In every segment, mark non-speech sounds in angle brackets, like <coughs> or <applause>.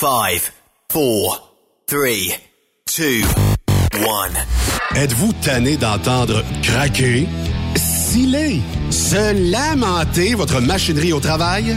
5, 4, 3, 2, 1. Êtes-vous tanné d'entendre craquer, sciller, se lamenter votre machinerie au travail?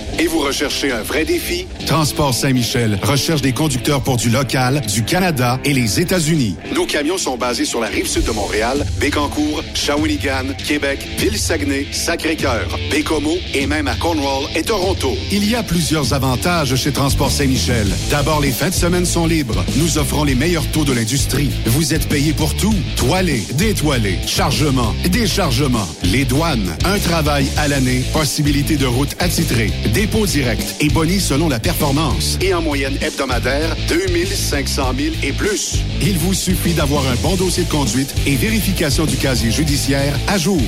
et vous recherchez un vrai défi? Transport Saint-Michel recherche des conducteurs pour du local, du Canada et les États-Unis. Nos camions sont basés sur la rive sud de Montréal, Bécancour, Shawinigan, Québec, Ville-Saguenay, Sacré-Cœur, Bécomo et même à Cornwall et Toronto. Il y a plusieurs avantages chez Transport Saint-Michel. D'abord, les fins de semaine sont libres. Nous offrons les meilleurs taux de l'industrie. Vous êtes payé pour tout. Toilé, détoilé, chargement, déchargement, les douanes, un travail à l'année, possibilité de route attitrée, dépôt direct et boni selon la performance. Et en moyenne hebdomadaire, 2500 000 et plus. Il vous suffit d'avoir un bon dossier de conduite et vérification du casier judiciaire à jour.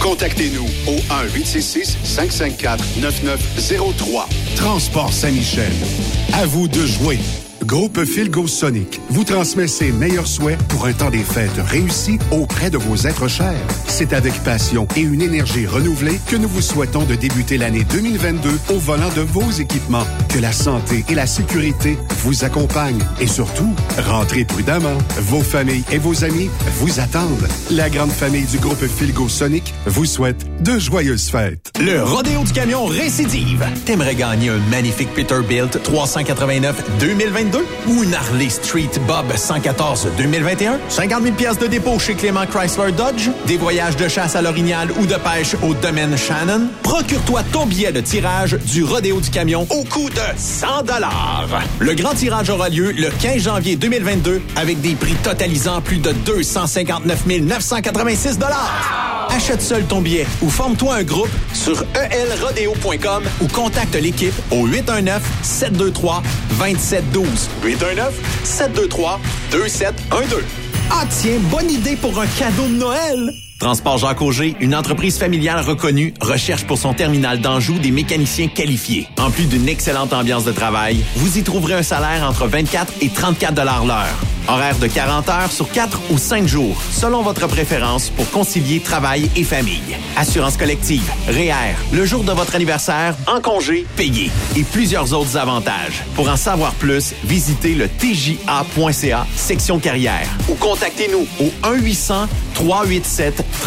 Contactez-nous au 1-866-554-9903. Transport Saint-Michel. À vous de jouer. Groupe Philgo Sonic vous transmet ses meilleurs souhaits pour un temps des fêtes réussi auprès de vos êtres chers. C'est avec passion et une énergie renouvelée que nous vous souhaitons de débuter l'année 2022 au volant de vos équipements. Que la santé et la sécurité vous accompagnent. Et surtout, rentrez prudemment. Vos familles et vos amis vous attendent. La grande famille du groupe Philgo Sonic vous souhaite de joyeuses fêtes. Le Rodéo du Camion récidive. T'aimerais gagner un magnifique Peterbilt 389 2022 ou une Harley Street Bob 114 2021? 50 000 pièces de dépôt chez Clément Chrysler Dodge? Des voyages de chasse à l'orignal ou de pêche au domaine Shannon? Procure-toi ton billet de tirage du Rodéo du Camion au coût de 100 dollars. Le grand tirage aura lieu le 15 janvier 2022 avec des prix totalisant plus de 259 986 dollars. Achète seul ton billet ou forme-toi un groupe sur elrodeo.com ou contacte l'équipe au 819 723 2712. 819 723 2712. Ah tiens, bonne idée pour un cadeau de Noël. Transport Jacques Auger, une entreprise familiale reconnue, recherche pour son terminal d'Anjou des mécaniciens qualifiés. En plus d'une excellente ambiance de travail, vous y trouverez un salaire entre 24 et 34 dollars l'heure. Horaire de 40 heures sur 4 ou 5 jours, selon votre préférence pour concilier travail et famille. Assurance collective, REER, le jour de votre anniversaire, en congé, payé et plusieurs autres avantages. Pour en savoir plus, visitez le tja.ca section carrière ou contactez-nous au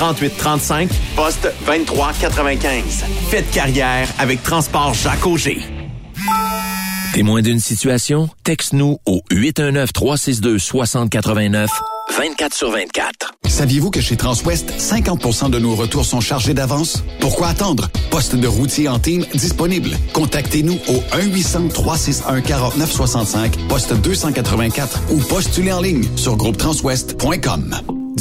1-800-387-3835, poste 2395. Faites carrière avec Transport Jacques Auger. Témoin d'une situation? Texte-nous au 819-362-6089, 24 sur 24. Saviez-vous que chez Transwest, 50% de nos retours sont chargés d'avance? Pourquoi attendre? Poste de routier en team disponible. Contactez-nous au 1-800-361-4965, poste 284 ou postulez en ligne sur groupetranswest.com.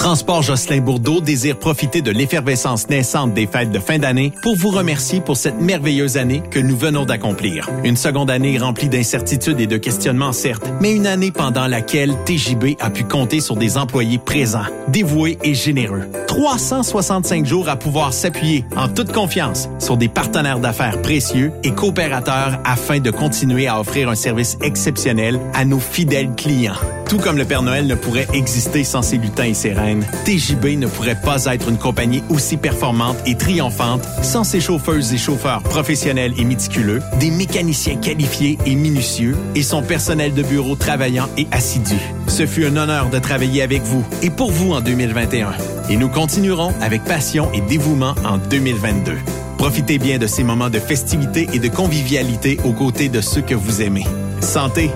Transport Jocelyn Bourdeau désire profiter de l'effervescence naissante des fêtes de fin d'année pour vous remercier pour cette merveilleuse année que nous venons d'accomplir. Une seconde année remplie d'incertitudes et de questionnements, certes, mais une année pendant laquelle TJB a pu compter sur des employés présents, dévoués et généreux. 365 jours à pouvoir s'appuyer en toute confiance sur des partenaires d'affaires précieux et coopérateurs afin de continuer à offrir un service exceptionnel à nos fidèles clients. Tout comme le Père Noël ne pourrait exister sans ses lutins et ses reines, TJB ne pourrait pas être une compagnie aussi performante et triomphante sans ses chauffeuses et chauffeurs professionnels et méticuleux, des mécaniciens qualifiés et minutieux et son personnel de bureau travaillant et assidu. Ce fut un honneur de travailler avec vous et pour vous en 2021. Et nous continuerons avec passion et dévouement en 2022. Profitez bien de ces moments de festivité et de convivialité aux côtés de ceux que vous aimez. Santé!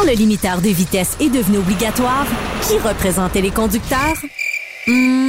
Quand le limiteur de vitesse est devenu obligatoire, qui représentait les conducteurs? Hmm,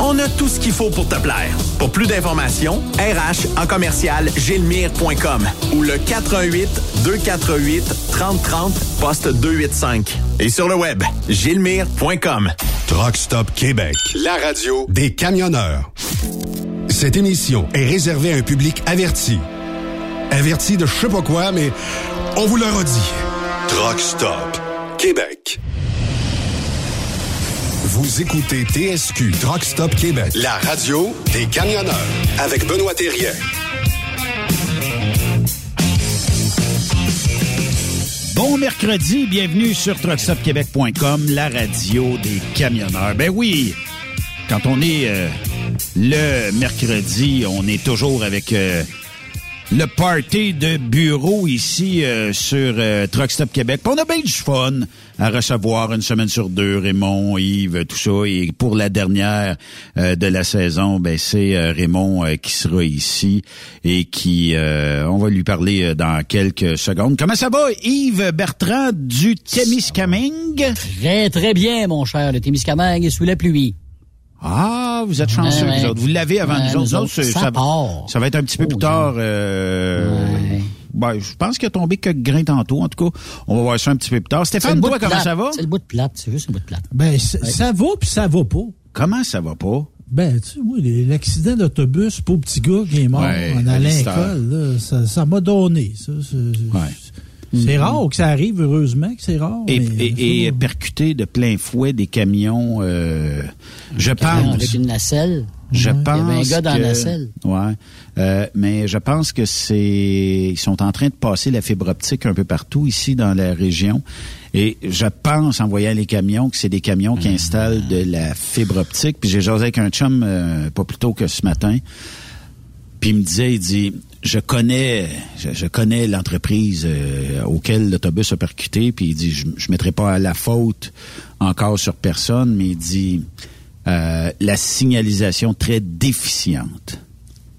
On a tout ce qu'il faut pour te plaire. Pour plus d'informations, RH en commercial gilmire.com ou le 418 248 3030 poste 285. Et sur le web, gilmire.com. Truck Stop Québec, la radio des camionneurs. Cette émission est réservée à un public averti. Averti de je sais pas quoi, mais on vous le redit. Truck Stop Québec. Vous écoutez TSQ Truck Stop Québec, la radio des camionneurs avec Benoît Thérien. Bon mercredi, bienvenue sur truckstopquebec.com, la radio des camionneurs. Ben oui, quand on est euh, le mercredi, on est toujours avec euh, le party de bureau ici euh, sur euh, Truck Stop Québec. On a bien du fun à recevoir une semaine sur deux Raymond, Yves, tout ça. Et pour la dernière euh, de la saison, ben c'est euh, Raymond qui sera ici et qui on va lui parler dans quelques secondes. Comment ça va, Yves Bertrand du Témiscamingue? Très, très bien, mon cher. Le Témiscamingue est sous la pluie. Ah, vous êtes chanceux, Ouais, ouais. vous autres. Vous l'avez avant Ouais, nous autres. nous Nous autres, autres, c'est- ça ça, part. ça va être un petit peu Oh, plus tard. euh, Ouais. ben, je pense qu'il a tombé quelques grains tantôt. En tout cas, on va voir ça un petit peu plus tard. Stéphane, toi, comment plate. ça va? C'est le bout de plate, c'est juste le bout de plate. Ben, ça va puis ça va pas. Comment ça va pas? Ben, tu sais, l'accident d'autobus pour petit gars qui est mort Ouais, en allant à l'école, là, ça m'a donné. Ça. C'est rare que ça arrive, heureusement que c'est rare. Et, mais et, et percuté de plein fouet des camions, euh, je pense. Avec une nacelle. Je Il y pense avait un gars dans que- la selle. Ouais, Euh, mais je pense que c'est ils sont en train de passer la fibre optique un peu partout ici dans la région et je pense en voyant les camions que c'est des camions qui installent de la fibre optique. Puis j'ai jasé avec un chum euh, pas plus tôt que ce matin. Puis il me disait, il dit, je connais, je, je connais l'entreprise euh, auquel l'autobus a percuté. Puis il dit, je, je mettrai pas la faute encore sur personne, mais il dit, euh, la signalisation très déficiente.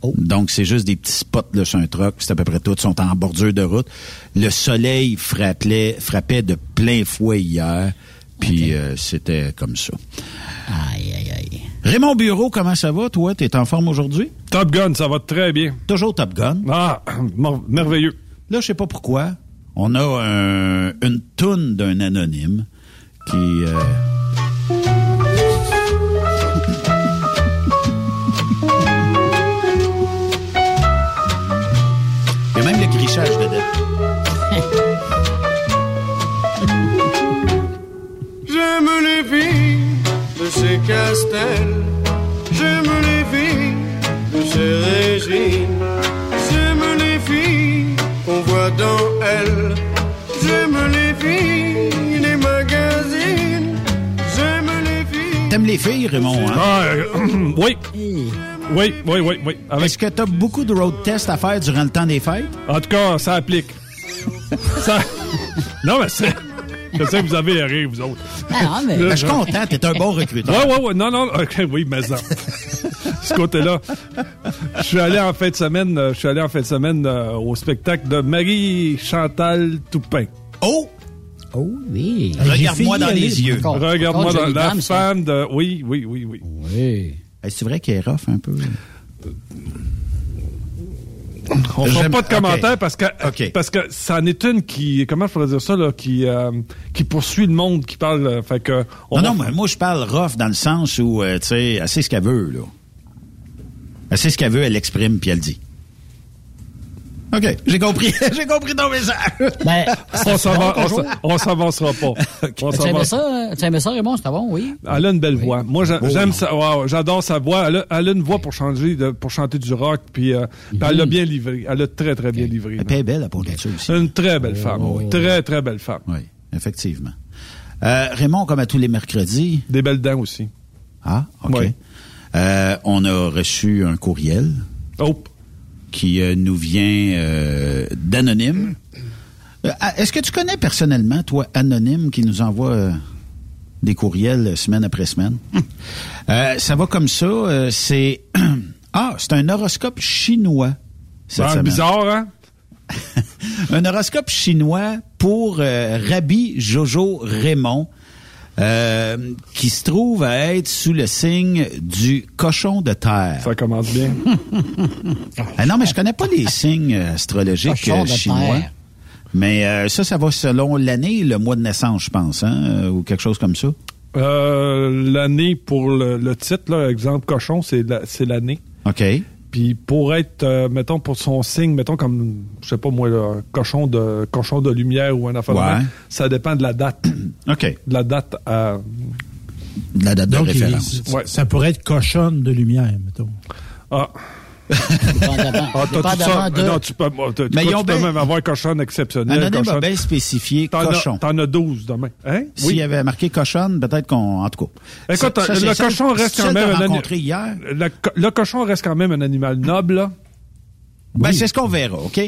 Oh. Donc c'est juste des petits spots là sur un truck, c'est à peu près tout, ils sont en bordure de route. Le soleil frappait, frappait de plein fouet hier, puis euh, c'était comme ça. Aïe, aïe, aïe. Raymond Bureau, comment ça va, toi? T'es en forme aujourd'hui? Top Gun, ça va très bien. Toujours Top Gun. Ah, <clears throat> mer- merveilleux. Là, je sais pas pourquoi. On a un- une toune d'un anonyme qui. euh, de ces Castels, j'aime les filles de ces Régines, j'aime les filles qu'on voit dans elles, j'aime les filles des magazines, j'aime les filles. T'aimes les filles, Raymond, hein? Ah, euh, <clears throat> oui. oui. Oui, oui, oui, Est-ce que t'as beaucoup de road tests à faire durant le temps des fêtes? En tout cas, ça applique. ça... Non, mais c'est. Je sais que vous avez rire, vous autres. Ah, mais- Ben, je suis content, t'es un bon recruteur. Ouais, ouais, ouais. Non, non. OK, oui, mais ça. Ce côté-là. Je suis allé en fin de semaine, euh, je suis allé en fin de semaine euh, au spectacle de Marie-Chantal Toupin. Oh! Oh oui. Regarde-moi dans les yeux. Regarde-moi dans la femme de... Oui, oui, oui, oui. Oui. C'est vrai qu'elle est rough un peu. On fera pas de commentaires parce que OK. parce que ça en est une qui comment je pourrais dire ça là qui euh, qui poursuit le monde qui parle euh, fait que on Non, va- non, mais moi, je parle rough dans le sens où, euh, tu sais, elle sait ce qu'elle veut, là. Elle sait ce qu'elle veut, elle l'exprime, puis elle dit. OK, j'ai compris. <laughs> j'ai compris ton message. Ben, <laughs> on on on s'avancera pas. <laughs> On Tu aimais s'avance- ça, hein? tu aimais ça, Raymond? C'était bon, oui. Elle a une belle voix. Moi, j'a- Oh, j'aime non. ça. wow, J'adore sa voix. Elle a, elle a une voix pour changer, de- pour chanter du rock. Puis, euh, puis elle l'a bien livré. Elle a très, très bien livré. Elle est belle, pour là-dessus aussi. Une très belle femme. oui. Très, très belle femme. Oui, effectivement. Euh, Raymond, comme à tous les mercredis. Des belles dents aussi. Ah, OK. Oui. Euh, on a reçu un courriel Oh, qui euh, nous vient euh, d'Anonyme. Euh, Est-ce que tu connais personnellement, toi, Anonyme, qui nous envoie des courriels semaine après semaine? Euh, ça va comme ça. c'est <clears throat> ah, c'est un horoscope chinois. cette Ah, bizarre, hein? <laughs> Un horoscope chinois pour Rabbi Jojo Raymond, euh, qui se trouve à être sous le signe du cochon de terre. Ça commence bien. Ah non, mais je connais pas les signes euh, astrologiques Cochon euh, de chinois. terre. Mais euh, ça, ça va selon l'année, le mois de naissance, je pense, hein, ou quelque chose comme ça. Euh, l'année pour le, le titre, là, exemple cochon, c'est la- c'est l'année. OK. Puis pour être, euh, mettons, pour son signe, mettons comme, je sais pas moi, là, cochon de cochon de lumière ou un affaire Ouais. ça dépend de la date. <clears throat> OK. De la date à... De la date de Donc, il- référence. ça- ça pourrait être cochonne de lumière, mettons. Ah, Dépendamment, ah dépendamment de... Non, tu peux, Mais tu même avoir cochon exceptionnel. Anonyme cochon- a bien spécifié T'en as- cochon. T'en as 12 demain. Hein? S'il y avait marqué cochonne, peut-être qu'on... En tout cas. Écoute, Ça- le cochon reste quand même un hier. Le, co- le cochon reste quand même un animal noble, là. Ben, c'est ce qu'on verra, OK?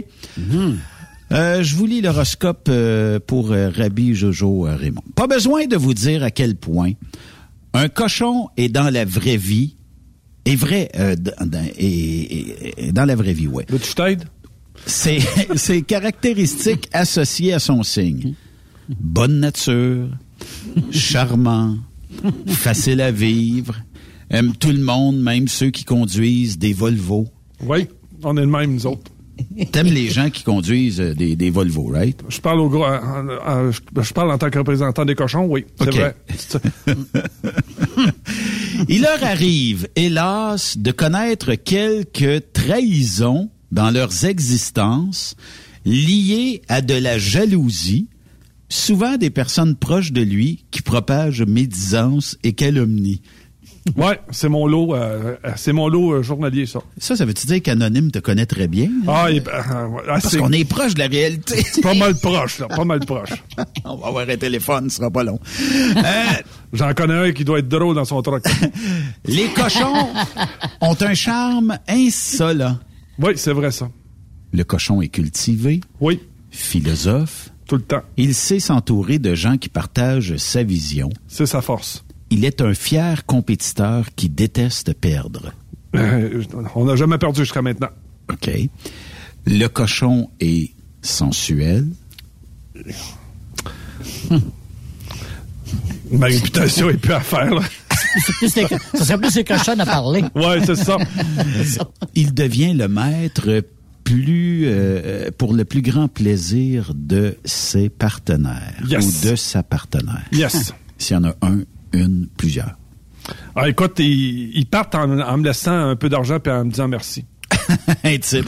Euh, je vous lis l'horoscope euh, pour euh, Rabbi Jojo euh, Raymond. Pas besoin de vous dire à quel point un cochon est dans la vraie vie, est vrai, euh, dans, la vraie vie, ouais. Le tu t'aide? C'est <laughs> ses caractéristiques associées à son signe. Bonne nature, charmant, facile à vivre, aime tout le monde, même ceux qui conduisent des Volvo. Oui, on est le même, nous autres. T'aimes les gens qui conduisent euh, des, des Volvo, right? Je parle au gros, je parle en tant que représentant des cochons, oui, c'est vrai. <laughs> Il leur arrive, hélas, de connaître quelques trahisons dans leurs existences liées à de la jalousie, souvent des personnes proches de lui qui propagent médisance et calomnie. <laughs> Ouais, c'est mon lot, euh, euh, c'est mon lot euh, journalier, ça. Ça, ça veut-tu dire qu'Anonyme te connaît très bien? Ah, et- Parce qu'on est proche de la réalité. <laughs> pas mal proche, là, pas mal proche. <laughs> On va avoir un téléphone, ce sera pas long. J'en connais un qui doit être drôle dans son truc. les cochons ont un charme insolent. Oui, c'est vrai, ça. Le cochon est cultivé, Oui, philosophe. tout le temps. Il sait s'entourer de gens qui partagent sa vision. C'est sa force. Il est un fier compétiteur qui déteste perdre. Euh, on n'a jamais perdu jusqu'à maintenant. OK. Le cochon est sensuel. Ma réputation est plus à faire, là. C'est plus les- ça serait plus les cochons à parler. Ouais, c'est ça. Il devient le maître plus euh, pour le plus grand plaisir de ses partenaires Yes. ou de sa partenaire. Yes. S'il y en a un, une, plusieurs. Ah, écoute, ils, ils partent en, en me laissant un peu d'argent puis en me disant merci. <laughs> un type.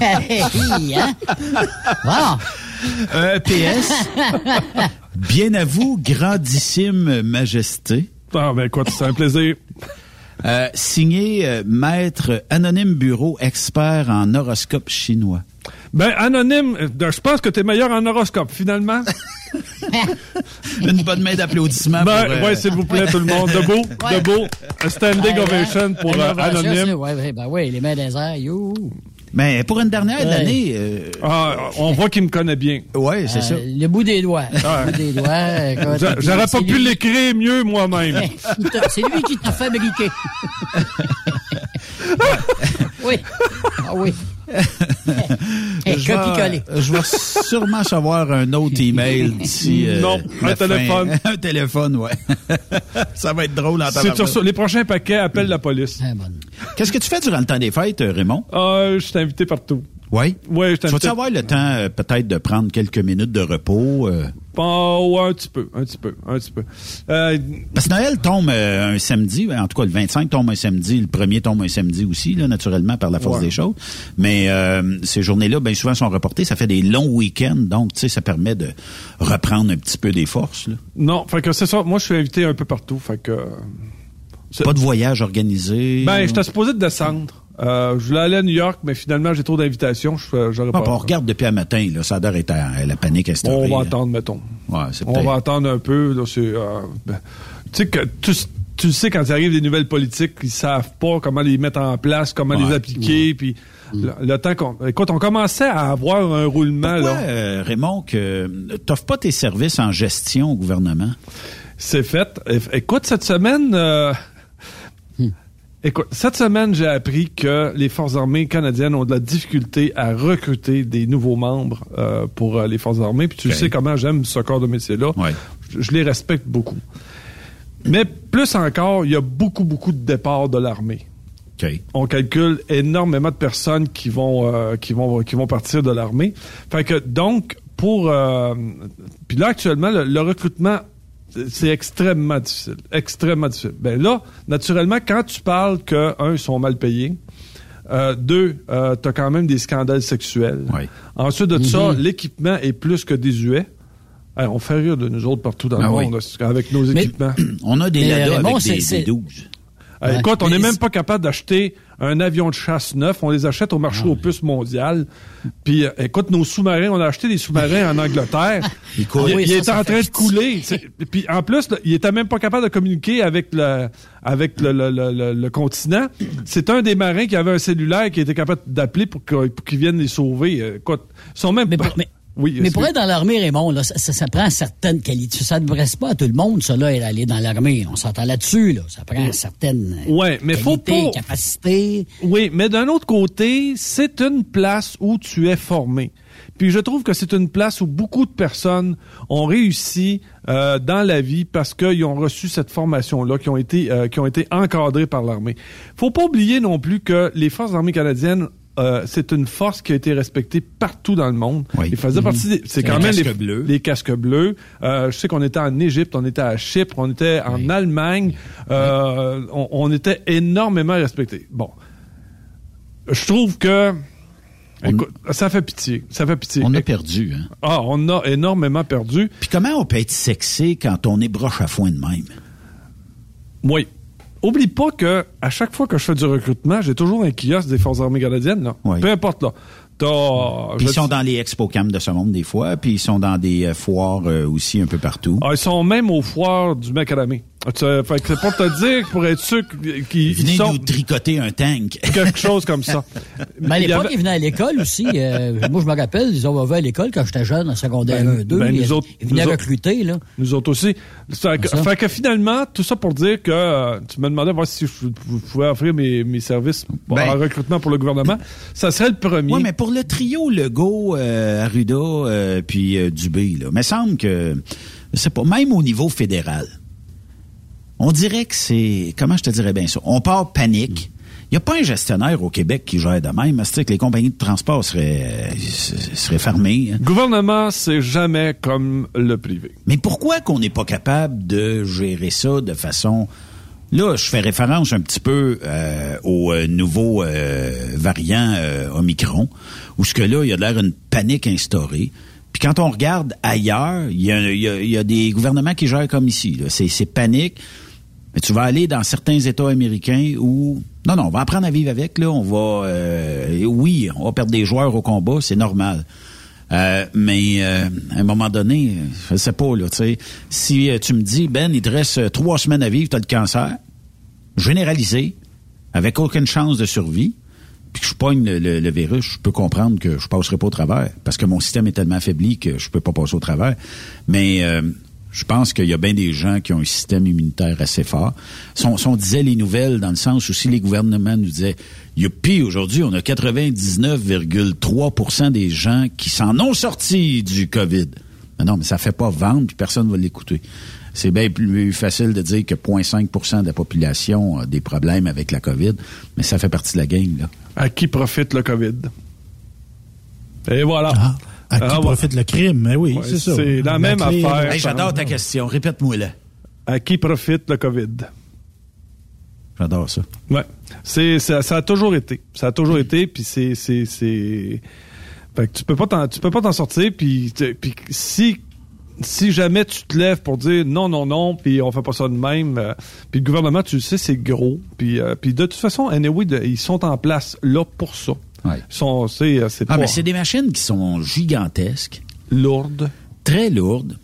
Hey, hein? Wow. Euh, PS. Bien à vous, grandissime majesté. Ah, ben écoute, c'est un plaisir. Euh, signé euh, Maître Anonyme Bureau, expert en horoscope chinois. Ben, anonyme, euh, je pense que t'es meilleur en horoscope, finalement. <laughs> Une bonne main d'applaudissement. Ben, euh, ouais, s'il vous plaît, tout le monde. <laughs> Debout, Ouais. debout. A standing Ouais, ovation pour euh, ça, Anonyme. Ouais, ben oui, les mains dans les airs, you. Mais pour une dernière Ouais. année, euh, Ah, on voit qu'il me connaît bien. ouais, c'est Euh, ça. Le bout des doigts. Le bout des doigts. J'aurais pas pu l'écrire mieux moi-même. <laughs> C'est lui qui t'a fabriqué. oui. Ah oui. Eh, Je vais- Copie-coller. Je vais sûrement recevoir un autre email d'ici. euh, Non, un fin. téléphone. <laughs> un téléphone, ouais. <laughs> ça va être drôle en sur- les prochains paquets, appelle la police. Ah, bonne. Qu'est-ce que tu fais durant le temps des fêtes, euh, Raymond? Ah, je suis invité partout. Oui. Oui, je Tu vas-tu avoir le temps euh, peut-être de prendre quelques minutes de repos? euh? Ouais, un petit peu, un petit peu, un petit peu. Euh, Parce que Noël tombe euh, un samedi, en tout cas le 25 tombe un samedi, le premier tombe un samedi aussi, là, naturellement, par la force Ouais. des choses. Mais ces journées-là, bien souvent, sont reportées. Ça fait des longs week-ends, donc tu sais, ça permet de reprendre un petit peu des forces. là. non, fait que c'est ça. Moi, je suis invité un peu partout. Fait que. Pas de voyage organisé? Ben, j'étais supposé de descendre. Euh, je voulais aller à New York, mais finalement, j'ai trop d'invitations. Je fais- J'aurais pas. on regarde depuis un matin, là, ça a d'être à- à la panique instaurée. On va là. attendre, mettons. Ouais, On va attendre un peu. Là, euh, ben, tu sais que tu, sais quand il arrive des nouvelles politiques, ils savent pas comment les mettre en place, comment Ouais. les appliquer, puis le, le temps qu'on. Écoute, on commençait à avoir un roulement Pourquoi, là. euh, Raymond, que t'offres pas tes services en gestion au gouvernement? C'est fait. Écoute, cette semaine. euh, Écoute, cette semaine, j'ai appris que les Forces armées canadiennes ont de la difficulté à recruter des nouveaux membres euh, pour euh, les Forces armées. Puis tu sais comment j'aime ce corps de métier-là. Ouais. Je, je les respecte beaucoup. Mais plus encore, il y a beaucoup, beaucoup de départs de l'armée. OK. On calcule énormément de personnes qui vont, euh, qui vont, qui vont partir de l'armée. Fait que donc, pour... euh, puis là, actuellement, le, le recrutement, c'est extrêmement difficile. Extrêmement difficile. Ben là, naturellement, quand tu parles que, un, ils sont mal payés, euh, deux, euh, tu as quand même des scandales sexuels. Ouais. Ensuite de ça, l'équipement est plus que désuet. Hey, on fait rire de nous autres partout dans Ah le oui. monde avec nos Mais- équipements. <clears throat> On a des Mais, ladas Raymond, avec c'est- des, c'est- des 12. Euh, Ouais. écoute, on n'est même pas capable d'acheter un avion de chasse neuf. On les achète au marché aux puces mondial. Puis, euh, écoute, nos sous-marins, on a acheté des sous-marins en Angleterre. <laughs> Ils il oui, il ça, ça en train de couler. Puis, en plus, là, il était même pas capable de communiquer avec le, avec le, le- le- le- continent. C'est un des marins qui avait un cellulaire qui était capable d'appeler pour qu'ils viennent les sauver. Euh, Écoute, ils sont même mais- oui, mais pour être dans l'armée, Raymond, là, ça, ça- ça prend certaines qualités. Ça ne s'adresse pas à tout le monde, ça, là, aller dans l'armée. On s'entend là-dessus, là. Ça prend certaines euh, Ouais, mais faut qualités, pas- capacités. Oui, mais d'un autre côté, c'est une place où tu es formé. Puis je trouve que c'est une place où beaucoup de personnes ont réussi euh, dans la vie parce qu'ils ont reçu cette formation-là, qui ont été euh, qui ont été encadrés par l'armée. Faut pas oublier non plus que les forces armées canadiennes euh, c'est une force qui a été respectée partout dans le monde. Oui. Il faisait partie des, c'est Les quand même casques les, bleus. les casques bleus. Euh, je sais qu'on était en Égypte, on était à Chypre, on était en Allemagne. Euh, on, on était énormément respectés. Bon, je trouve que écoute, ça fait pitié, ça fait pitié. On a perdu. Hein? Ah, on a énormément perdu. Puis comment on peut être sexy quand on est broche à foin de même? Oui. Oublie pas que à chaque fois que je fais du recrutement, j'ai toujours un kiosque des forces armées canadiennes. Là. Oui. Peu importe là. Puis ils sont dans les expo camps de ce monde des fois, puis ils sont dans des euh, foires euh, aussi un peu partout. Ah, ils sont même aux foires du macadamé. Ah, Fait que c'est pour te dire, pour être sûr qu'ils Venez sont nous tricoter un tank. <laughs> quelque chose comme ça. <laughs> Mais à Il l'époque, avait- ils venaient à l'école aussi. euh, moi, je me rappelle, ils ont à l'école quand j'étais jeune, en secondaire Ben, 1, 2. ben, nous ils, autres- ils venaient nous autres- recruter, là. Nous autres aussi. Fait que, fait finalement, tout ça pour dire que euh, tu me demandais voir si je, pouvais offrir mes, mes services Ben- en recrutement pour le gouvernement. Ça serait le premier. Oui, mais pour le trio Legault, euh, Arruda, euh, puis euh, Dubé, là, me semble que, c'est pas, même au niveau fédéral, on dirait que c'est, comment je te dirais bien ça, on part panique. Il n'y a pas un gestionnaire au Québec qui gère de même. C'est que les compagnies de transport seraient, euh, seraient fermées. hein. Gouvernement, c'est jamais comme le privé. Mais pourquoi qu'on n'est pas capable de gérer ça de façon... Là, je fais référence un petit peu euh, au euh, nouveau euh, variant euh, Omicron, où ce que là, il y a l'air une panique instaurée. Puis quand on regarde ailleurs, il y a, y a- il y a des gouvernements qui gèrent comme ici. c'est panique. Mais tu vas aller dans certains États américains où non, non, on va apprendre à vivre avec. Là, on va, euh, oui, on va perdre des joueurs au combat, c'est normal. Euh, mais euh, à un moment donné, je sais pas là, tu sais, si euh, tu me dis Ben, il te reste euh, trois semaines à vivre, tu as le cancer, généralisé, avec aucune chance de survie, puis que je pogne le virus, je peux comprendre que je passerai pas au travers, parce que mon système est tellement affaibli que je peux pas passer au travers. Mais euh, je pense qu'il y a bien des gens qui ont un système immunitaire assez fort. Si on, si on disait les nouvelles dans le sens où si les gouvernements nous disaient Youpi, aujourd'hui, on a 99,3% des gens qui s'en ont sorti du COVID. Mais non, mais ça fait pas vendre, puis personne ne va l'écouter. C'est bien plus facile de dire que 0,5% de la population a des problèmes avec la COVID, mais ça fait partie de la game, là. À qui profite le COVID? Et voilà. Ah, à qui Ah, profite le crime? Mais oui, Ouais, c'est ça. c'est la même clé, affaire. Hey, J'adore ta question. Répète-moi là. À qui profite le COVID? J'adore ça. Ouais. C'est, ça, ça a toujours été. Ça a toujours été, puis c'est, c'est, c'est... Fait que tu peux pas t'en, tu peux pas t'en sortir, puis, puis si, si jamais tu te lèves pour dire non, non, non, puis on fait pas ça de même, euh, puis le gouvernement, tu le sais, c'est gros, puis, euh, puis de toute façon, anyway, de- ils sont en place là pour ça. Ouais. Ils sont, c'est, euh, c'est Ah, pas mais c'est des machines qui sont gigantesques, lourd, très lourdes.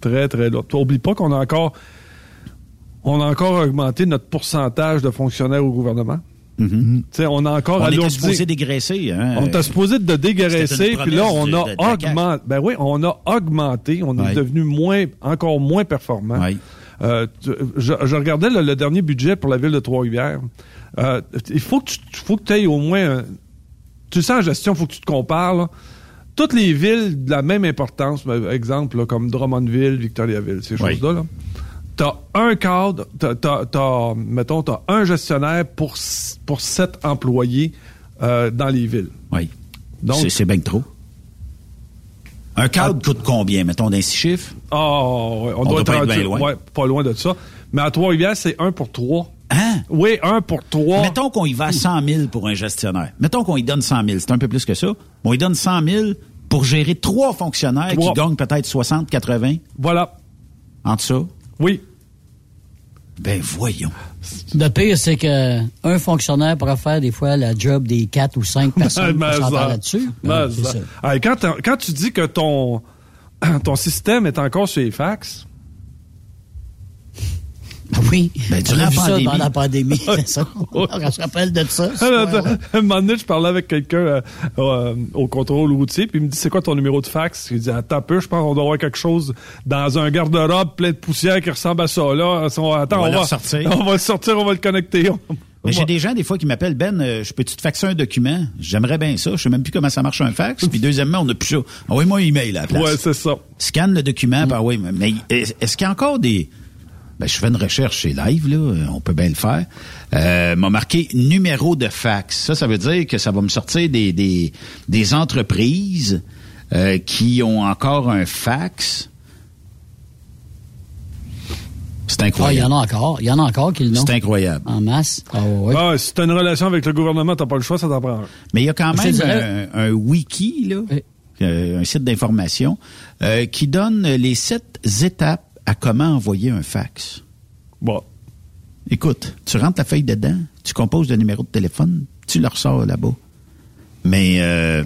très, très lourd. Oublie pas qu'on a encore, on a encore augmenté notre pourcentage de fonctionnaires au gouvernement. Mhm. On a encore On était supposé dégraisser. Hein? On t'a supposé de dégraisser, puis là, on a augmenté. Ben oui, on a augmenté. On est devenu moins, encore moins performant. Euh, je, je regardais le, le dernier budget pour la ville de Trois-Rivières. Euh, il faut que tu faut que aies au moins... tu sais, en gestion, il faut que tu te compares. là. Toutes les villes de la même importance, par exemple, là, comme Drummondville, Victoriaville, ces choses-là, là, t'as un cadre, t'as, t'as, t'as- mettons, t'as un gestionnaire pour, pour sept employés euh, dans les villes. Oui. Donc- C'est- c'est bien trop. Un cadre coûte combien, mettons, d'un six chiffres? Ah, ouais, on, On doit doit être bien loin. ouais, pas loin de ça. Mais à Trois-Rivières, c'est un pour trois. Hein? Oui, un pour trois. Mettons qu'on y va à 100 000 pour un gestionnaire. Mettons qu'on y donne 100 000. C'est un peu plus que ça. On y donne 100 000 pour gérer trois fonctionnaires Trois. qui gagnent peut-être 60, 80 Voilà. entre ça? Oui. Ben voyons. Le pire, c'est que un fonctionnaire pourrait faire des fois la job des quatre ou cinq <laughs> personnes s'entendent ça. là-dessus. Ouais, quand, quand tu dis que ton, <clears throat> ton système est encore sur les fax, Oui. Ben, durant on la vu ça pandémie. pendant la pandémie, <laughs> ça. On se rappelle de ça. Alors, un moment donné, je parlais avec quelqu'un euh, euh, au contrôle routier, puis il me dit c'est quoi ton numéro de fax? Il dit attends un peu, je pense qu'on doit avoir quelque chose dans un garde-robe plein de poussière qui ressemble à ça là. Attends, On on, va le va ressortir. <laughs> On va le sortir, on va le connecter. <laughs> Mais j'ai des gens, des fois, qui m'appellent Ben, euh, je peux-tu te faxer un document? J'aimerais bien ça. Je sais même plus comment ça marche un fax. Puis deuxièmement, on n'a plus ça. Envoyez-moi un email à la place. Ouais, c'est ça. Scanne le document, ben oui, mais- mais est- est-ce qu'il y a encore des... Ben, je fais une recherche chez Live, là, euh, on peut bien le faire. Euh, m'a marqué numéro de fax. Ça, ça veut dire que ça va me sortir des, des, des entreprises euh, qui ont encore un fax. C'est Ah, il y incroyable. en a encore. Il y en a encore qui l'ont. C'est incroyable. En masse. Ah, ouais. Ah, si t'as une relation avec le gouvernement, t'as pas le choix, ça t'en prend. Mais il y a quand même dirais- un, un wiki, là, Oui. euh, un site d'information, euh, qui donne les sept étapes à comment envoyer un fax. Bon. Écoute, tu rentres ta feuille dedans, tu composes le numéro de téléphone, tu le ressors là-bas. Mais euh,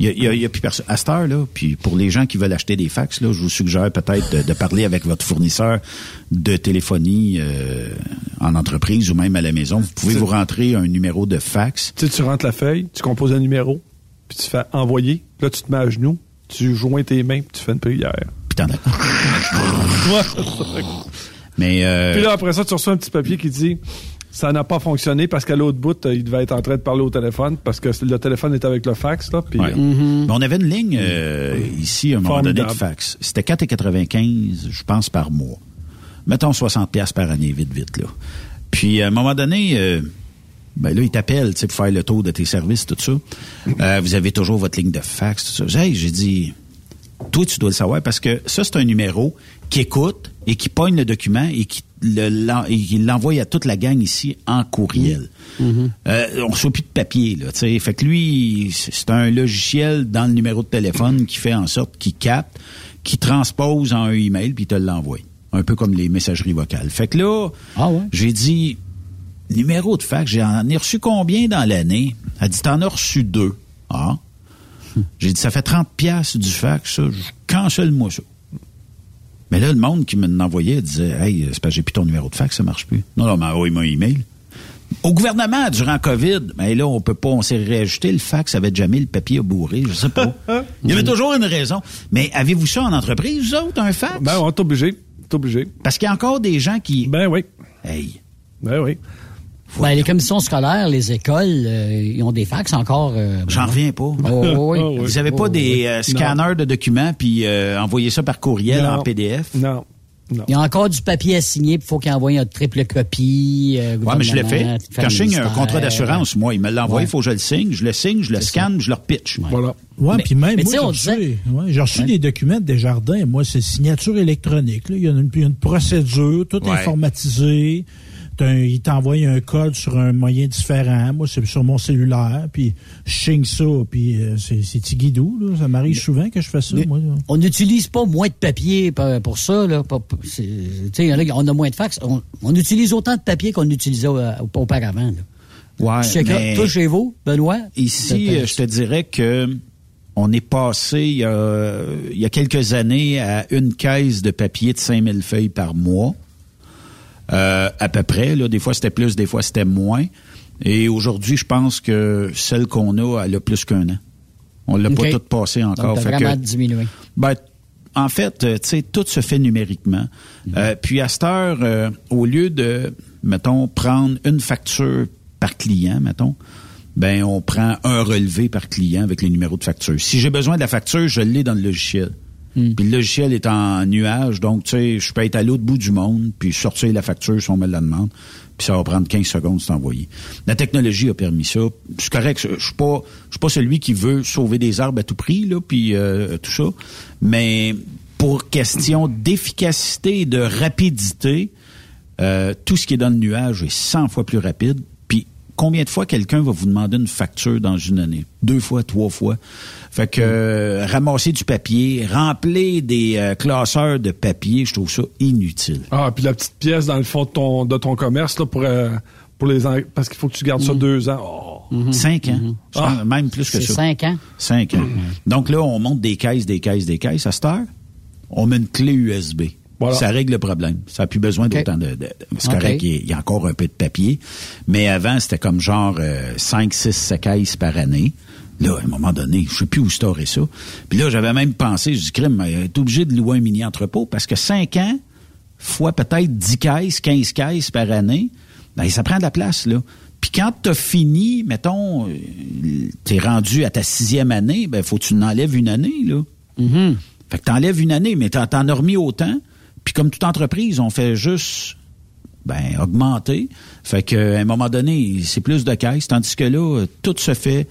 il y, a, y a- y a plus personne. À cette heure, là, puis pour les gens qui veulent acheter des fax, là, je vous suggère peut-être de, de parler avec votre fournisseur de téléphonie euh, en entreprise ou même à la maison. Vous pouvez vous rentrer un numéro de fax. Tu sais, tu rentres la feuille, tu composes un numéro, puis tu fais envoyer. Là, tu te mets à genoux, tu joins tes mains, puis tu fais une prière. Puis <laughs> t'en. Mais euh, Puis là, après ça, tu reçois un petit papier qui dit ça n'a pas fonctionné parce qu'à l'autre bout, euh, il devait être en train de parler au téléphone parce que le téléphone est avec le fax. Là, puis, Ouais. euh, Mais on avait une ligne euh, ici à un moment donné de fax. C'était 4,95, je pense, par mois. Mettons 60 pièces par année, vite, vite, là. Puis, à un moment donné, euh, ben là, tu sais, pour faire le tour de tes services, tout ça. Euh, vous avez toujours votre ligne de fax, tout ça. Hey, j'ai dit, toi, tu dois le savoir parce que ça, c'est un numéro qui écoute et qui pogne le document et qui le- l'envoie à toute la gang ici en courriel. Euh, on ne reçoit plus de papier, là, tu sais. Fait que lui, c'est un logiciel dans le numéro de téléphone qui fait en sorte qu'il capte, qui transpose en un email puis il te l'envoie. un peu comme les messageries vocales. Fait que là, j'ai dit, numéro de fax, j'en ai reçu combien dans l'année? Elle dit, t'en as reçu deux. Ah. J'ai dit, ça fait 30 pièces du fax, ça. Je cancelle-moi ça. Mais là, le monde qui me l'envoyait disait, hey, c'est parce que j'ai plus ton numéro de fax, ça marche plus. Non, non, mais envoie-moi un email. Au gouvernement, durant COVID, mais là, on peut pas, on s'est réajusté, le fax avait jamais le papier à bourrer, je sais pas. <laughs> Il y avait toujours une raison. Mais avez-vous ça en entreprise, vous autres, un fax? Ben, on est obligé. T'es obligé. Parce qu'il y a encore des gens qui. Ben oui. Hey. Ben oui. Ben, les commissions scolaires, les écoles, euh, ils ont des fax encore. euh, J'en reviens pas. Oh, <laughs> oui. Vous avez pas Oh, des oui. euh, scanners de documents puis euh, envoyez ça par courriel Non. en PDF? Non. Il y a encore du papier à signer, il faut qu'il envoie une triple copie. euh, Ouais, mais je l'ai fait. Quand je signe un contrat d'assurance, moi, il me l'a envoyé, il Ouais. faut que je le signe, je le signe, je le scanne, je le repitch. Voilà. Ouais, Mais- puis même mais moi, j'ai reçu, disait- ouais, j'ai reçu Ouais. des documents des jardins. Moi, c'est signature électronique. là. Il, y a une, il y a une procédure, tout Ouais. informatisé. Un- il t'envoie un code sur un moyen différent. Moi, c'est sur mon cellulaire. Puis je signe ça. Puis euh, c'est c'est Tigidou. Là. Ça m'arrive souvent que je fais ça. Mais- moi, là. On n'utilise pas moins de papier pour, pour ça. Là. Pas- pas- c'est- tu sais, il y en a qui- on a moins de fax. On, on utilise autant de papier qu'on utilisait euh, auparavant. Là. Ouais, mais Toi, chez vous, Benoît? ici, euh, je te dirais que on est passé il y a, il y a quelques années à une caisse de papier de 5000 feuilles par mois. Euh, à peu près. Là, des fois, c'était plus, des fois, c'était moins. Et aujourd'hui, je pense que celle qu'on a, elle a plus qu'un an. On l'a pas toute passée encore. Donc, Fait vraiment que- diminué. Ben, en fait, euh, tu sais, tout se fait numériquement. Euh, puis à cette heure, euh, au lieu de, mettons, prendre une facture par client, mettons, ben on prend un relevé par client avec les numéros de facture. Si j'ai besoin de la facture, je l'ai dans le logiciel. Puis le logiciel est en nuage, donc tu sais, je peux être à l'autre bout du monde, puis sortir la facture si on me la demande, puis ça va prendre 15 secondes de s'envoyer. La technologie a permis ça. C'est correct, je suis pas je suis pas celui qui veut sauver des arbres à tout prix là, puis euh, tout ça, mais pour question d'efficacité et de rapidité, euh, tout ce qui est dans le nuage est 100 fois plus rapide. Combien de fois quelqu'un va vous demander une facture dans une année? Deux fois, trois fois. Fait que euh, ramasser du papier, remplir des euh, classeurs de papier, je trouve ça inutile. Ah, puis la petite pièce dans le fond de ton, de ton commerce, là, pour, euh, pour les parce qu'il faut que tu gardes ça deux ans. Oh. Cinq ans. Pense Ah. même plus que ça. cinq ans. Cinq ans. Donc là, on monte des caisses, des caisses, des caisses. À cette heure, on met une clé USB. Voilà. Ça règle le problème. Ça n'a plus besoin d'autant de... de- c'est OK. correct, il y a- il y a encore un peu de papier. Mais avant, c'était comme genre euh, 5, 6, 7 caisses par année. Là, à un moment donné, je sais plus où storer ça. Puis là, j'avais même pensé, je dis, crime, euh, t'es obligé de louer un mini-entrepôt parce que 5 ans, fois peut-être 10 caisses, 15 caisses par année, ben, ça prend de la place, là. Puis quand t'as fini, mettons, euh, t'es rendu à ta sixième année, ben, faut que tu n'enlèves une année, là. Fait que t'enlèves une année, mais t'en as remis autant. Puis comme toute entreprise, on fait juste ben augmenter. Fait que à un moment donné, c'est plus de caisses, tandis que là, tout se fait.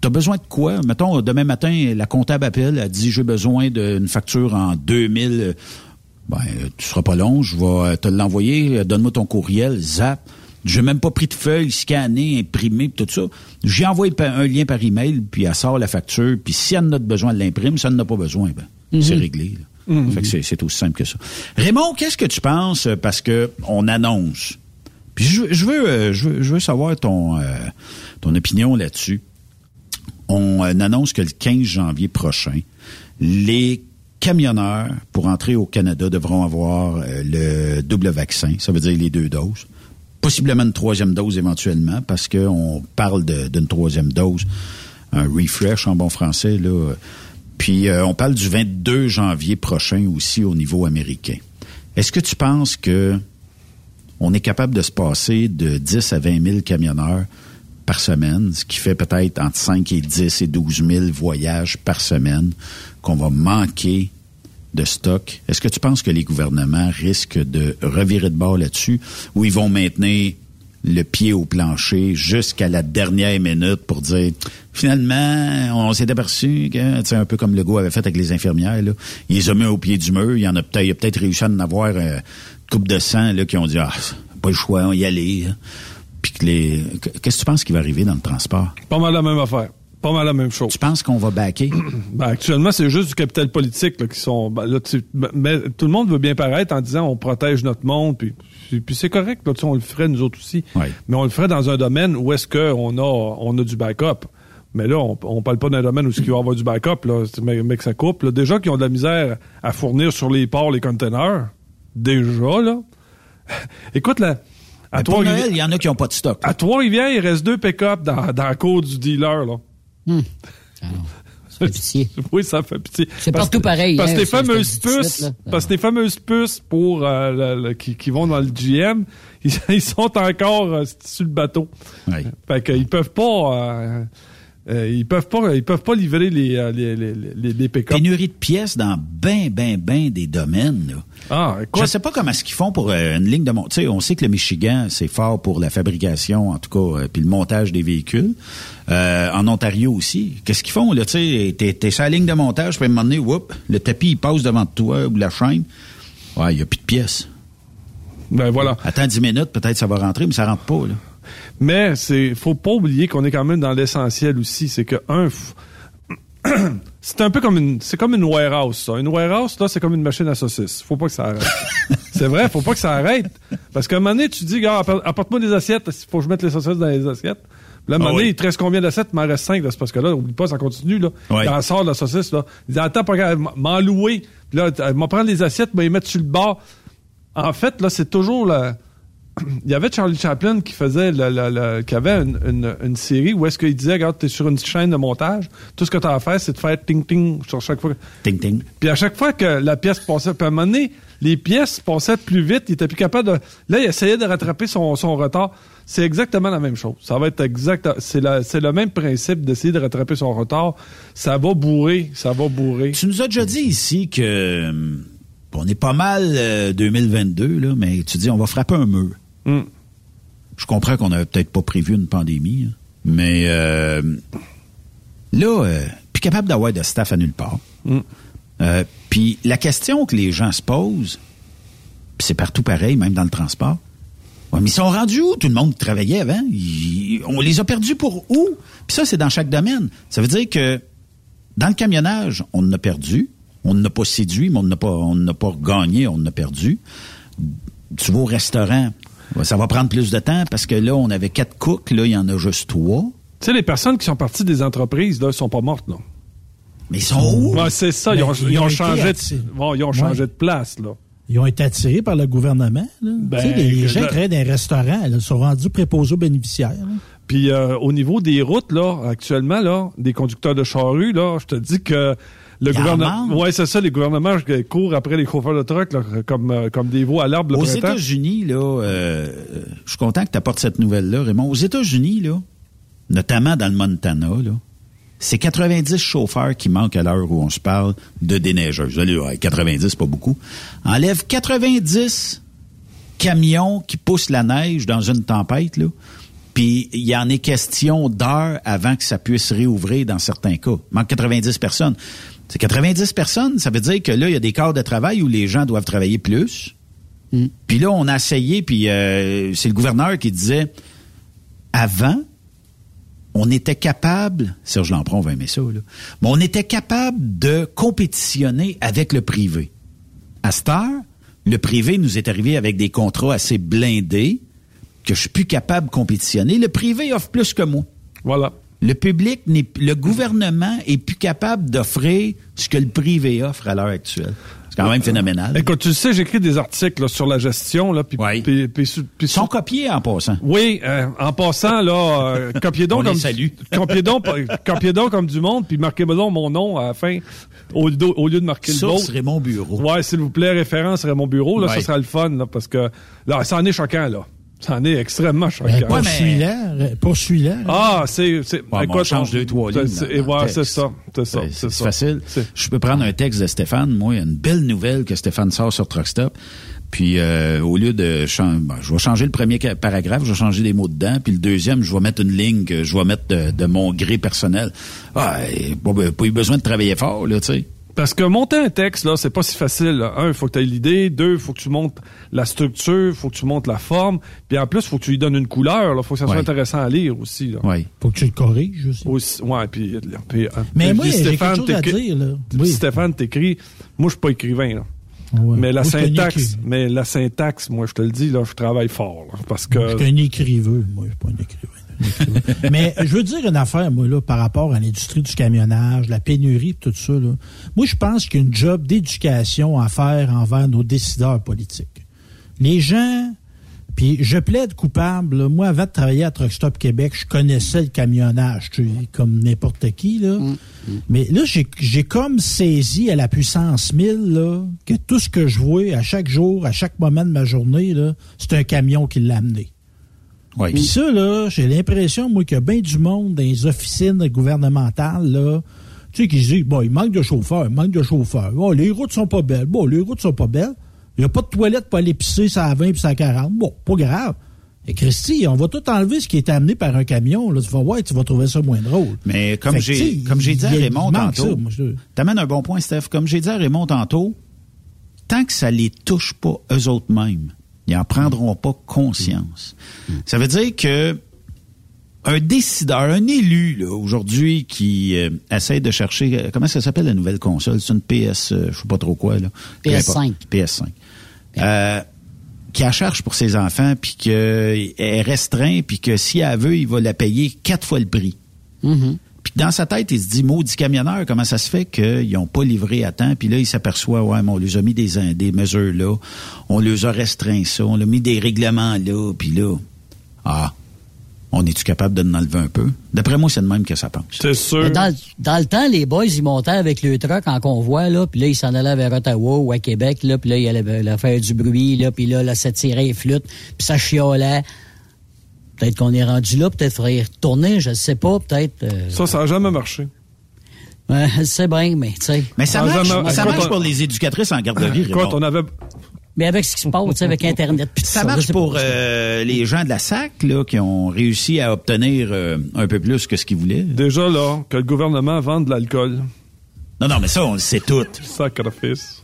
T'as besoin de quoi? Mettons, demain matin, la comptable appelle, elle dit j'ai besoin d'une facture en 2000. euh, Ben, tu seras pas long, je vais te l'envoyer, donne-moi ton courriel, zap. J'ai même pas pris de feuille, scanné, imprimé, pis tout ça. J'ai envoyé un lien par email, puis elle sort la facture, puis si elle en a besoin, elle l'imprime. Si elle n'en a pas besoin, ben, c'est réglé. là. Fait que c'est, aussi simple que ça. Raymond, qu'est-ce que tu penses euh, parce que on annonce? Puis je, je veux, euh, je veux, je veux savoir ton, euh, ton opinion là-dessus. On euh, annonce que le 15 janvier prochain, les camionneurs pour entrer au Canada devront avoir le double vaccin, ça veut dire les deux doses. Possiblement une troisième dose éventuellement, parce qu'on parle d'une troisième dose, un refresh en bon français. Là. Puis euh, on parle du 22 janvier prochain aussi au niveau américain. Est-ce que tu penses que on est capable de se passer de 10 à 20 000 camionneurs par semaine, ce qui fait peut-être entre 5 et 10 et 12 000 voyages par semaine, qu'on va manquer de stock? Est-ce que tu penses que les gouvernements risquent de revirer de bord là-dessus ou ils vont maintenir le pied au plancher jusqu'à la dernière minute pour dire finalement on s'est aperçu que c'est un peu comme le gars avait fait avec les infirmières là, il les a mis au pied du mur, il y en a peut-être il a peut-être réussi à en avoir euh, une coupe de sang là qui ont dit ah pas le choix, on y aller. hein. Puis que les qu'est-ce que tu penses qui va arriver dans le transport? Pas mal la même affaire. Pas mal la même chose. Tu penses qu'on va backer? <clears throat> Ben, actuellement, c'est juste du capital politique là, qui sont. ben, là, tu- ben, mais tout le monde veut bien paraître en disant on protège notre monde, puis, puis, puis c'est correct. Là, on le ferait nous autres aussi. Mais on le ferait dans un domaine où est-ce qu'on a on a du backup. Mais là, on, on parle pas d'un domaine où il va y avoir du backup, là, mais, mais que ça coupe. Là. Déjà qu'ils ont de la misère à fournir sur les ports les containers. Déjà, là. <laughs> Écoute, là. À Noël, il y en a qui n'ont pas de stock. à Trois-Rivières, il reste deux pick-up dans, dans la cour du dealer, là. <laughs> Ça fait pitié. <laughs> oui, ça fait pitié. C'est partout pareil, Parce hein, que les ça, je te le fameuses puces, là. parce que les fameuses puces pour euh, le- le- qui, qui vont dans le GM, <laughs> ils, ils sont encore euh, sur le bateau. Fait qu'ils peuvent pas. Euh, ils peuvent pas, ils peuvent pas livrer les euh, les les, les, les pick-up. Pénurie de pièces dans ben, ben, ben des domaines. Là. Ah, Je sais pas comment est-ce qu'ils font pour euh, une ligne de montage. On sait que le Michigan, c'est fort pour la fabrication, en tout cas, euh, puis le montage des véhicules. En Ontario aussi. Qu'est-ce qu'ils font, là? Tu t'es, t'es sur la ligne de montage, puis à un moment donné, whoop, le tapis, il passe devant toi, ou la chaîne. Ouais, il n'y a plus de pièces. Ben voilà. Attends 10 minutes, peut-être ça va rentrer, mais ça rentre pas, là. Mais c'est faut pas oublier qu'on est quand même dans l'essentiel aussi, c'est que un <clears throat> c'est un peu comme une c'est comme une warehouse ça. Une warehouse là, c'est comme une machine à saucisses. Faut pas que ça arrête. <laughs> c'est vrai, faut pas que ça arrête parce qu'à un moment donné, tu dis gars, apporte- apporte-moi des assiettes, il faut que je mette les saucisses dans les assiettes. Puis Là, à un moment Ah donné, oui. il te reste combien d'assiettes? Il m'en reste cinq, là. C'est parce que là, oublie pas, ça continue, là. Ouais. Il en sort de la saucisse, là. Il dit, attends, m'en louer. Puis là, elle m'a prendre les assiettes, mais les mettre sur le bord. En fait, là, c'est toujours la, <clears throat> il y avait Charlie Chaplin qui faisait le, le- le- qui avait une, une- une série où est-ce qu'il disait regarde t'es sur une chaîne de montage tout ce que t'as à faire c'est de faire ting ting sur chaque fois. Ting ting. Puis à chaque fois que la pièce passait puis à un moment donné les pièces passaient plus vite il était plus capable de là il essayait de rattraper son, son retard. C'est exactement la même chose. Ça va être exact c'est le même principe d'essayer de rattraper son retard. Ça va bourrer ça va bourrer. Tu nous as déjà dit ici que euh, on est pas mal euh, 2022, là, mais tu dis on va frapper un mur. Hmm. Je comprends qu'on n'avait peut-être pas prévu une pandémie, hein, mais euh, là, euh, plus capable d'avoir de staff à nulle part. Hmm. Euh, Puis la question que les gens se posent, puis c'est partout pareil, même dans le transport. Ouais, mais ils sont rendus où tout le monde travaillait avant? Ils- on les a perdus pour où? Puis ça, c'est dans chaque domaine. Ça veut dire que dans le camionnage, on en a perdu. On n'a pas séduit, mais on n'a pas, on n'a pas gagné, on en a perdu. Tu vas au restaurant, ouais, ça va prendre plus de temps parce que là, on avait quatre cooks, là, il y en a juste trois. tu sais les personnes qui sont parties des entreprises là sont pas mortes là Mais ils sont où? Ouais, c'est ça, ils ont, ils ils ont ont été changé de, attirés. bon, ils ont Ouais. changé de place, là. Ils ont été attirés par le gouvernement. là. Ben, Tu sais, les, gens qui travaillent dans les restaurants là, sont rendus préposés aux bénéficiaires. là. Puis euh, au niveau des routes, là, actuellement, là, des conducteurs de charrues, là, je te dis que le gouvernement. Ouais, c'est ça, les gouvernements courent après les chauffeurs de truck, là, comme, euh, comme des veaux à l'arbre le Aux printemps. États-Unis, là, euh, je suis content que tu apportes cette nouvelle-là, Raymond. Aux États-Unis, là, notamment dans le Montana, là, c'est 90 chauffeurs qui manquent à l'heure où on se parle de déneigeuses. Allez, ouais, 90, c'est pas beaucoup. Enlève 90 camions qui poussent la neige dans une tempête, là. Puis il y en est question d'heures avant que ça puisse réouvrir dans certains cas. Il manque 90 personnes. C'est 90 personnes, ça veut dire que là, il y a des quarts de travail où les gens doivent travailler plus. Puis là, on a essayé, puis euh, c'est le gouverneur qui disait, avant, on était capable, Serge Lampron va aimer ça, là, mais on était capable de compétitionner avec le privé. À cette heure, le privé nous est arrivé avec des contrats assez blindés que je suis plus capable de compétitionner. Le privé offre plus que moi. Voilà. Le public, n'est, le gouvernement est plus capable d'offrir ce que le privé offre à l'heure actuelle. C'est quand même phénoménal. Écoute, tu sais, j'écris des articles là, sur la gestion, là, puis, puis- Ils sont copiés en passant. Oui, euh, en passant, là, euh, copiez donc <laughs> comme salue. <laughs> copiez donc, copiez donc comme du monde, puis marquez donc mon nom à la fin au, lieu- au lieu de marquer le Source vôtre. Raymond Bureau. Ouais, s'il vous plaît, référence Raymond Bureau, là, ça sera le fun, là, parce que là, ça en est choquant, là. Ça en est extrêmement choquant. Ben, poursuis-la, poursuis-la. Ah, c'est, c'est, Ouais, on change deux, trois c'est- lignes c'est- c'est ça, c'est ça, C'est- c'est c'est ça. facile. Je peux prendre un texte de Stéphane, moi, une belle nouvelle que Stéphane sort sur Truckstop. Puis euh, au lieu de changer, je vais changer le premier paragraphe, je vais changer des mots dedans, puis le deuxième, je vais mettre une ligne que je vais mettre de, de mon gré personnel. Ah, pas, pas eu besoin de travailler fort, là, tu sais. Parce que monter un texte, là, c'est pas si facile. là. Un, il faut que tu aies l'idée. Deux, il faut que tu montes la structure. Il faut que tu montes la forme. Puis en plus, il faut que tu lui donnes une couleur. Il faut que ça soit Ouais. intéressant à lire aussi. Là. Oui. Faut que tu le corriges aussi. Aussi, ouais, puis, puis, euh, Mais puis moi, j'ai Stéphane quelque chose à dire, là. puis Oui. Stéphane t'écrit, moi je suis pas écrivain là. Ouais. Mais la Moi, syntaxe, mais la syntaxe, moi je te le dis là, je travaille fort là, parce que Je suis un écriveux. Moi, je suis pas un écrivain. <laughs> Mais je veux dire une affaire, moi, là, par rapport à l'industrie du camionnage, la pénurie, tout ça. Là. Moi, je pense qu'il y a une job d'éducation à faire envers nos décideurs politiques. Les gens, puis je plaide coupable. là. Moi, avant de travailler à Truck Stop Québec, je connaissais le camionnage, tu sais, comme n'importe qui. Là. Mais là, j'ai comme saisi à la puissance 1000 là, que tout ce que je vois à chaque jour, à chaque moment de ma journée, c'est un camion qui l'a amené. Oui. Puis ça, là, j'ai l'impression, moi, qu'il y a bien du monde dans les officines gouvernementales, là, tu sais, qui se disent, bon, il manque de chauffeurs, il manque de chauffeurs. Bon, les routes sont pas belles. Bon, les routes sont pas belles. Il n'y a pas de toilette pour aller pisser, ça à 20 puis ça à 40. Bon, pas grave. Et Christy, on va tout enlever ce qui est amené par un camion. Là. Tu vas voir, tu vas trouver ça moins drôle. Mais comme j'ai comme j'ai dit à Raymond tantôt, je- t'amènes un bon point, Steph. Comme j'ai dit à Raymond tantôt, tant que ça les touche pas eux autres mêmes, ils en prendront pas conscience. Ça veut dire que un décideur, un élu aujourd'hui qui euh, essaie de chercher euh, comment ça s'appelle la nouvelle console, c'est une PS, euh, je sais pas trop quoi là. Peu PS5. importe. PS5. Euh, qui la cherche pour ses enfants, puis qu'elle est restreint, puis que si elle veut, il va la payer quatre fois le prix. Puis dans sa tête, il se dit, maudit camionneur, comment ça se fait qu'ils n'ont pas livré à temps? Puis là, il s'aperçoit, ouais, mais on les a mis des, des mesures là, on les a restreint ça, on a mis des règlements là, puis là, ah, on est-tu capable de en enlever un peu? D'après moi, c'est de même que ça pense. c'est sûr. Dans, dans le temps, les boys, ils montaient avec le truck en convoi, là, puis là, ils s'en allaient vers Ottawa ou à Québec, là, puis là, il allait là, faire du bruit, là, puis là, là, ça tirait les flûtes, puis ça chiolait. Peut-être qu'on est rendu là, peut-être faudrait y retourner, je ne sais pas, peut-être. euh, Ça, ça a jamais marché. sais bien, mais tu sais. Mais ça marche, jamais- ça marche on- pour les éducatrices en garderie. Raymond. on avait Mais avec ce qui se passe, tu sais, avec Internet, Ça je marche pour euh, les gens de la SAC là, qui ont réussi à obtenir euh, un peu plus que ce qu'ils voulaient. déjà là que le gouvernement vende de l'alcool. Non, non, mais ça, on le sait tout. Sacrifice.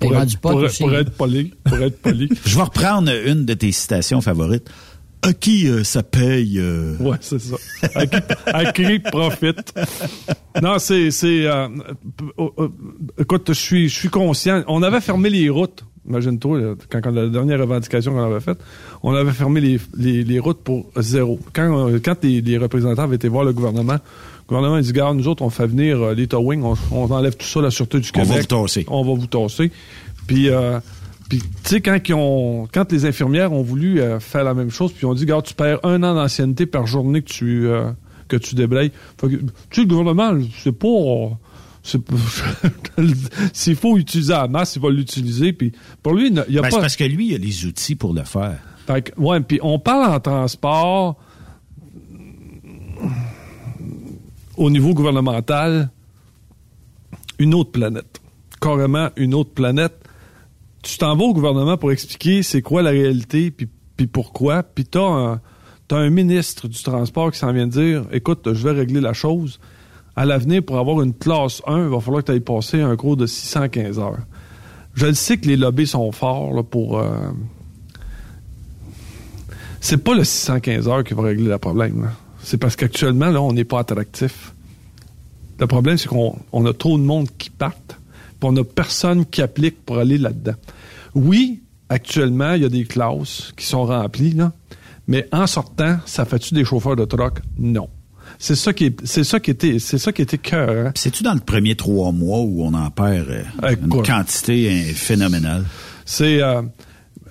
Pour, être, pour, aussi. pour être poli. Pour être poli. <laughs> Je vais reprendre une de tes citations favorites. À qui euh, ça paye? euh? Ouais, c'est ça. À qui, à qui profite? Non, c'est, c'est, euh, euh, euh, écoute, je suis, je suis conscient. On avait fermé les routes. Imagine-toi, quand, quand la dernière revendication qu'on avait faite, on avait fermé les, les, les routes pour zéro. Quand, euh, quand les, les représentants avaient été voir le gouvernement, le gouvernement a dit, garde, nous autres, on fait venir euh, les towing, on, on enlève tout ça, la Sûreté du On Québec. va vous tasser. On va vous tasser. Puis, euh, puis tu sais, quand, ils ont, quand les infirmières ont voulu euh, faire la même chose, puis ont dit, regarde, tu perds un an d'ancienneté par journée que tu, euh, que tu débrayes. Fait que, tu sais, le gouvernement, c'est pas... c'est pas- <laughs> S'il faut utiliser la masse, il va l'utiliser. Puis pour lui, il n'y a Ben, pas... C'est parce que lui, il a les outils pour le faire. Fait que, ouais, puis on parle en transport au niveau gouvernemental, une autre planète. Carrément une autre planète. Tu t'en vas au gouvernement pour expliquer c'est quoi la réalité, puis, pourquoi, puis t'as un, t'as un ministre du transport qui s'en vient de dire, écoute, je vais régler la chose. À l'avenir, pour avoir une classe 1, il va falloir que tu ailles passer un cours de 615 heures. Je le sais que les lobbies sont forts pour... euh, c'est pas le 615 heures qui va régler le problème. C'est parce qu'actuellement, là, on n'est pas attractif. Le problème, c'est qu'on on a trop de monde qui partent, puis on n'a personne qui applique pour aller là-dedans. Oui, actuellement, il y a des classes qui sont remplies, là, mais en sortant, ça fait-tu des chauffeurs de truck? Non. C'est ça qui est, c'est ça qui était, c'est ça qui était cœur. hein. C'est-tu dans le premier trois mois où on en perd euh, une quantité euh, phénoménale? C'est. euh,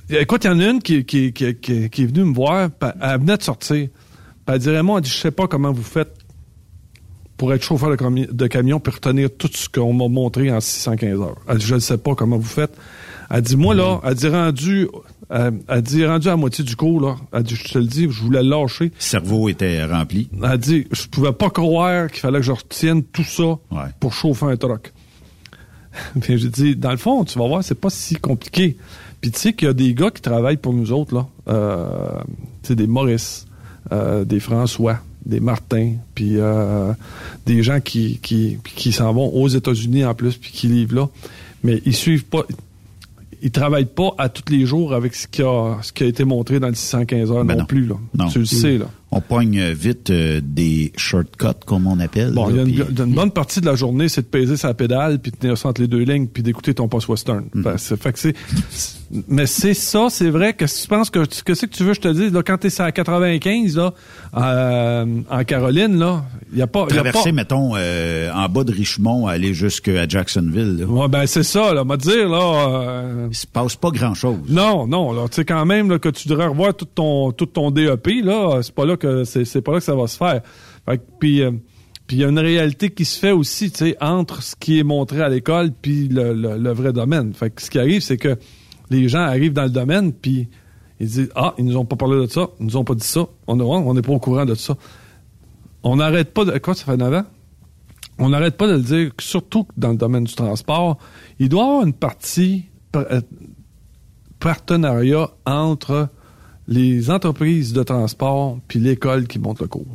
écoute, il y en a une qui, qui, qui, qui- qui est venue me voir, elle venait de sortir. Elle dirait, moi, elle dit, je sais pas comment vous faites pour être chauffeur de, de camion puis retenir tout ce qu'on m'a montré en 615 heures. Elle dit, je ne sais pas comment vous faites. Elle dit, moi, là, elle dit, rendu, euh, elle dit, rendu à la moitié du cours, là, elle dit, je te le dis, je voulais le lâcher. Le cerveau était rempli. Elle dit, je pouvais pas croire qu'il fallait que je retienne tout ça Ouais. pour chauffer un truck. <laughs> Puis j'ai dit, dans le fond, tu vas voir, c'est pas si compliqué. Puis tu sais qu'il y a des gars qui travaillent pour nous autres, là. Euh, tu sais, des Maurice, euh, des François, des Martins, puis euh, des gens qui, qui, qui s'en vont aux États-Unis en plus, puis qui livrent là. Mais ils suivent pas, ils travaillent pas à tous les jours avec ce qui a, ce qui a été montré dans le 615 heures Ben non, non. plus. Là. Non. Tu le sais, là. On pogne vite euh, des shortcuts, comme on appelle. Bon, il y a une, bonne partie de la journée, c'est de peser sa pédale, puis de tenir ça entre les deux lignes, puis d'écouter ton post western. Mm-hmm. Fait que mais c'est ça, c'est vrai que si tu penses que que c'est que tu veux, je te dis, là, quand t'es à 95 là, euh, en Caroline là, il y a pas, y a Traverser, pas- mettons, euh, en bas de Richmond, aller jusqu'à Jacksonville. Là. Ouais, ben c'est ça, là, m'a dire là. Il se passe pas grand-chose. Non, non, là, tu sais quand même là, que tu devrais revoir tout ton tout ton DEP là, c'est pas là que c'est pas là que ça va se faire. Fait que, puis euh, puis il y a une réalité qui se fait aussi, tu sais, entre ce qui est montré à l'école puis le, le, vrai domaine. Fait que ce qui arrive, c'est que les gens arrivent dans le domaine puis ils disent ah ils nous ont pas parlé de ça, ils nous ont pas dit ça, on on n'est pas au courant de ça. On n'arrête pas de quoi ça fait 9 ans? On n'arrête pas de le dire, surtout dans le domaine du transport, il doit y avoir une partie par- euh, partenariat entre les entreprises de transport puis l'école qui monte le cours.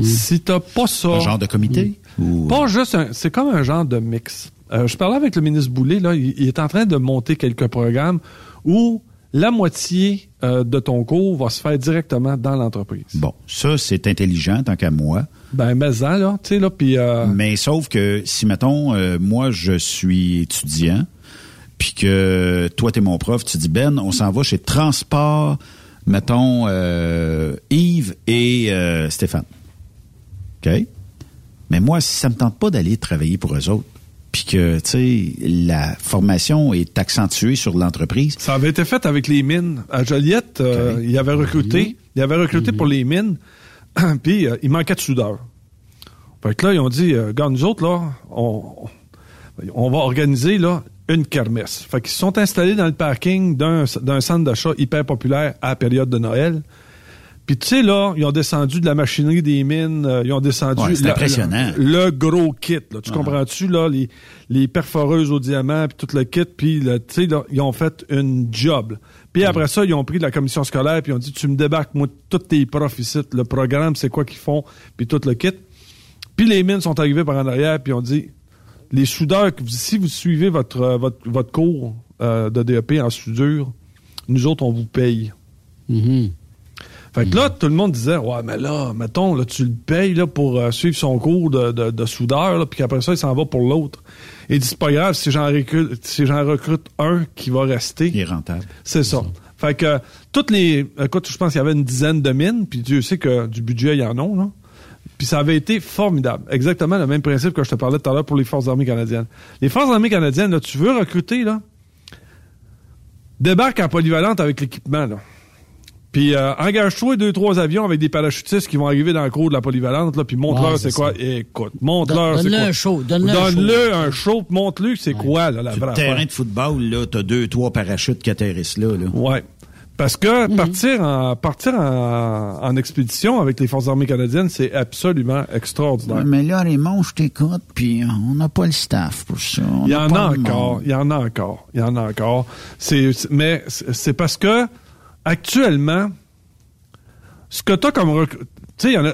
Si t'as pas ça, Un genre de comité? Ou... pas juste un, c'est comme un genre de mix. Euh, je parlais avec le ministre Boulay là, il, il est en train de monter quelques programmes où la moitié euh, de ton cours va se faire directement dans l'entreprise. Bon, ça, c'est intelligent, tant qu'à moi. Ben mais ça là, tu sais là puis euh, Mais sauf que si, mettons, euh, moi, je suis étudiant, puis que toi, t'es mon prof, tu dis, Ben, on s'en va chez Transport, mettons, euh, Yves et euh, Stéphane. OK? Mais moi, si ça me tente pas d'aller travailler pour eux autres, puis que, tu sais, la formation est accentuée sur l'entreprise, Ça avait été fait avec les mines. À Joliette, euh, il avait recruté. Il avait recruté pour les mines. <clears throat> Puis, euh, il manquait de soudeurs. Fait que là, ils ont dit, euh, Regarde, nous autres, là, on, on va organiser, là, une kermesse. Fait qu'ils se sont installés dans le parking d'un centre d'achat hyper populaire à la période de Noël. Puis tu sais, là, ils ont descendu de la machinerie des mines, euh, ils ont descendu... Ouais, c'est impressionnant. Le, le gros kit, là. Tu comprends-tu, là, les, les perforeuses au diamant, puis tout le kit, puis, tu sais, là, ils ont fait une job. Puis après ça, ils ont pris de la commission scolaire, puis ils ont dit, tu me débarques, moi, tous tes profs ici, le programme, c'est quoi qu'ils font, puis tout le kit. Puis les mines sont arrivées par en arrière, puis ont dit, les soudeurs, si vous suivez votre, euh, votre, votre cours euh, de DEP en soudure, nous autres, on vous paye. Fait que là, tout le monde disait, ouais, mais là, mettons, là, tu le payes là, pour euh, suivre son cours de, de, de soudeur, là, puis qu'après ça, il s'en va pour l'autre. Il dit, c'est pas grave, si j'en recrute, si j'en recrute un qui va rester. il est rentable. C'est ça. Fait que, toutes les. Écoute, je pense qu'il y avait une dizaine de mines, puis Dieu sait que du budget, il y en a, là. Puis ça avait été formidable. Exactement le même principe que je te parlais tout à l'heure pour les Forces armées canadiennes. Les Forces armées canadiennes, là, tu veux recruter, là, débarque en polyvalente avec l'équipement, là. Puis euh, engage-toi deux, trois avions avec des parachutistes qui vont arriver dans le cours de la polyvalente, là, puis montre-leur Ouais, c'est quoi. Écoute, montre-leur c'est Donne-le quoi. un show, donne-le un Donne-le un show, puis montre-lui c'est quoi, là, la vraie le terrain de football, là, t'as deux, trois parachutes qui atterrissent là. là. Ouais. Parce que partir en partir en, en expédition avec les Forces armées canadiennes, c'est absolument extraordinaire. Ouais, mais là, Raymond, je t'écoute, puis on n'a pas le staff pour ça. On Il y en a encore, il y en a encore, il y en a encore. C'est, mais c'est parce que actuellement, ce que t'as comme rec- tu sais, il y en a.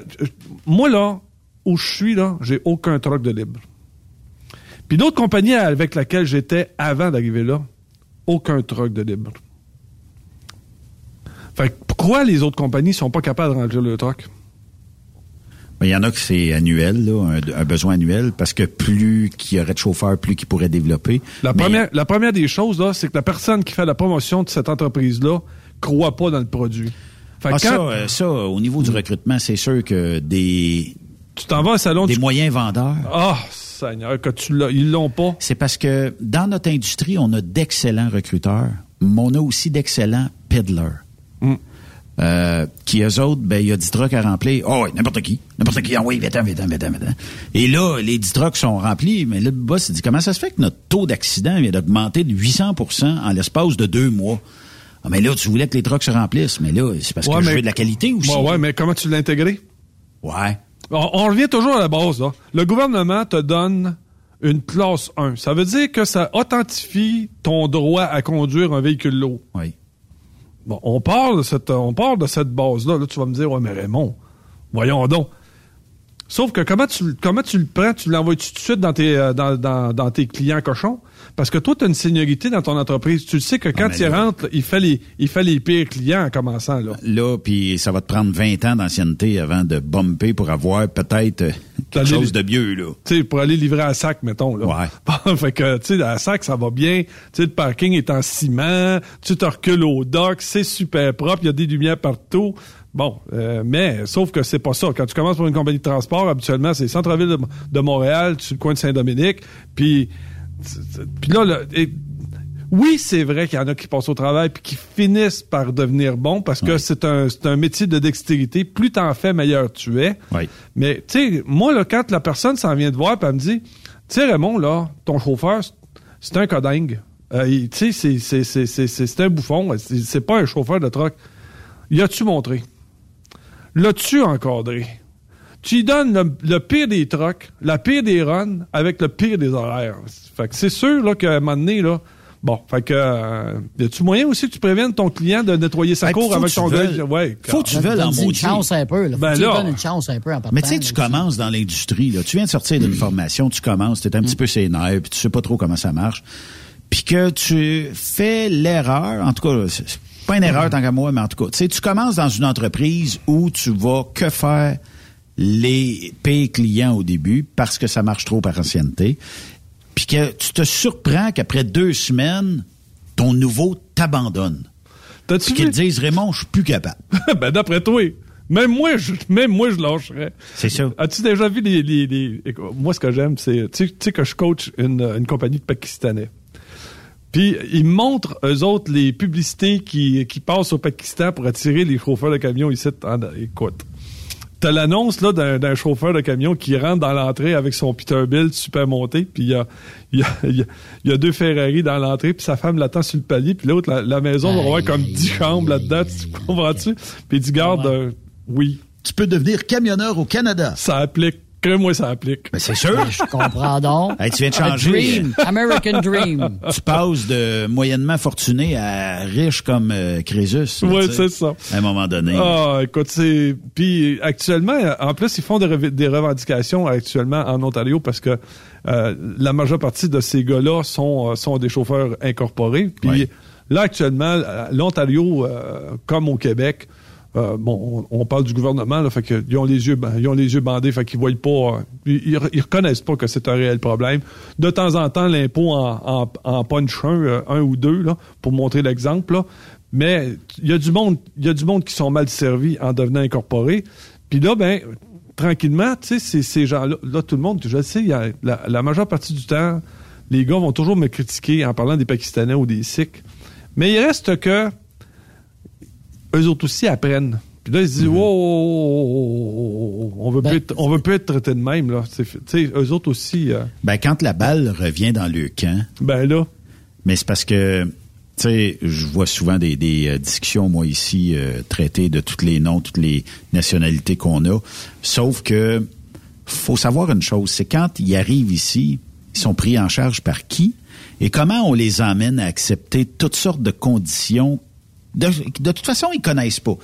Moi là, où je suis là, j'ai aucun troc de libre. Puis d'autres compagnies avec lesquelles j'étais avant d'arriver là, aucun troc de libre. Fait que pourquoi les autres compagnies sont pas capables de remplir le troc? Il y en a que c'est annuel, là, un, un besoin annuel, parce que plus qu'il y aurait de chauffeurs, plus qu'ils pourraient développer. La Mais- première, la première des choses, là, c'est que la personne qui fait la promotion de cette entreprise-là croit pas dans le produit. Fait Ah, ça, quand euh, ça, au niveau du recrutement, c'est sûr que des, tu t'en vas salon des moyens vendeurs, Ah, Seigneur, que tu l'as, ils l'ont pas. c'est parce que dans notre industrie, on a d'excellents recruteurs, mais on a aussi d'excellents peddlers. Mm. Euh, qui eux autres, ben, il y a 10 trucks à remplir. Oh, oui, n'importe qui. N'importe qui. Ah oui, vite, vite, vite, vite. Et là, les 10 trucks sont remplis, mais là, le boss il dit, comment ça se fait que notre taux d'accident vient d'augmenter de 800% en l'espace de deux mois? Ah, mais là, tu voulais que les trucks se remplissent, mais là, c'est parce Ouais, que je mais- veux de la qualité aussi. Ouais, ouais, mais comment tu l'as intégré? Ouais. On, on revient toujours à la base, là. Le gouvernement te donne une classe 1. Ça veut dire que ça authentifie ton droit à conduire un véhicule lourd. Oui. Bon, on parle de cette, on de cette base-là. Là, tu vas me dire, ouais, mais Raymond, Voyons donc. Sauf que comment tu, comment tu le prends? Tu l'envoies tout de suite dans tes, euh, dans, dans, dans tes clients cochons? Parce que toi, tu as une seniorité dans ton entreprise. Tu le sais que quand mais il là- rentre, il fait les, il fait les pires clients en commençant, là. Là, puis ça va te prendre 20 ans d'ancienneté avant de bumper pour avoir peut-être euh, quelque chose de mieux, là. Tu sais, pour aller livrer à sac, mettons, là. Ouais. <laughs> fait que, tu sais, à sac, ça va bien. Tu sais, le parking est en ciment. Tu te recules au dock. C'est super propre. Il y a des lumières partout. Bon, euh, mais sauf que c'est pas ça. Quand tu commences pour une compagnie de transport, habituellement, c'est centre-ville de, de Montréal, le coin de Saint-Dominique. Puis, puis là, là, et- oui, c'est vrai qu'il y en a qui passent au travail puis qui finissent par devenir bons parce que c'est un, métier de dextérité. Plus t'en fais, meilleur tu es. Mais, tu sais, moi, là, quand la personne s'en vient de voir puis elle me dit, tu sais, Raymond, là, ton chauffeur, c'est- un codingue. Euh, tu sais, c'est- un bouffon. C'est c'est pas un chauffeur de truck. Y as-tu montré? L'as-tu encadré? Tu lui donnes le, le pire des trucks, la pire des runs, avec le pire des horaires. Fait que c'est sûr là, qu'à un moment donné, là, bon, fait que euh, y a-tu moyen aussi que tu préviennes ton client de nettoyer sa Hey, cour faut avec que tu ton gars? Ouais, faut que tu veuilles en une chance un peu. Là. Faut Ben que tu lui là. donnes une chance un peu en partant. Mais tu sais, tu commences dans l'industrie, là. Tu viens de sortir d'une formation, tu commences, tu es un petit peu sénère, puis tu sais pas trop comment ça marche. Puis que tu fais l'erreur, en tout cas, c'est c'est pas une erreur tant qu'à moi, mais en tout cas, tu sais, tu commences dans une entreprise où tu vas que faire les payes clients au début parce que ça marche trop par ancienneté. Puis que tu te surprends qu'après deux semaines, ton nouveau t'abandonne. Puis qu'ils te disent, Raymond, je suis plus capable. <laughs> ben d'après toi, même moi, je, même moi, je lâcherais. C'est ça. As-tu déjà vu les, les, les- moi ce que j'aime, c'est tu sais- que je coach une, une compagnie de Pakistanais. Puis ils montrent eux autres les publicités qui, qui passent au Pakistan pour attirer les chauffeurs de camions ici. En- écoute. T'as l'annonce là d'un d'un chauffeur de camion qui rentre dans l'entrée avec son Peterbilt super monté, puis il y a, il y, a, il y a- il y a deux Ferrari dans l'entrée, puis sa femme l'attend sur le palier, puis l'autre, la, la maison va avoir comme 10 chambres là-dedans, tu comprends-tu? Puis il dit, garde, euh, oui. Tu peux devenir camionneur au Canada. Ça applique. Que moi, ça applique. Ben, c'est sûr. Je comprends donc. <laughs> Hey, tu viens de A changer. dream. American dream. <laughs> tu passes de moyennement fortuné à riche comme euh, Crésus. là, Ouais, tu sais, c'est ça. À un moment donné. Ah, écoute, c'est. Puis actuellement, en plus, ils font des, rev- des revendications actuellement en Ontario parce que euh, la majeure partie de ces gars-là sont, euh, sont des chauffeurs incorporés. Puis là, actuellement, euh, l'Ontario, euh, comme au Québec, euh, bon, on, parle du gouvernement, là, fait que ils ont les yeux, ban- ils les yeux bandés, fait qu'ils voient pas, euh, ils, ils re- ils reconnaissent pas que c'est un réel problème. De temps en temps, l'impôt en, en, punch un, euh, un ou deux, pour montrer l'exemple. Mais il y a du monde, qui sont mal servis en devenant incorporés. Puis là, ben, tranquillement, tu sais, ces, gens-là, là, tout le monde, je le sais, y a la majeure partie du temps, les gars vont toujours me critiquer en parlant des Pakistanais ou des Sikhs. Mais il reste que eux autres aussi apprennent. Puis là, ils se disent, wow, on veut plus être, on veut plus être traité de même, là. C'est- Tu sais, eux autres aussi, euh, Ben, quand la balle revient dans le camp. ben là. Mais c'est parce que, tu sais, je vois souvent des, des, euh, discussions, moi, ici, euh, traitées de tous les noms, toutes les nationalités qu'on a. Sauf que, faut savoir une chose, c'est quand ils arrivent ici, ils sont pris en charge par qui? Et comment on les emmène à accepter toutes sortes de conditions de, toute façon, ils connaissent pas.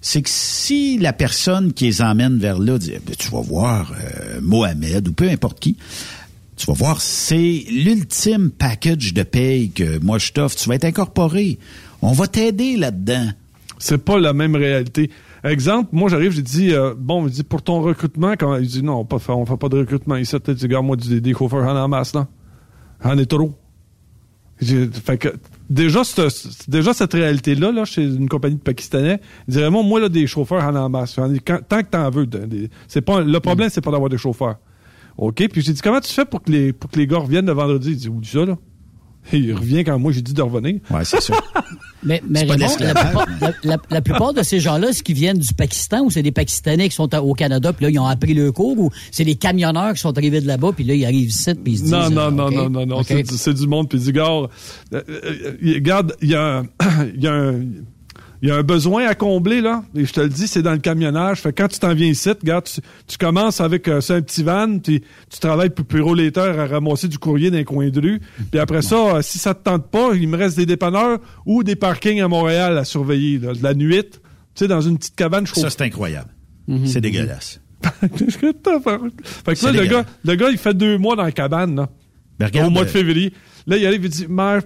C'est que si la personne qui les emmène vers là dit, Ben, tu vas voir euh, Mohamed ou peu importe qui, tu vas voir, c'est l'ultime package de paye que moi je t'offre. Tu vas être incorporé. On va t'aider là-dedans. C'est pas la même réalité. Exemple, moi j'arrive, j'ai dit euh, bon, il dit pour ton recrutement, quand il dit non, on fait pas de recrutement ici, tu dis regarde moi des, des chauffeurs en masse là. En est trop. Fait que déjà cette, déjà cette réalité là chez une compagnie de pakistanais, il dirait moi moi là des chauffeurs en en masse, J'en ai- quand- tant que t'en veux, des- c'est pas le problème c'est pas d'avoir des chauffeurs. OK, puis j'ai dit comment tu fais pour que les pour que les gars reviennent le vendredi, il dit où ça là Il revient quand moi j'ai dit de revenir. Ouais, c'est ça. <laughs> Mais, mais Raymond, la, plupart, la- la- la plupart de ces gens-là, est-ce qu'ils viennent du Pakistan ou c'est des Pakistanais qui sont au Canada puis là, ils ont appris le cours ou c'est des camionneurs qui sont arrivés de là-bas puis là, ils arrivent ici puis ils se disent... Non, non, euh, non, OK, non, non, non, OK. c'est du- c'est du monde, puis du gars, euh, euh, regarde, il y a un, <coughs> il y a un, il y a un besoin à combler, là, et je te le dis, c'est dans le camionnage, fait que quand tu t'en viens ici, regarde, tu, tu commences avec euh, ça, un petit van, puis tu travailles pour Bureau Later à ramasser du courrier dans les coins de rue, puis après ça, euh, si ça te tente pas, il me reste des dépanneurs ou des parkings à Montréal à surveiller, là, de la nuit, tu sais, dans une petite cabane Ça, chauffée. c'est incroyable. C'est dégueulasse. <laughs> Qu'est-ce que t'as fait? Fait que là, le gars, le gars, il fait deux mois dans la cabane, là. Ben, regarde, au mois de euh, février. Là, il arrive et dit, Mère,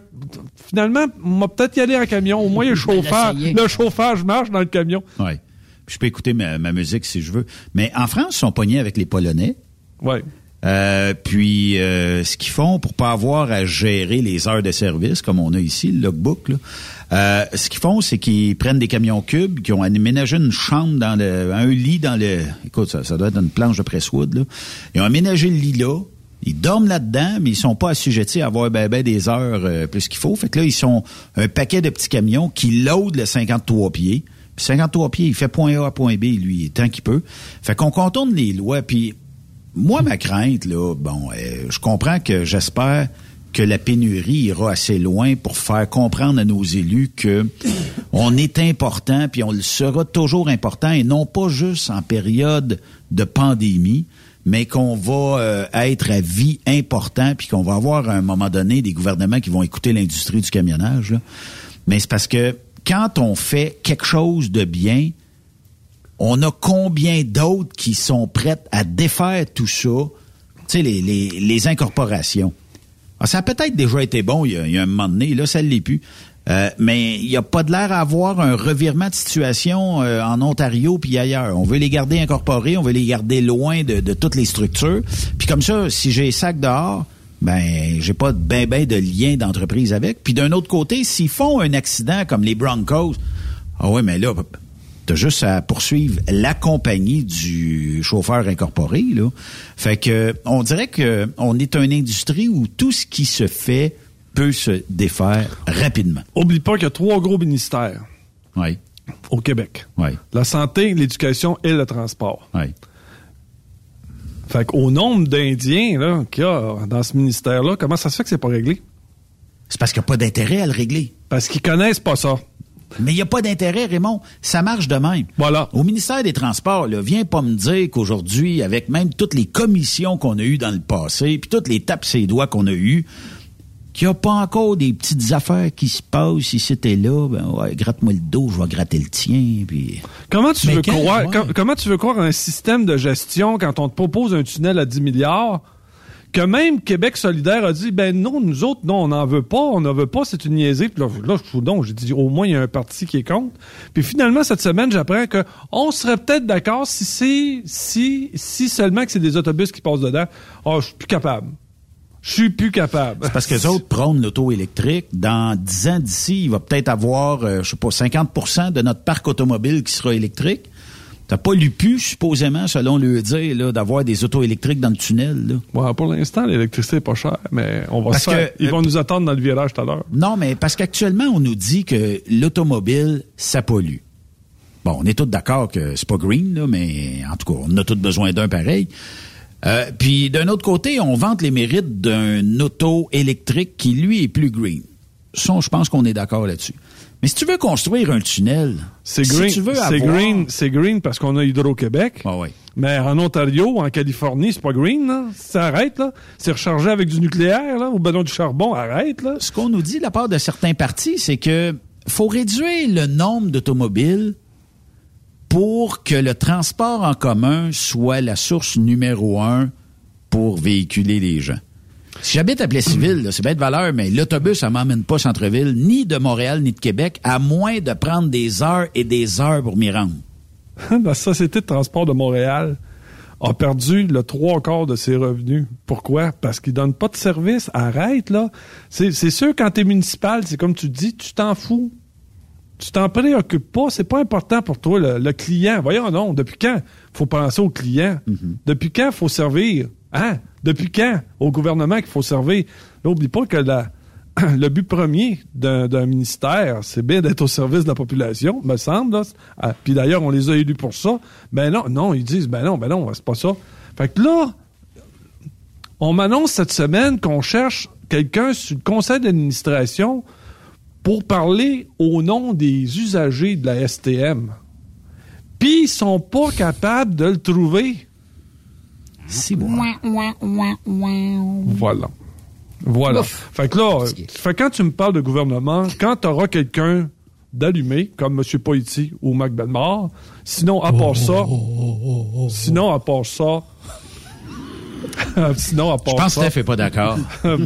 finalement, on va peut-être y aller en camion. Au moins, il y a le chauffeur. l'essayer. Le chauffage marche dans le camion. Puis je peux écouter ma, ma musique si je veux. Mais en France, ils sont pognés avec les Polonais. Ouais. Euh, puis euh, ce qu'ils font pour pas avoir à gérer les heures de service comme on a ici le logbook là, euh, ce qu'ils font c'est qu'ils prennent des camions cubes qui ont aménagé une chambre dans le un lit dans le écoute ça, ça doit être une planche de presswood là ils ont aménagé le lit là ils dorment là-dedans, mais ils sont pas assujettis à avoir ben, ben des heures euh, plus qu'il faut. Fait que là, ils sont un paquet de petits camions qui loadent le 53 pieds. Puis 53 pieds, il fait point A à point B, lui, tant qu'il peut. Fait qu'on contourne les lois. Puis moi, ma crainte, là, bon, euh, je comprends que j'espère que la pénurie ira assez loin pour faire comprendre à nos élus que on est important, puis on le sera toujours important, et non pas juste en période de pandémie, mais qu'on va euh, être à vie important, puis qu'on va avoir à un moment donné des gouvernements qui vont écouter l'industrie du camionnage. là. Mais c'est parce que quand on fait quelque chose de bien, on a combien d'autres qui sont prêtes à défaire tout ça? Tu sais, les, les, les incorporations? Ah, ça a peut-être déjà été bon il y a, il y a un moment donné, là, ça ne l'est plus. Euh, mais il n'y a pas de l'air à avoir un revirement de situation euh, en Ontario puis ailleurs. On veut les garder incorporés, on veut les garder loin de, de toutes les structures. Puis comme ça, si j'ai sacs dehors, ben j'ai pas de ben ben de lien d'entreprise avec. Puis d'un autre côté, s'ils font un accident comme les Broncos, ah ouais, mais là, t'as juste à poursuivre la compagnie du chauffeur incorporé, là. Fait que on dirait que on est une industrie où tout ce qui se fait peut se défaire rapidement. Oublie pas qu'il y a trois gros ministères Oui. au Québec. Oui. La santé, l'éducation et le transport. Oui. Fait qu'au nombre d'Indiens qu'il y a dans ce ministère-là, comment ça se fait que c'est pas réglé? C'est parce qu'il n'y a pas d'intérêt à le régler. Parce qu'ils connaissent pas ça. Mais il n'y a pas d'intérêt, Raymond. Ça marche de même. Voilà. Au ministère des Transports, là, viens pas me dire qu'aujourd'hui, avec même toutes les commissions qu'on a eues dans le passé, puis toutes les tapes ses doigts qu'on a eues, qu'il n'y a pas encore des petites affaires qui se passent. Si c'était là, ben ouais, gratte-moi le dos, je vais gratter le tien. Puis... Comment tu Mais veux croire com- comment tu veux croire un système de gestion quand on te propose un tunnel à 10 milliards que même Québec solidaire a dit ben non nous autres non on n'en veut pas on n'en veut pas c'est une niaiserie puis là, là je suis donc j'ai dit au moins il y a un parti qui est contre puis finalement cette semaine j'apprends que on serait peut-être d'accord si c'est si si seulement que c'est des autobus qui passent dedans oh je suis plus capable je suis plus capable C'est parce que les autres prônent l'auto électrique. Dans 10 ans d'ici, il va peut-être avoir, euh, je sais pas, 50% de notre parc automobile qui sera électrique. T'as pas lu pu, supposément, selon le dire, là, d'avoir des autos électriques dans le tunnel. Là. Ouais, pour l'instant l'électricité est pas chère mais on va Parce se faire- que- ils vont nous attendre dans le virage tout à l'heure Non, mais parce qu'actuellement, on nous dit que l'automobile, ça pollue. Bon, on est tous d'accord que c'est pas green, là, mais en tout cas, on a tous besoin d'un pareil. Euh, puis d'un autre côté, on vante les mérites d'un auto électrique qui, lui, est plus green. Ça, je pense qu'on est d'accord là-dessus. Mais si tu veux construire un tunnel, C'est si green, tu veux c'est avoir- green, c'est green parce qu'on a Hydro-Québec. Ah. Mais en Ontario, en Californie, c'est pas green, là. Ça arrête, là. C'est rechargé avec du nucléaire, là, ou non, du charbon, arrête, là. Ce qu'on nous dit de la part de certains partis, c'est que faut réduire le nombre d'automobiles pour que le transport en commun soit la source numéro un pour véhiculer les gens. Si j'habite à Plessisville, c'est bête de valeur, mais l'autobus, ça m'emmène pas centre-ville, ni de Montréal, ni de Québec, à moins de prendre des heures et des heures pour m'y rendre. <laughs> La Société de transport de Montréal a perdu le trois quarts de ses revenus. Pourquoi? Parce qu'ils donnent pas de service. Arrête, là. C'est c'est sûr, quand t'es municipal, c'est comme tu dis, tu t'en fous. Tu t'en préoccupes pas. C'est pas important pour toi, le, le client. Voyons, non. Depuis quand faut penser au client? Depuis quand faut servir? Hein? Depuis quand au gouvernement qu'il faut servir? N'oublie pas que la, <clears throat> le but premier d'un ministère, c'est bien d'être au service de la population, me semble. Ah, Puis d'ailleurs, on les a élus pour ça. Ben non, non, ils disent, ben non, ben non, c'est pas ça. Fait que là, on m'annonce cette semaine qu'on cherche quelqu'un sur le conseil d'administration pour parler au nom des usagers de la STM. Puis ils sont pas capables de le trouver. C'est bon. Voilà. Voilà. Fait que là, fait quand tu me parles de gouvernement, quand tu auras quelqu'un d'allumer, comme M. Poiti ou Mac Benmar. Sinon, à part ça, sinon, à part ça, <laughs> sinon, à part Je pense que ça, Steph n'est pas d'accord. <laughs>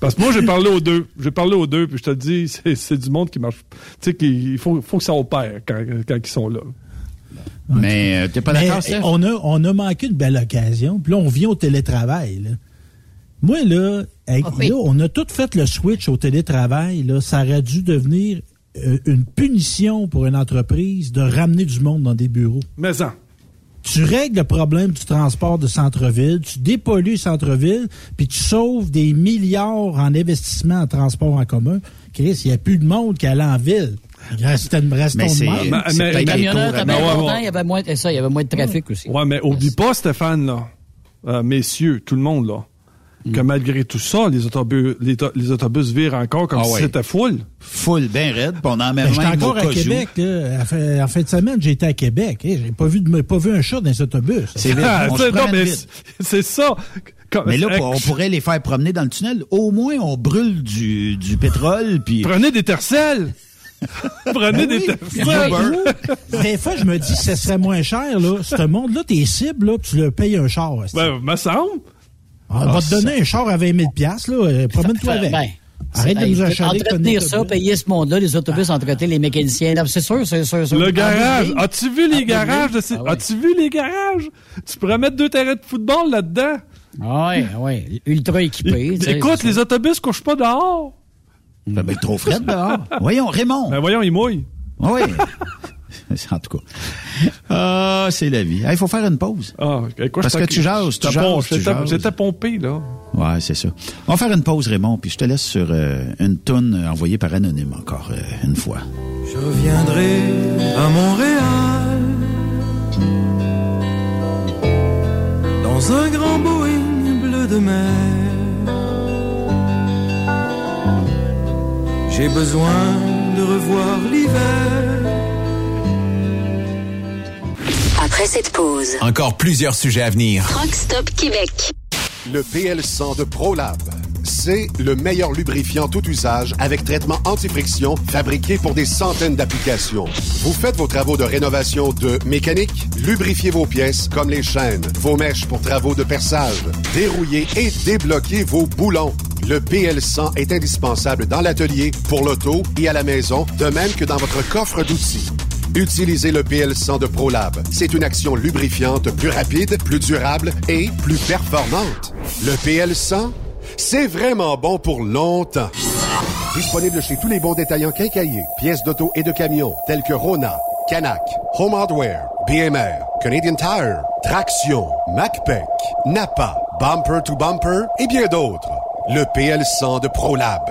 Parce que moi, j'ai parlé aux deux. J'ai parlé aux deux, puis je te dis, c'est, c'est du monde qui marche. Tu sais, qu'il faut, faut que ça opère quand, quand ils sont là. Mais euh, t'es pas Mais, d'accord, on, a, on a manqué une belle occasion. Puis là, on vient au télétravail. là. Moi, là, avec- Ah oui. là, on a tout fait le switch au télétravail. Là. Ça aurait dû devenir euh, une punition pour une entreprise de ramener du monde dans des bureaux. Mais ça. Tu règles le problème du transport de centre-ville, tu dépollues le centre-ville, puis tu sauves des milliards en investissement en transport en commun. Chris, il n'y a plus de monde qui allait en ville. Restons, restons Mais c'est- même. Mais- mais- Les mais- camionneurs, mais- t'avais ouais, longtemps, ouais. il y avait moins, et ça, il y avait moins de trafic aussi. Ouais, mais oublie pas, Stéphane, là, euh, messieurs, tout le monde, là, que malgré tout ça, les autobus, les, to- les autobus virent encore comme Ah si ouais. c'était full. Full, bien raide, puis on en met Ben, J'étais même encore au à. Québec. Là. En, fin, en fin de semaine, j'étais à Québec. Eh, j'ai pas vu, de- pas vu un chat dans les autobus. C'est <laughs> vite. Ah, c'est- ça. Comme- Mais là, on pourrait les faire promener dans le tunnel. Au moins, on brûle du, du pétrole, puis... Prenez des tercelles. <laughs> Prenez Ben des oui. tercelles. Des fois, je me dis, ce serait moins cher. Là. Ce monde-là, tes cibles, là, tu leur payes un char. Ben, me semble. On va te donner un char à 20 000 piastres, là. euh, Promène-toi avec. Ben, Arrête de nous achaler. Entretenir ça, payer ce monde-là, les autobus, entretenir les mécaniciens. C'est sûr, c'est sûr. c'est sûr. Le En garage. As-tu vu les garages? de ces- Ah. As-tu vu les garages? Tu pourrais mettre deux terrains de football là-dedans. Ah ouais, ah ouais. Ultra équipé. <laughs> Écoute, les autobus couchent pas dehors. Ben, ben, trop frais dehors. Voyons, Raymond. Ben voyons, ils mouillent. Oui. <laughs> <laughs> en tout cas. Ah, c'est la vie. Il faut faire une pause. Ah, écoute, Parce que tu jases, tu jases, tu j'étais- jases. J'étais pompé, là. Ouais, c'est ça. On va faire une pause, Raymond, puis je te laisse sur euh, une toune envoyée par Anonyme encore euh, une fois. Je reviendrai à Montréal dans un grand Boeing bleu de mer. J'ai besoin de revoir l'hiver. Après cette pause, Encore plusieurs sujets à venir. Truck Stop Québec. Le PL100 de ProLab. C'est le meilleur lubrifiant tout usage avec traitement anti-friction fabriqué pour des centaines d'applications. Vous faites vos travaux de rénovation de mécanique, lubrifiez vos pièces comme les chaînes, vos mèches pour travaux de perçage, dérouillez et débloquez vos boulons. Le PL100 est indispensable dans l'atelier, pour l'auto et à la maison, de même que dans votre coffre d'outils. Utilisez le PL100 de ProLab. C'est une action lubrifiante plus rapide, plus durable et plus performante. Le PL100, c'est vraiment bon pour longtemps. Disponible chez tous les bons détaillants quincaillés, pièces d'auto et de camions, tels que Rona, Canac, Home Hardware, BMR, Canadian Tire, Traction, MacPac, Napa, Bumper to Bumper et bien d'autres. Le PL100 de ProLab.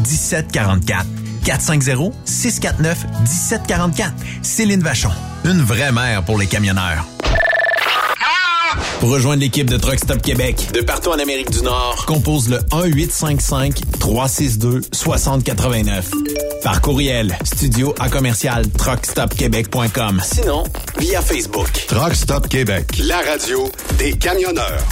1744. 450 649 1744. Céline Vachon, une vraie mère pour les camionneurs. Pour rejoindre l'équipe de Truck Stop Québec, de partout en Amérique du Nord, compose le 1-855-362-6089. Par courriel, studio à commercial truckstopquebec.com. Sinon, via Facebook. Truck Stop Québec, la radio des camionneurs.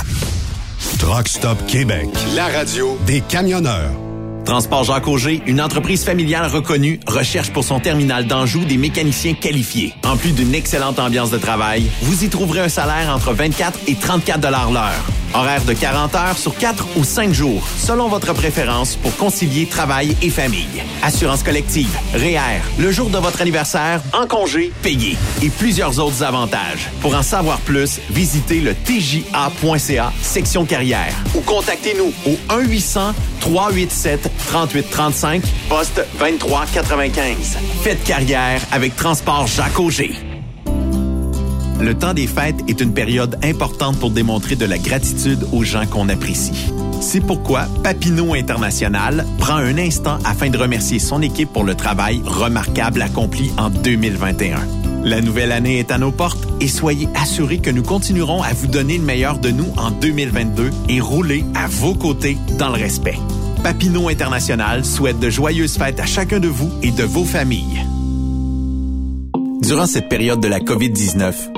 Truck Stop Québec, la radio des camionneurs. Transport Jacques Auger, une entreprise familiale reconnue, recherche pour son terminal d'Anjou des mécaniciens qualifiés. En plus d'une excellente ambiance de travail, vous y trouverez un salaire entre 24 et 34 dollars l'heure. Horaire de 40 heures sur 4 ou 5 jours, selon votre préférence pour concilier travail et famille. Assurance collective, REER, le jour de votre anniversaire, en congé, payé et plusieurs autres avantages. Pour en savoir plus, visitez le tja.ca section carrière ou contactez-nous au 1 800 387 3835 poste 2395. Faites carrière avec Transport Jacques Auger. Le temps des fêtes est une période importante pour démontrer de la gratitude aux gens qu'on apprécie. C'est pourquoi Papineau International prend un instant afin de remercier son équipe pour le travail remarquable accompli en 2021. La nouvelle année est à nos portes et soyez assurés que nous continuerons à vous donner le meilleur de nous en 2022 et rouler à vos côtés dans le respect. Papineau International souhaite de joyeuses fêtes à chacun de vous et de vos familles. Durant cette période de la COVID-19,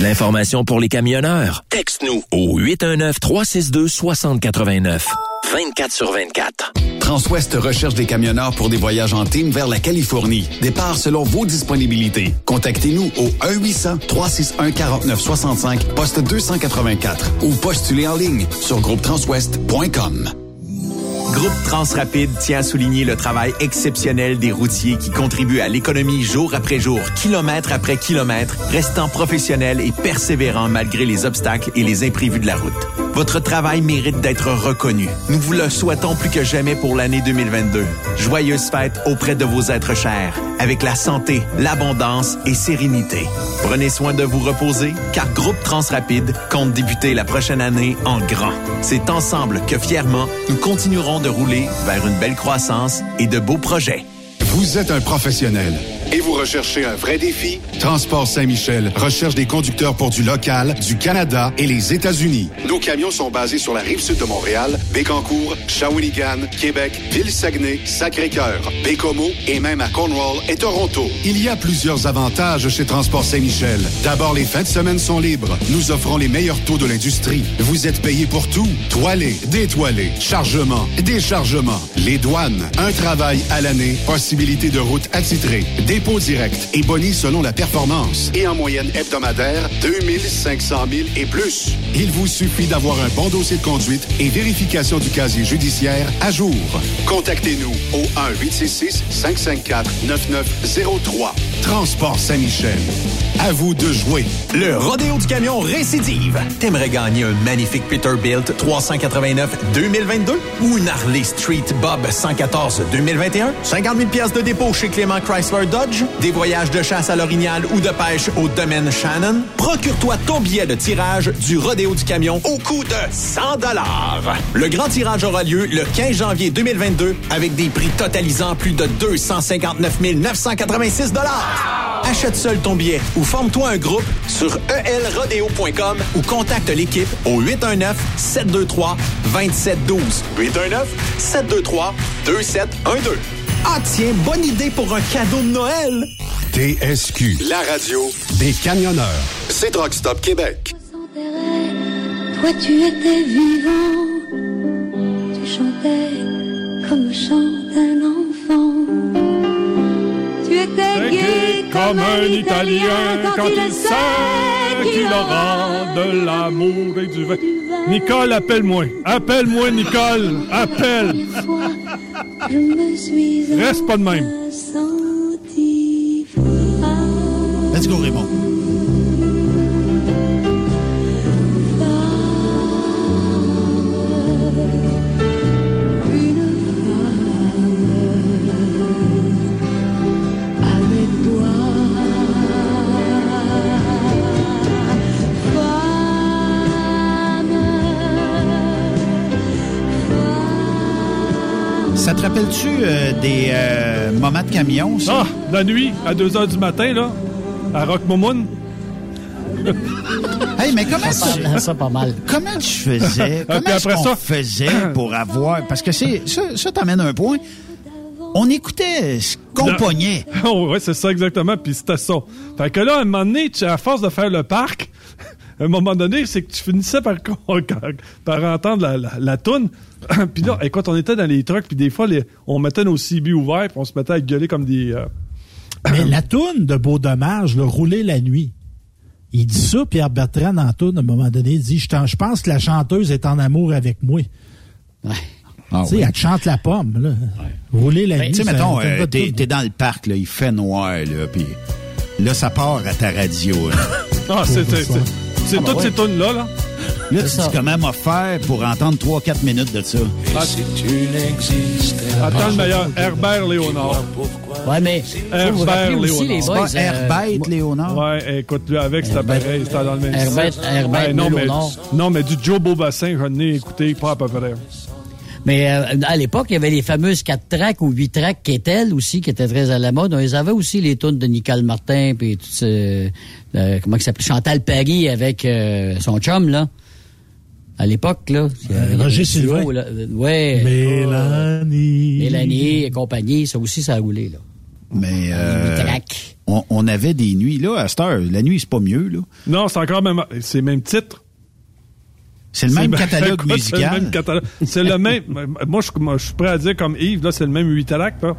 L'information pour les camionneurs? Texte-nous au 819-362-6089. 24 sur 24. Transwest recherche des camionneurs pour des voyages en team vers la Californie. Départ selon vos disponibilités. Contactez-nous au 1-800-361-4965, poste 284 ou postulez en ligne sur groupetranswest.com. Groupe Transrapide tient à souligner le travail exceptionnel des routiers qui contribuent à l'économie jour après jour, kilomètre après kilomètre, restant professionnels et persévérants malgré les obstacles et les imprévus de la route. Votre travail mérite d'être reconnu. Nous vous le souhaitons plus que jamais pour l'année 2022. Joyeuses fêtes auprès de vos êtres chers, avec la santé, l'abondance et sérénité. Prenez soin de vous reposer, car Groupe Transrapide compte débuter la prochaine année en grand. C'est ensemble que fièrement, nous continuerons de rouler vers une belle croissance et de beaux projets. Vous êtes un professionnel et vous recherchez un vrai défi? Transport Saint-Michel recherche des conducteurs pour du local, du Canada et les États-Unis. Nos camions sont basés sur la rive sud de Montréal, Bécancour, Shawinigan, Québec, Ville-Saguenay, Sacré-Cœur, Bécomo et même à Cornwall et Toronto. Il y a plusieurs avantages chez Transport Saint-Michel. D'abord, les fins de semaine sont libres. Nous offrons les meilleurs taux de l'industrie. Vous êtes payé pour tout. Toilé, détoilé, chargement, déchargement, les douanes, un travail à l'année, possibilité de route attitrée, dépôt direct et boni selon la performance. Et en moyenne hebdomadaire, 2500 000 et plus. Il vous suffit d'avoir un bon dossier de conduite et vérification du casier judiciaire à jour. Contactez-nous au 1-866-554-9903. Transport Saint-Michel. À vous de jouer. Le rodéo du camion récidive. T'aimerais gagner un magnifique Peterbilt 389 2022 ou une Harley Street Bob 114 2021? 50 000 pièces de dépôt chez Clément Chrysler Dodge? Des voyages de chasse à l'orignal ou de pêche au domaine Shannon? Procure-toi ton billet de tirage du rodéo du camion au coût de 100 dollars. Le grand tirage aura lieu le 15 janvier 2022 avec des prix totalisant plus de 259 986 dollars. Achète seul ton billet ou forme-toi un groupe sur elrodeo.com ou contacte l'équipe au 819 723 2712 819 723 2712. Ah tiens, bonne idée pour un cadeau de Noël. TSQ, la radio des camionneurs. C'est Rock Stop Québec. Toi tu étais vivant, tu chantais comme chante un enfant. Tu étais gai comme un Italien quand il sait qu'il aura de l'amour et du vin. Nicole, appelle-moi. Appelle-moi, Nicole. Appelle. Je me suis Reste pas de même. Let's go, Raymond. Te rappelle-tu euh, des euh, moments de camion, ça? Ah, la nuit, à 2 h du matin, là, à Roquemomoun. <laughs> Hey, mais comment Ça tu... ça pas mal. Comment tu faisais? <laughs> Comment après ça- faisait pour avoir... Parce que c'est ça, ça t'amène un point. On écoutait ce qu'on pognait. <laughs> Oh, ouais, c'est ça exactement, puis c'était ça. Fait que là, à un moment donné, tu- à force de faire le parc, à un moment donné, c'est que tu finissais par, <laughs> par entendre la, la, la toune. <clears throat> puis là, écoute, on était dans les trucks, puis des fois, les, on mettait nos CB ouverts, puis on se mettait à gueuler comme des... euh, <clears throat> Mais la toune de Beau Dommage, le rouler la nuit. Il dit ça, Pierre Bertrand, dans la toune, à un moment donné, il dit Je pense que la chanteuse est en amour avec moi. Ah tu sais, oui. elle te chante la pomme, là. Rouler la Ben, nuit. tu sais, mettons, euh, t'es dans le parc, là, il fait noir, là, puis là, ça part à ta radio. Là, <laughs> Ah, c'est c'est- c'est- c'est Ah, toutes ouais. ces tunes-là, là. Là, tu dis comment m'a faire pour entendre 3-4 minutes de ça. Ah, Attends le meilleur, Herbert Léonard. Ouais, mais les boys. C'est pas euh, Herbert Léonard? Ouais, écoute, lui, avec, c'était Herbert- pareil, c'était dans le même Herbert- style. Herbert Ouais, non, mais, Léonard. non, mais du Joe Beaubassin, je n'ai écouté pas à peu près. Mais euh, à l'époque, il y avait les fameuses 4 tracks ou 8 tracks qui étaient elles aussi, qui étaient très à la mode. Ils avaient aussi les tunes de Nicole Martin, puis tout ce, euh, comment il s'appelle, Chantal Paris avec euh, son chum, là. À l'époque, là. Roger Sylvain. là. Ouais. Mélanie. Mélanie et compagnie, ça aussi, ça a roulé, là. Mais euh, Les tracks. on, on avait des nuits. Là, à cette heure, la nuit, c'est pas mieux. là. Non, c'est encore même, c'est le même titre. C'est le même catalogue <laughs> écoute, C'est le musical? même catalogue? C'est le même. Moi, je, moi, je suis prêt à dire comme Yves, là, c'est le même 8 tracks, là.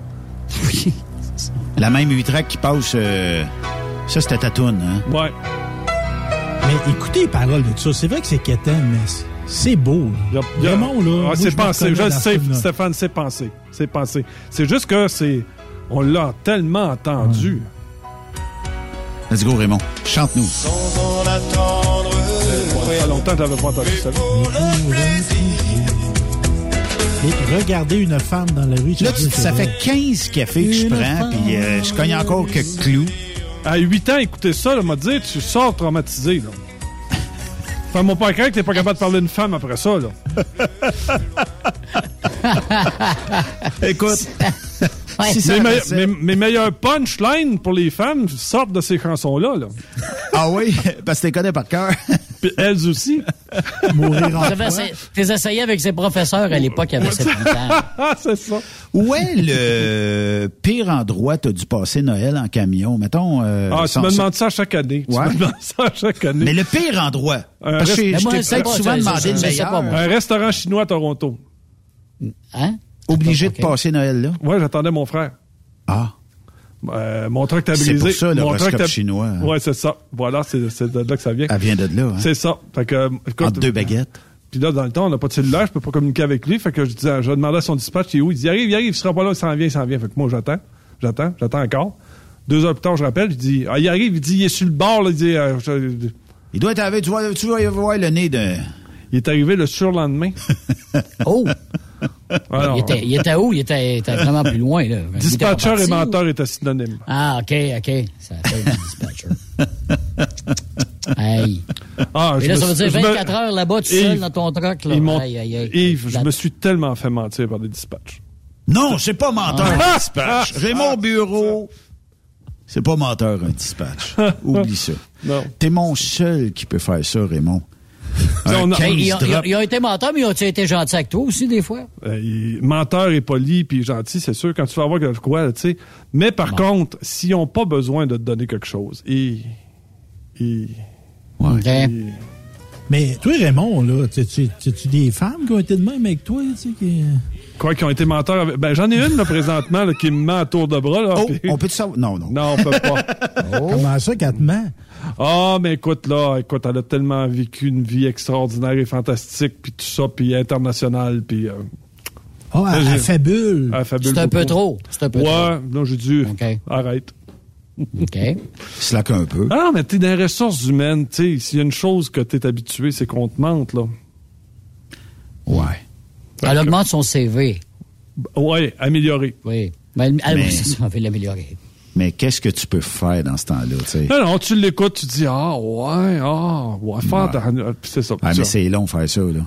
<laughs> La même 8 tracks qui passe. euh, ça, c'était ta toune, hein? Ouais. Mais écoutez les paroles de ça. C'est vrai que c'est quétaine, mais c'est- beau. là. Il y a- Vraiment, là. Ah, c'est pensé. Je sais. Stéphane, c'est pensé. C'est pensé. C'est juste que c'est. On l'a tellement entendu. Let's go, Raymond. Chante-nous. Ça fait longtemps que je l'avais pas entendu ça. Et regarder une femme dans la rue. Là, tu tu- ça fait 15 cafés que je prends, puis euh, je cogne encore quelques clous. À 8 ans, écouter ça, là, m'a dit, tu sors traumatisé, là. Fais-moi pas craindre que t'es pas capable de parler d'une femme après ça, là. <laughs> Écoute. Ouais. Si ça mes, me- restait- mes- mes meilleurs punchlines pour les femmes sortent de ces chansons-là, là. <laughs> Ah oui, parce que tu les connais par cœur. Puis elles aussi. <laughs> Mourir en essayé- T'es essayé avec ses professeurs à l'époque, il y avait 7-8 ans. Ah, <laughs> c'est ça. Où est le pire endroit que tu as dû passer Noël en camion? Mettons. euh, Ah, tu sans- me demandes ça chaque année. Tu Ouais. me demandes ça chaque année. Mais le pire endroit? Un Parce que reste- je t'ai peut-être souvent demandé le meilleur. Un restaurant chinois à Toronto. Hein? Obligé de passer Noël là? Ouais, j'attendais mon frère. Ah. Euh, mon truck t'a C'est pour ça, le mon chinois, hein. Ouais, c'est ça. Voilà, c'est de là que ça vient. Elle vient de là. Hein? C'est ça. Fait que, euh, écoute, Entre deux baguettes. Puis là, dans le temps, on n'a pas de cellulaire, je peux pas communiquer avec lui. Fait que je disais, je demandais à son dispatch, il est où? Il dit, il arrive, il arrive, il sera pas là, il s'en vient, il s'en vient. Fait que moi, j'attends, j'attends, j'attends encore. Deux heures plus tard, je rappelle, je dis, ah, il arrive, il dit, il est sur le bord, là, il dit, euh, je- Il doit être avec, tu vois, tu vas voir le nez de. il est arrivé le surlendemain. <laughs> Oh! Alors, il, était, il était où? Il était, il était vraiment plus loin, là. Dispatcher et parti, ou- menteur étaient synonymes. Ah, OK, OK. Ça fait du dispatcher. <laughs> hey. Ah, Et là, ça veut suis- dire je me- 24 heures là-bas, tout seul, Yves, dans ton truck, là. Aïe, aïe, aïe. Yves, je me suis tellement fait mentir par des dispatchs. Non, c'est pas menteur Ah. un dispatch. Raymond Bureau. C'est pas menteur un dispatch. <laughs> Oublie ça. Non. T'es mon seul qui peut faire ça, Raymond. On Un a- case Hey, ils, ont, ils ont- ont été menteurs, mais ils ont-ils été gentils avec toi aussi, des fois? Euh, il- menteur et poli puis gentil, c'est sûr, quand tu vas avoir quelque quoi, tu sais. Mais par contre, s'ils n'ont pas besoin de te donner quelque chose, ils... ils- OK. ils- Mais toi, Raymond, là, tu des femmes qui ont été de même avec toi, tu sais, qui... quoi, qui ont été menteurs avec... Ben, j'en ai une, là, présentement, là, qui me ment à tour de bras, là. Oh, on peut te savoir? Non, non. Non, on peut pas. <laughs> Comment ça, qu'elle te ment? Ah, mais écoute, là, écoute, elle a tellement vécu une vie extraordinaire et fantastique, puis tout ça, puis internationale, puis... Euh, Ah, elle, elle fabule. elle fabule C'est un peu trop. C'est un peu Ouais, non, j'ai dû... OK. Arrête. trop. OK. <laughs> Slack un peu. Ah, non, mais t'es dans les ressources humaines, tu sais, s'il y a une chose que t'es habitué, c'est qu'on te mente, là. Ouais. Elle augmente son CV. Ouais, amélioré. Oui. Mais, elle, elle, Mais- c'est <laughs> ça, on veut l'améliorer. Mais qu'est-ce que tu peux faire dans ce temps-là, tu sais? Non, non, tu l'écoutes, tu dis, ah, ouais, ah, ouais, faire dans- puis c'est ça. Ah, ça. mais c'est long faire ça, là.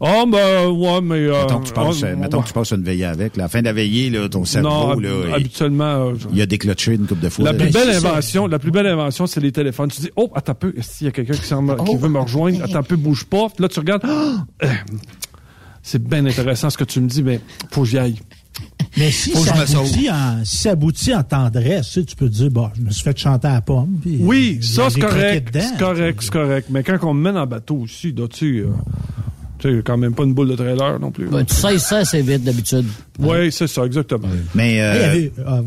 Ah, ben, ouais, mais. Euh, mettons que tu passes, euh, mettons que tu passes une veillée avec. la fin de la veillée, là, ton cerveau, non, là, hab- il- habituellement. euh, je- il a déclenché une coupe de fois. la là. plus belle c'est ça. invention, la plus belle invention, c'est les téléphones. Tu dis, oh, attends un peu, s'il y a quelqu'un qui, veut me rejoindre, attends un peu, bouge pas. Puis là, tu regardes, Ah! Euh, c'est bien intéressant ce que tu me dis, mais faut que j'y aille. Mais si Faut que ça, aboutit en, si ça aboutit en tendresse, tu, sais, tu peux te dire, bon, je me suis fait chanter à la pomme. puis, Oui, euh, ça, c'est correct. C'est correct, c'est correct. Mais quand on me mène en bateau aussi, là, tu sais, euh, quand même pas une boule de trailer non plus. Ben, tu sais ça assez vite d'habitude. Oui, c'est ça, exactement. Mais, euh, ah,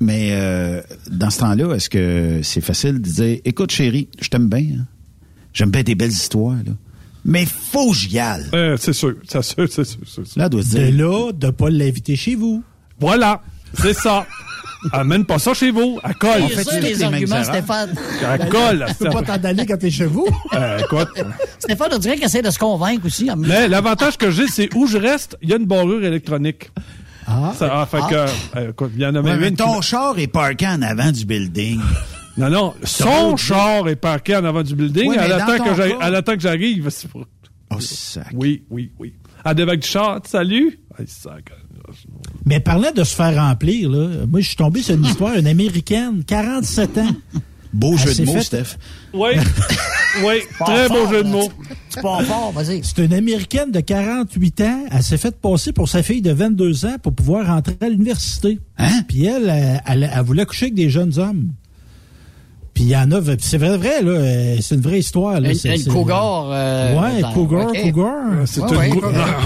mais euh, dans ce temps-là, est-ce que c'est facile de dire Écoute, chérie, je t'aime bien. hein? J'aime bien tes belles histoires. Là. Mais faut que j'y aille. Euh, c'est sûr, c'est sûr, c'est sûr. c'est sûr. Là, doit se De dire là, de pas l'inviter chez vous. Voilà, c'est ça. Amène pas ça chez vous, à colle. C'est ça, les arguments, Stéphane. À colle. Tu peux pas t'en aller quand t'es chez vous. <laughs> Euh, écoute. Stéphane, on dirait qu'il essaie de se convaincre aussi. en Mais l'avantage que j'ai, c'est où je reste, il y a une barrure électronique. Ah. Ça, ah, fait que, euh, écoute, il y en a Ouais, même mais une. qui- ton char est parké en avant du building. Non, non, son char est parqué en avant du building. Ouais, elle, attend que cas- elle attend que j'arrive. Oh, sac. Oui, oui, oui. À des vagues du char, salut. Sac. Mais parlant de se faire remplir, là, moi, je suis tombé sur une histoire, une américaine, 47 ans. Beau Elle jeu de mots, fait- Steph. Oui, <laughs> oui, très beau jeu de mots. C'est pas fort, vas-y. C'est une américaine de 48 ans. Elle s'est fait passer pour sa fille de 22 ans pour pouvoir rentrer à l'université. Hein? Puis elle, elle, elle- elle voulait coucher avec des jeunes hommes. Puis il y en a, c'est vrai, vrai, là, euh, c'est une vraie histoire. Là, Une, c'est- une cougar. euh, ouais, dans- cougar, cougar. C'est Ouais, une ouais,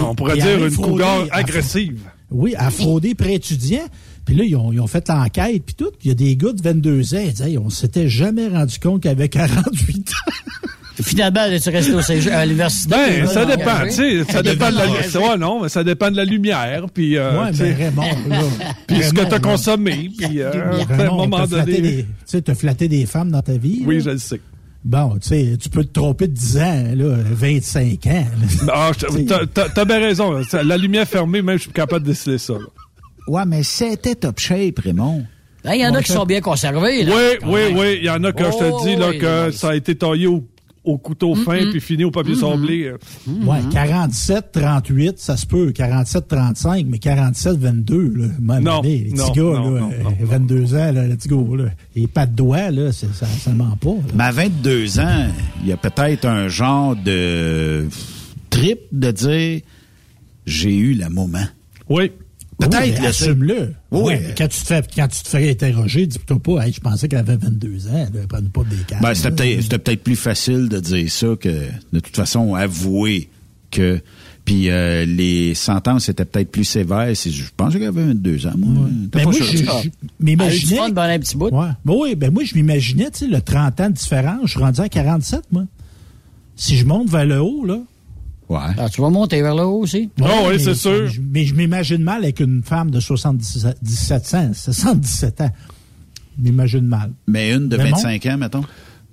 on pourrait dire une cougar à- agressive. Oui, à frauder pré-étudiant. Puis là, ils ont, ils ont fait l'enquête, puis tout. Il y a des gars de 22 ans, ils disaient, Hey, on s'était jamais rendu compte qu'il avait <laughs> 48 ans. Finalement, tu resté au cégep- à l'université. Ben, ça dépend, tu sais, ça dépend de la ouais, non, mais ça dépend de la lumière, puis euh, ouais, tu sais, mais Raymond, là. <laughs> puis ce que t'as là. consommé, puis euh, à un moment t'as flatté donné. des- Tu sais, t'as flatté des femmes dans ta vie. Oui, là? je le sais. Bon, tu sais, tu peux te tromper de 10 ans, là, 25 ans. <laughs> Ah, t'as- bien raison. là. La lumière fermée, même, je suis capable de déceler ça. là. Ouais, mais c'était top shape, Raymond. Ben, Il y en a qui sont bien conservés. Là, Oui, oui, même. oui. Il y en a que je Oh, te dis là, oui, que oui. ça a été taillé au, au couteau fin puis fini au papier sablé. euh. Ouais, 47, 38, ça se peut. 47, 35, mais 47, 22, là. Même Non, année, les non, petits gars, non, là, non, euh, non, 22 ans, là, let's go, là. Et pas de doigts, là, ça, ça ment pas. là. Mais à 22 ans, il y a peut-être un genre de trip de dire j'ai eu le moment. Oui. Peut-être, Oui, assume-le. Oui. Quand tu te fais, quand tu te fais interroger, dis-toi pas, hey, je pensais qu'elle avait 22 ans, là, prends pas des cartes. Ben, c'était peut-être c'était peut-être plus facile de dire ça que de toute façon avouer que puis euh, les sentences étaient peut-être plus sévères. Si je pensais qu'elle avait 22 ans, moi. T'as Ben pas moi, sûr. je, Elle m'imaginais. un petit bout? Ouais. Ben oui, ben moi, je m'imaginais, tu sais, le 30 ans de différence, je suis rendu à 47, moi. Si je monte vers le haut, là. Ouais. Ah, tu vas monter vers le haut aussi? Ah oui, mais- c'est sûr. je- Mais je m'imagine mal avec une femme de 77 17 ans. 77 ans. Je m'imagine mal. Mais une de Mais 25 ans, mettons.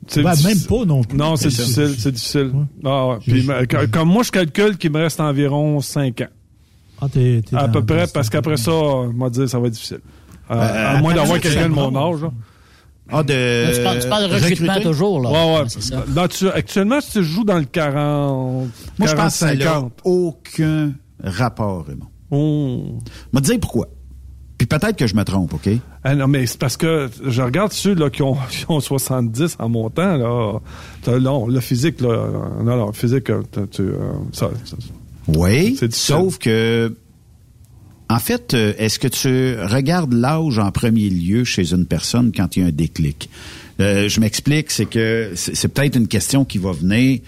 C'est Ben, difficile. même pas non plus. Non, c'est difficile, c'est difficile. Ah, ouais. Puis, comme moi, je calcule qu'il me reste environ 5 ans. Ah, t'es- t'es À peu près, parce qu'après ça, on m'a dit ça va être difficile. Euh, Euh, à moins d'avoir c'est- quelqu'un de mon âge. là. Ah, de. Là, tu, parles, tu parles de recrutement recruter? toujours. Là. Ouais, ouais. C'est ça. Dans- tu- actuellement, si tu joues dans le 40, Moi, je pense que ça 40, n'a 50. aucun rapport, Raymond. Oh. Je vais te dire pourquoi. Puis peut-être que je me trompe, OK? Ah non, mais c'est parce que je regarde ceux là, qui, ont, <laughs> qui ont 70 en montant. Là, T'as- non, le physique, là, non, non, physique, euh, t'as- tu, euh, ça, ça- Oui, sauf que, en fait, euh, est-ce que tu regardes l'âge en premier lieu chez une personne quand il y a un déclic? Euh, je m'explique, c'est que c'est peut-être une question qui va venir,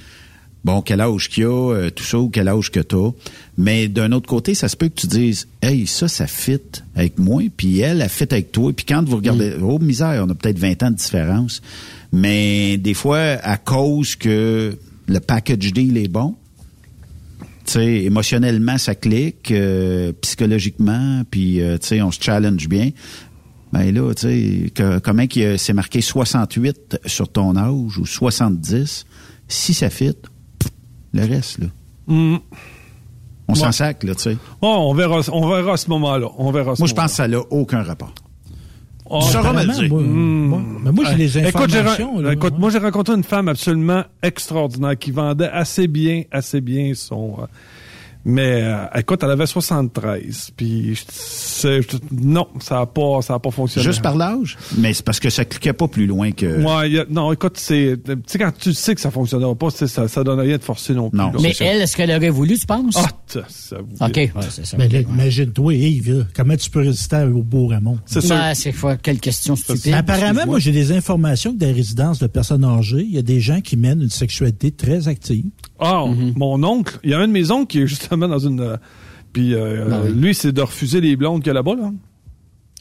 bon, quel âge qu'il y a, euh, tout ça, ou quel âge que tu as. Mais d'un autre côté, ça se peut que tu dises, hey, ça, ça fit avec moi, puis elle, elle fit avec toi. Puis quand vous regardez, oh misère, on a peut-être 20 ans de différence. Mais des fois, à cause que le package deal est bon, sais, émotionnellement, ça clique, euh, psychologiquement, puis, euh, tu sais, on se challenge bien. Ben là, tu sais, que- comment c'est marqué 68 sur ton âge ou 70, si ça fit, pff, le reste, là, Hmm. on s'en Ouais. sac, là, tu sais. On verra, on verra à ce moment-là. On verra ce Moi, je pense que ça n'a aucun rapport. Oh, tu sauras me le dire. Moi, moi- mais moi, j'ai les Écoute, j'ai informations. ren- là. écoute, moi, j'ai rencontré une femme absolument extraordinaire qui vendait assez bien, assez bien son. euh, Mais euh, écoute, elle avait 73. Puis je- c'est- je- non, ça a pas, ça a pas fonctionné. Juste par l'âge? Mais c'est parce que ça cliquait pas plus loin que... Ouais, a- non, écoute, c'est, tu sais, quand tu sais que ça fonctionnera pas, c'est- ça, ça donne rien de forcer non plus. là. Mais elle, est-ce qu'elle aurait voulu, tu penses? Ah, ça vous- OK, ouais, c'est ça. Mais ok, là, ouais. imagine-toi, Yves, là, comment tu peux résister au beau Ramon? Ben, c'est quoi, quelle question stupide. Apparemment, moi, j'ai des informations que dans les résidences de personnes âgées, il y a des gens qui mènent une sexualité très active. Ah, Mhm. mon oncle, il y a un de mes oncles qui est justement dans une. euh, puis euh, Ben euh, lui, c'est de refuser les blondes qu'il y a là-bas, là.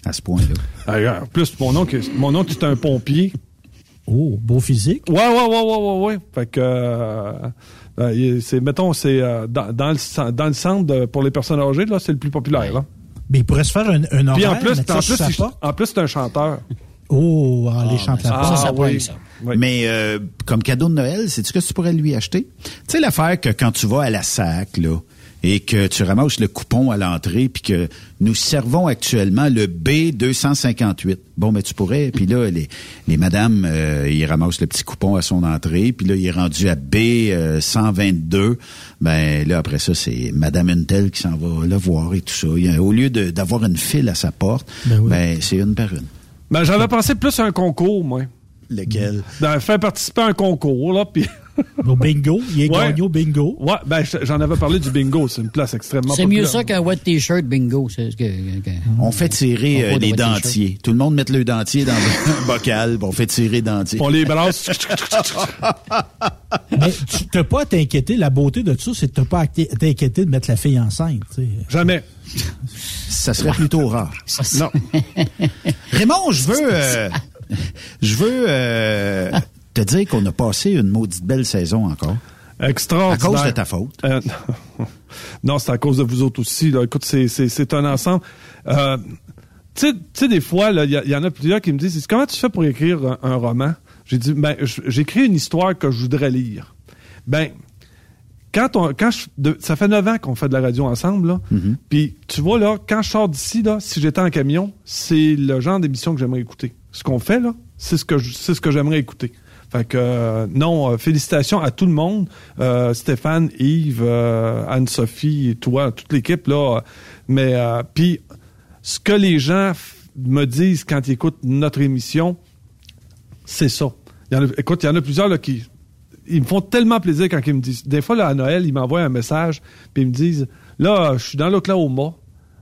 À ce point-là. Ah, En plus, mon oncle, mon oncle c'est un pompier. Oh, beau physique. Ouais, ouais, ouais, ouais, ouais, ouais. Fait que. euh, c'est, mettons, c'est dans, dans le, dans le centre de- pour les personnes âgées, là, c'est le plus populaire, là. Mais il pourrait se faire un, un Puis en plus, en plus, en c'est un chanteur. Oh, ah, les la Ah, ça, ça pogne, ça. Mais euh, comme cadeau de Noël, c'est ce que tu pourrais lui acheter? Tu sais l'affaire que quand tu vas à la SAC, là, et que tu ramasses le coupon à l'entrée, puis que nous servons actuellement le B258. Bon, mais tu pourrais, puis là, les, les madames, euh, ils ramassent le petit coupon à son entrée, puis là, il est rendu à B122. Ben là, après ça, c'est Madame Untel qui s'en va le voir et tout ça. Au lieu de- d'avoir une file à sa porte, ben, c'est une par une. Ben, j'avais pensé plus à un concours, moi. Lequel? Ben, faire participer à un concours, là, puis... <laughs> Au bingo, il est gagné au bingo. Ouais, ben, je- j'en avais parlé du bingo. C'est une place extrêmement C'est mieux ça qu'un wet t-shirt bingo. c'est ce que, que- On fait tirer On euh, les dentiers. Tout le monde met le dentier dans un <laughs> bocal, on fait tirer les dentiers. On les brasse. <laughs> Mais tu n'as pas à t'inquiéter. La beauté de ça, c'est que tu n'as pas à t'inquiéter de mettre la fille enceinte. Jamais. Ça serait plutôt rare. Non. Raymond, je veux, euh, <laughs> je veux euh, te dire qu'on a passé une maudite belle saison encore. Extraordinaire. À cause de ta faute. Euh, <laughs> non, c'est à cause de vous autres aussi. Là. Écoute, c'est, un ensemble. Euh, tu sais- des fois, il y, en a plusieurs qui me disent comment tu fais pour écrire un, un roman? J'ai dit ben, j'écris une histoire que je voudrais lire. Ben, quand on, quand je, de- ça fait neuf ans qu'on fait de la radio ensemble, là. Puis tu vois là, quand je sors d'ici là, si j'étais en camion, c'est le genre d'émission que j'aimerais écouter. Ce qu'on fait là, c'est ce que j'aimerais écouter. Fait que euh, non, euh, félicitations à tout le monde, Euh, Stéphane, Yves, Anne-Sophie, toi, toute l'équipe là. Mais puis ce que les gens me disent quand ils écoutent notre émission, c'est ça. Écoute, il y en a plusieurs là, qui ils me font tellement plaisir quand ils me disent. Des fois, là, à Noël, ils m'envoient un message, puis ils me disent Là, je suis dans l'Oklahoma,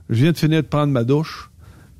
je viens de finir de prendre ma douche.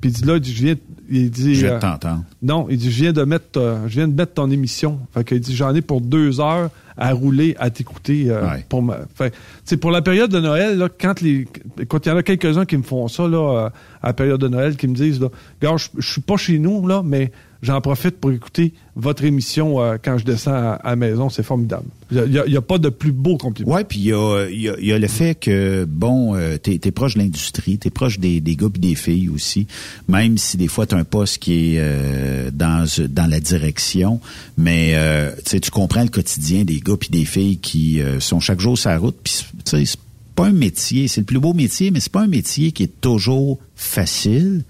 Puis il dit là, il dit, je viens, il dit, Je viens de euh, t'entendre. Non, il dit, je viens de mettre, euh, je viens de mettre ton émission. Fait qu'il dit, j'en ai pour deux heures à rouler, à t'écouter. euh, pour ma, fait, tu sais, pour la période de Noël, là, quand les, quand il y en a quelques-uns qui me font ça, là, euh, à la période de Noël, qui me disent, là, Gars, je, je suis pas chez nous, là, mais j'en profite pour écouter votre émission euh, quand je descends à, la maison. C'est formidable. Il y a- a, pas de plus beau compliment. Ouais, puis il y a, y a- y a le fait que, bon, euh, t'es es proche de l'industrie, t'es proche des, des gars et des filles aussi, même si des fois t'as un poste qui est euh, dans, dans la direction, mais euh, tu tu comprends le quotidien des gars et des filles qui euh, sont chaque jour sur la route, puis tu c'est pas un métier, c'est le plus beau métier, mais c'est pas un métier qui est toujours facile.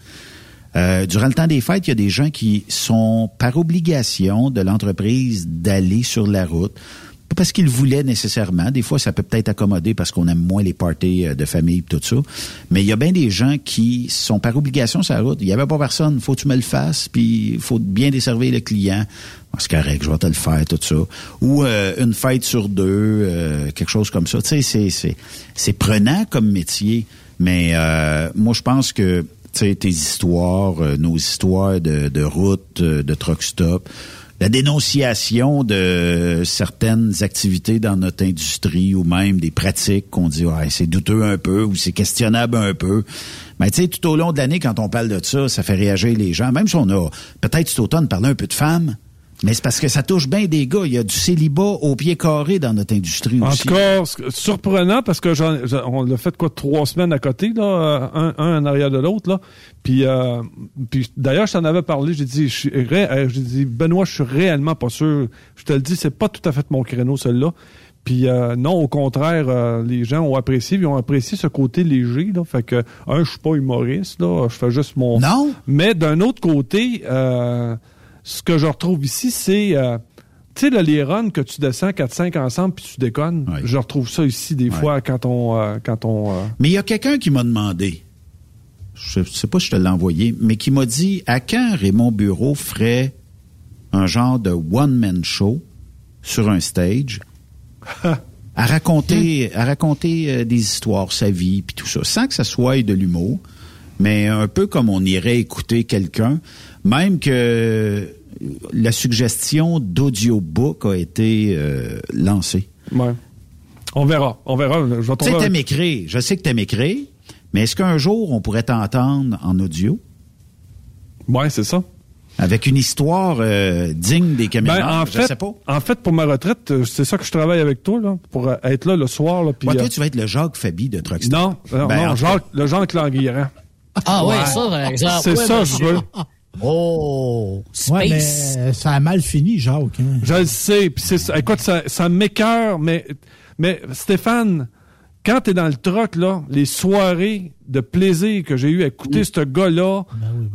Euh, durant le temps des fêtes, il y a des gens qui sont par obligation de l'entreprise d'aller sur la route. Pas parce qu'ils voulaient nécessairement. Des fois, ça peut peut-être accommoder parce qu'on aime moins les parties euh, de famille et tout ça. Mais il y a bien des gens qui sont par obligation sur la route. Il n'y avait pas personne. Faut que tu me le fasses, puis faut bien desservir le client. Bon, c'est correct, je vais te le faire, tout ça. Ou euh, une fête sur deux, euh, quelque chose comme ça. Tu sais, c'est, c'est, c'est prenant comme métier. Mais euh, moi, je pense que sais, tes histoires, euh, nos histoires de, de route, euh, de truck stop, la dénonciation de certaines activités dans notre industrie ou même des pratiques qu'on dit ouais, c'est douteux un peu ou c'est questionnable un peu. Mais tu sais, tout au long de l'année, quand on parle de ça, ça fait réagir les gens. Même si on a peut-être cet automne parlé un peu de femmes, mais c'est parce que ça touche bien des gars. Il y a du célibat au pied carré dans notre industrie En aussi. tout cas, surprenant parce que j'en- j'en- on l'a fait quoi trois semaines à côté, là, euh, un, un en arrière de l'autre, là. Puis, euh, puis d'ailleurs, je t'en avais parlé. J'ai dit, je suis ré- euh, j'ai dit, Benoît, je suis réellement pas sûr. Je te le dis, c'est pas tout à fait mon créneau, celui-là. Puis euh, non, au contraire, euh, les gens ont apprécié, ils ont apprécié ce côté léger. Là, fait que un, je suis pas humoriste, là, je fais juste mon. Non? Mais d'un autre côté, euh, ce que je retrouve ici, c'est, euh, tu sais, les runs que tu descends 4-5 ensemble puis tu déconnes, je retrouve ça ici des fois quand on... euh, quand on euh, Mais il y a quelqu'un qui m'a demandé, je sais pas si je te l'ai envoyé, mais qui m'a dit à quand Raymond Bureau ferait un genre de one-man show sur un stage <laughs> à raconter, à raconter des histoires, sa vie, puis tout ça, sans que ça soit de l'humour, mais un peu comme on irait écouter quelqu'un, même que la suggestion d'audiobook a été euh, lancée. ouais. On verra, on verra. Je vais Tu sais, un- t'aimes écrire. Je sais que t'aimes écrire, mais est-ce qu'un jour, on pourrait t'entendre en audio? Ouais, c'est ça. Avec une histoire euh, digne des Ben, caméras, en je fait, sais pas. en fait, pour ma retraite, euh, c'est ça que je travaille avec toi, là, pour être là le soir. Là, Ouais, toi, euh, tu vas être le Jacques Fabi de Truck Stop. non, non, Ben, non, en Jacques, le Jacques Languirand. Ah ouais, ça, par exemple. C'est Ouais, ça, ben, je veux. Oh, space. Ouais, mais ça a mal fini, Jacques. hein. Je le sais. Puis c'est ça. Écoute, ça, ça m'écœure, mais, mais Stéphane, quand t'es dans le troc, là, les soirées de plaisir que j'ai eu à écouter ce gars-là,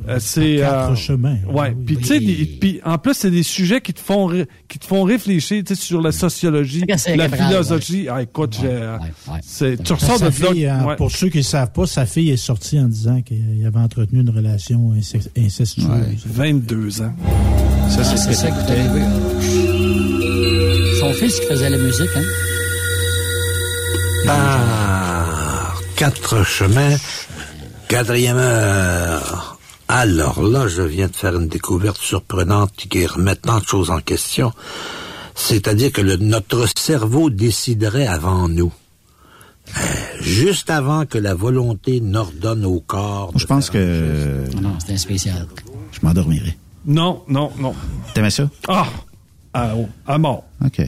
euh, c'est... Quatre euh, chemins. Ouais. Puis tu sais, en plus, c'est des sujets qui te font qui te font réfléchir, tu sais, sur la sociologie, la philosophie. Ah, écoute, j'ai, euh, c'est, tu ressors de fille, ouais. Pour ceux qui ne savent pas, sa fille est sortie en disant qu'il avait entretenu une relation incest- incestueuse. 22 ans. Ça, c'est Ah, ce que ça. Son fils qui faisait la musique, hein? Par quatre chemins, quatrième heure. Alors là, je viens de faire une découverte surprenante qui remet tant de choses en question. C'est-à-dire que le- notre cerveau déciderait avant nous. Euh, Juste avant que la volonté n'ordonne au corps. Je pense que Non, non, c'était un spécial. je m'endormirai. Non, non, non. T'aimais ça? Ah! À, à mort. OK.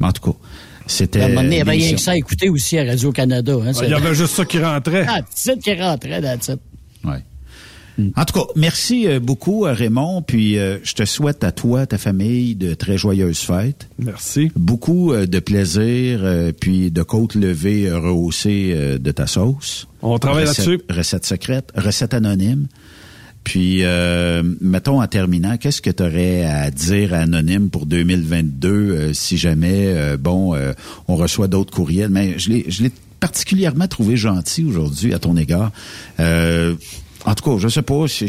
Mais en tout cas, c'était... À un moment donné, il y avait rien que ça à écouter aussi à Radio-Canada. Hein, Il y avait juste ça qui rentrait. Ah, titre qui rentrait dans le titre. Ouais. En tout cas, merci euh, beaucoup à Raymond, puis euh, je te souhaite à toi, ta famille, de très joyeuses fêtes. Merci. Beaucoup euh, de plaisir, euh, puis de côte levée euh, rehaussée euh, de ta sauce. On travaille là-dessus. Recette secrète, recette anonyme. Puis, euh, mettons en terminant, qu'est-ce que tu aurais à dire à Anonyme pour 2022 euh, si jamais, euh, bon, euh, on reçoit d'autres courriels? Mais je l'ai, particulièrement trouvé gentil aujourd'hui à ton égard. Euh, en tout cas, je sais pas, je,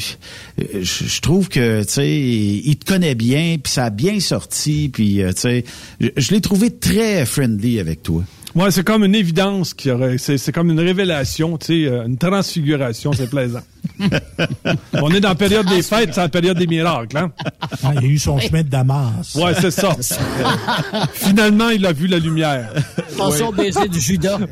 je- trouve que, tu sais, il te connaît bien, puis ça a bien sorti, puis, euh, tu sais, je l'ai trouvé très friendly avec toi. Ouais, c'est comme une évidence qui aurait, c'est, c'est comme une révélation, tu sais, euh, une transfiguration, c'est plaisant. <laughs> On est dans la période des fêtes, c'est la période des miracles, hein? Ah, il a eu son chemin de Damas. Ouais, c'est ça. <laughs> Finalement, il a vu la lumière. Attention au baiser du Judas. <laughs>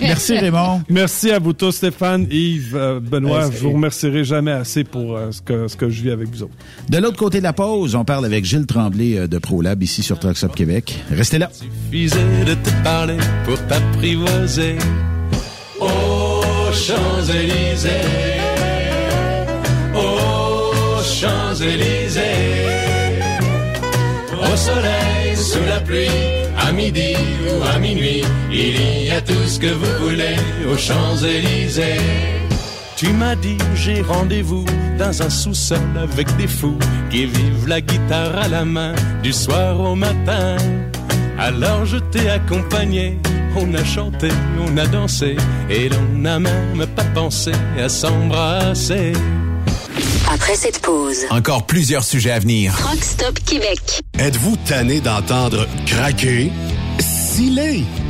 Merci Raymond. Merci à vous tous, Stéphane, Yves, euh, Benoît. Je vous remercierai jamais assez pour euh, ce, que, ce que je vis avec vous autres. De l'autre côté de la pause, on parle avec Gilles Tremblay euh, de ProLab ici sur Trucks Québec. Restez là. suffisait de te parler pour t'apprivoiser. Aux Champs-Élysées, aux Champs-Élysées, au soleil, sous la pluie, à midi ou à minuit, il y a tout ce que vous voulez aux Champs-Élysées. Tu m'as dit j'ai rendez-vous dans un sous-sol avec des fous qui vivent la guitare à la main du soir au matin. Alors je t'ai accompagné, on a chanté, on a dansé et l'on n'a même pas pensé à s'embrasser. Après cette pause, Encore plusieurs sujets à venir. Rockstop Québec. Êtes-vous tanné d'entendre craquer,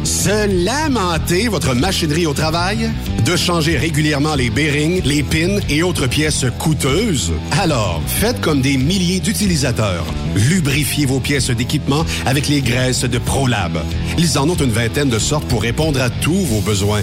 se lamenter votre machinerie au travail? De changer régulièrement les bearings, les pins et autres pièces coûteuses? Alors, faites comme des milliers d'utilisateurs. Lubrifiez vos pièces d'équipement avec les graisses de ProLab. Ils en ont une vingtaine de sortes pour répondre à tous vos besoins.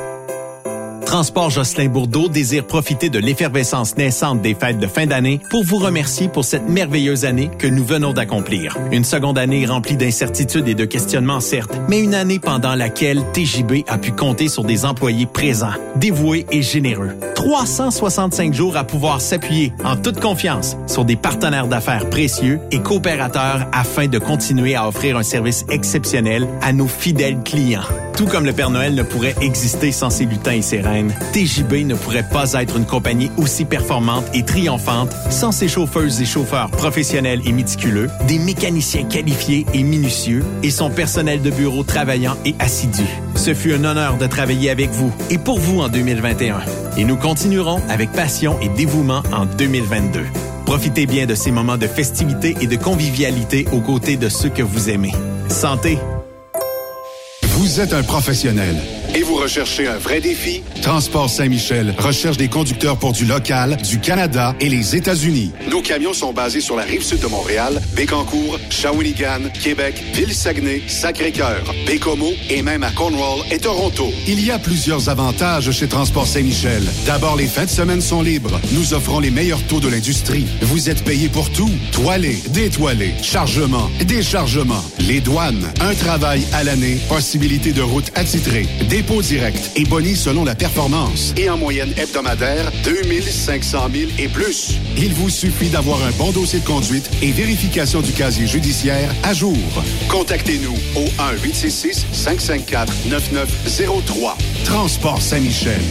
Transport Jocelyn Bourdeau désire profiter de l'effervescence naissante des fêtes de fin d'année pour vous remercier pour cette merveilleuse année que nous venons d'accomplir. Une seconde année remplie d'incertitudes et de questionnements, certes, mais une année pendant laquelle TJB a pu compter sur des employés présents, dévoués et généreux. 365 jours à pouvoir s'appuyer en toute confiance sur des partenaires d'affaires précieux et coopérateurs afin de continuer à offrir un service exceptionnel à nos fidèles clients. Tout comme le Père Noël ne pourrait exister sans ses lutins et ses TJB ne pourrait pas être une compagnie aussi performante et triomphante sans ses chauffeuses et chauffeurs professionnels et méticuleux, des mécaniciens qualifiés et minutieux et son personnel de bureau travaillant et assidu. Ce fut un honneur de travailler avec vous et pour vous en 2021. Et nous continuerons avec passion et dévouement en 2022. Profitez bien de ces moments de festivité et de convivialité aux côtés de ceux que vous aimez. Santé! Vous êtes un professionnel et vous recherchez un vrai défi? Transport Saint-Michel recherche des conducteurs pour du local, du Canada et les États-Unis. Nos camions sont basés sur la rive sud de Montréal, Bécancour, Shawinigan, Québec, Ville-Saguenay, Sacré-Cœur, Bécomo et même à Cornwall et Toronto. Il y a plusieurs avantages chez Transport Saint-Michel. D'abord, les fins de semaine sont libres. Nous offrons les meilleurs taux de l'industrie. Vous êtes payé pour tout. Toilé, détoilé, chargement, déchargement, les douanes, un travail à l'année, possibilité de route attitrée, dépôt direct et boni selon la performance. Et en moyenne hebdomadaire, 2500 000 et plus. Il vous suffit d'avoir un bon dossier de conduite et vérification du casier judiciaire à jour. Contactez-nous au 1-866-554-9903. Transport Saint-Michel.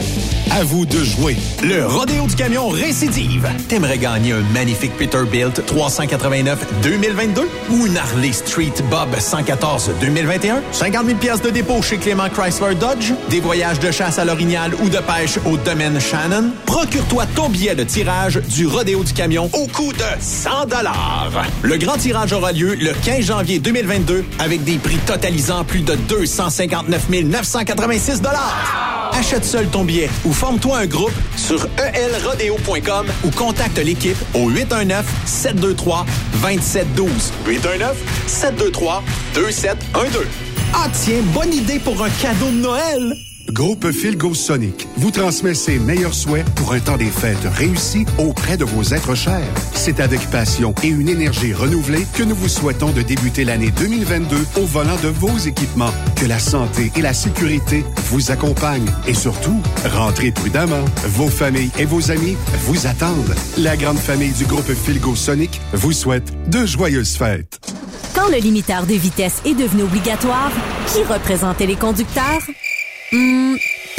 À vous de jouer. Le rodéo du camion récidive. T'aimerais gagner un magnifique Peterbilt 389 2022 ou une Harley Street Bob 114 2021? 50 000 pièces de dépôt chez Clément Chrysler Dodge? Des voyages de chasse à l'orignal ou de pêche au domaine Shannon? Procure-toi ton billet de tirage du rodéo du camion au coût de 100 dollars. Le grand tirage aura lieu le 15 janvier 2022 avec des prix totalisant plus de 259 986 dollars. Achète seul ton billet ou forme-toi un groupe sur elrodeo.com ou contacte l'équipe au 819 723 2712. 819 723 2712. Ah tiens, bonne idée pour un cadeau de Noël! Groupe Philgo Sonic vous transmet ses meilleurs souhaits pour un temps des fêtes réussi auprès de vos êtres chers. C'est avec passion et une énergie renouvelée que nous vous souhaitons de débuter l'année 2022 au volant de vos équipements. Que la santé et la sécurité vous accompagnent et surtout, rentrez prudemment. Vos familles et vos amis vous attendent. La grande famille du groupe Philgo Sonic vous souhaite de joyeuses fêtes. Quand le limiteur de vitesse est devenu obligatoire, qui représentait les conducteurs? Hmm,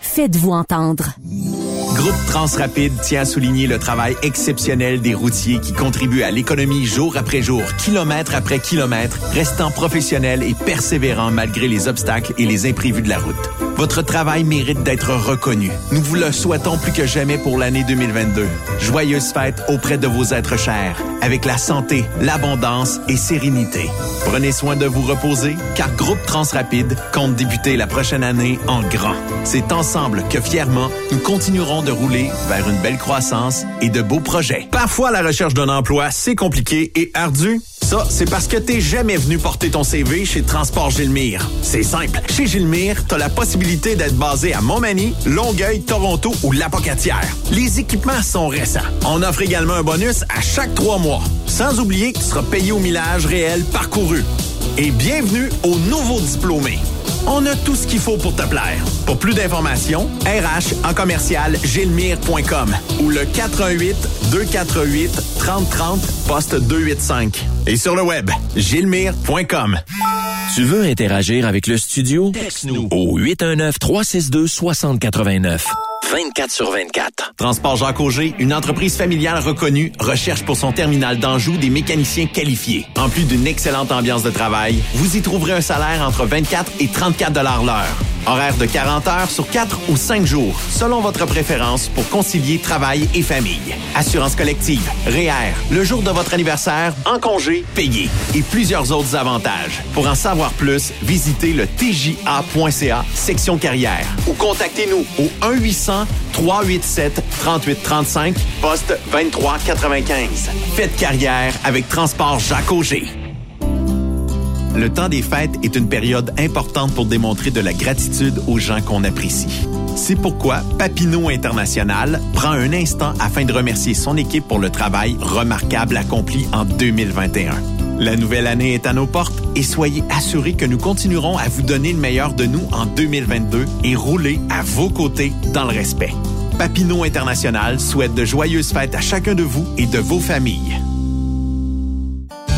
Faites-vous entendre. Groupe Transrapide tient à souligner le travail exceptionnel des routiers qui contribuent à l'économie jour après jour, kilomètre après kilomètre, restant professionnels et persévérants malgré les obstacles et les imprévus de la route. Votre travail mérite d'être reconnu. Nous vous le souhaitons plus que jamais pour l'année 2022. Joyeuses fêtes auprès de vos êtres chers, avec la santé, l'abondance et sérénité. Prenez soin de vous reposer, car Groupe Transrapide compte débuter la prochaine année en grand. C'est ensemble que fièrement, nous continuerons de rouler vers une belle croissance et de beaux projets. Parfois, la recherche d'un emploi, c'est compliqué et ardu. Ça, c'est parce que t'es jamais venu porter ton CV chez Transport Gilmire. C'est simple. Chez Gilmire, t'as la possibilité d'être basé à Montmagny, Longueuil, Toronto ou Lapocatière. Les équipements sont récents. On offre également un bonus à chaque trois mois. Sans oublier que tu seras payé au millage réel parcouru. Et bienvenue aux nouveaux diplômés. On a tout ce qu'il faut pour te plaire. Pour plus d'informations, RH en commercial gilmire.com ou le 418 248 3030 poste 285. Et sur le web, gilmire.com. Tu veux interagir avec le studio? Texte-nous au 819-362-6089. 24 sur 24. Transport Jacques Auger, une entreprise familiale reconnue, recherche pour son terminal d'Anjou des mécaniciens qualifiés. En plus d'une excellente ambiance de travail, vous y trouverez un salaire entre 24 et 34 dollars l'heure. Horaire de 40 heures sur 4 ou 5 jours, selon votre préférence pour concilier travail et famille. Assurance collective, REER, le jour de votre anniversaire, en congé, payé et plusieurs autres avantages. Pour en savoir plus, visitez le tja.ca section carrière ou contactez-nous au 1-800-387-3835 poste 2395. Faites carrière avec Transport Jacques Auger. Le temps des fêtes est une période importante pour démontrer de la gratitude aux gens qu'on apprécie. C'est pourquoi Papineau International prend un instant afin de remercier son équipe pour le travail remarquable accompli en 2021. La nouvelle année est à nos portes et soyez assurés que nous continuerons à vous donner le meilleur de nous en 2022 et rouler à vos côtés dans le respect. Papineau International souhaite de joyeuses fêtes à chacun de vous et de vos familles.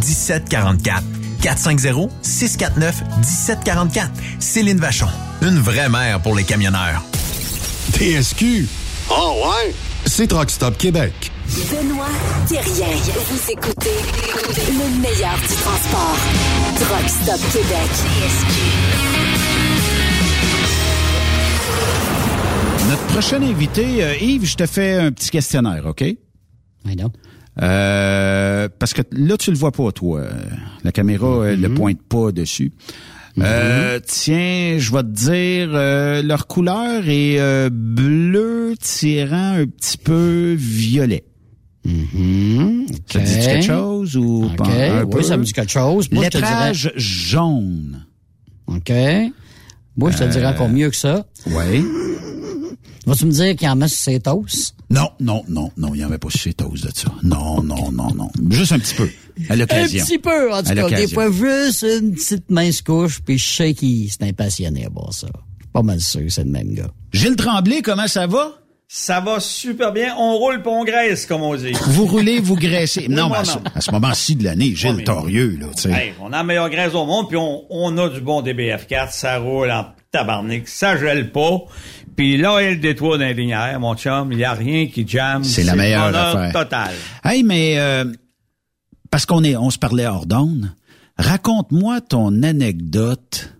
1744. 450-649-1744. Céline Vachon. Une vraie mère pour les camionneurs. TSQ. Oh ouais? C'est Truck Stop Québec. Benoît Thérien. Vous écoutez le meilleur du transport. Truck Stop Québec. Notre prochain invité, euh, Yves, je te fais un petit questionnaire, OK? Oui, non. Euh, parce que là, tu le vois pas, toi. La caméra, elle ne pointe pas dessus. Euh, tiens, je vais te dire, euh, leur couleur est euh, bleu tirant un petit peu violet. Ça te dit quelque chose ou OK. pas? Un Oui, peu? ça me dit quelque chose. Moi, je te dirais... jaune. OK. Moi, je te dirais encore mieux que ça. Oui. Vas-tu me dire qu'il en met sur ses toasts? Non, non, non, non, il n'y en avait pas sur ses toasts de ça. Non, non, non, non. Juste un petit peu. À l'occasion. Un petit peu, en tout cas. Des fois, juste une petite mince couche, puis je sais qu'il s'est impassionné à voir ça. Je suis pas mal sûr que c'est le même gars. Gilles Tremblay, comment ça va? Ça va super bien. On roule pas on graisse, comme on dit. Vous roulez, vous graissez. Non, mais à ce, non. à ce moment-ci de l'année, Gilles mais- Torieux, là, tu sais. Hey, on a la meilleure graisse au monde, puis on, on a du bon DBF4. Ça roule en tabarnak. Ça gèle pas. Puis là, il y a le détour d'un linéaire, mon chum. Il y a rien qui jamme. C'est la meilleure affaire. total. Hey, mais euh, parce qu'on est, on se parlait hors d'onde, raconte-moi ton anecdote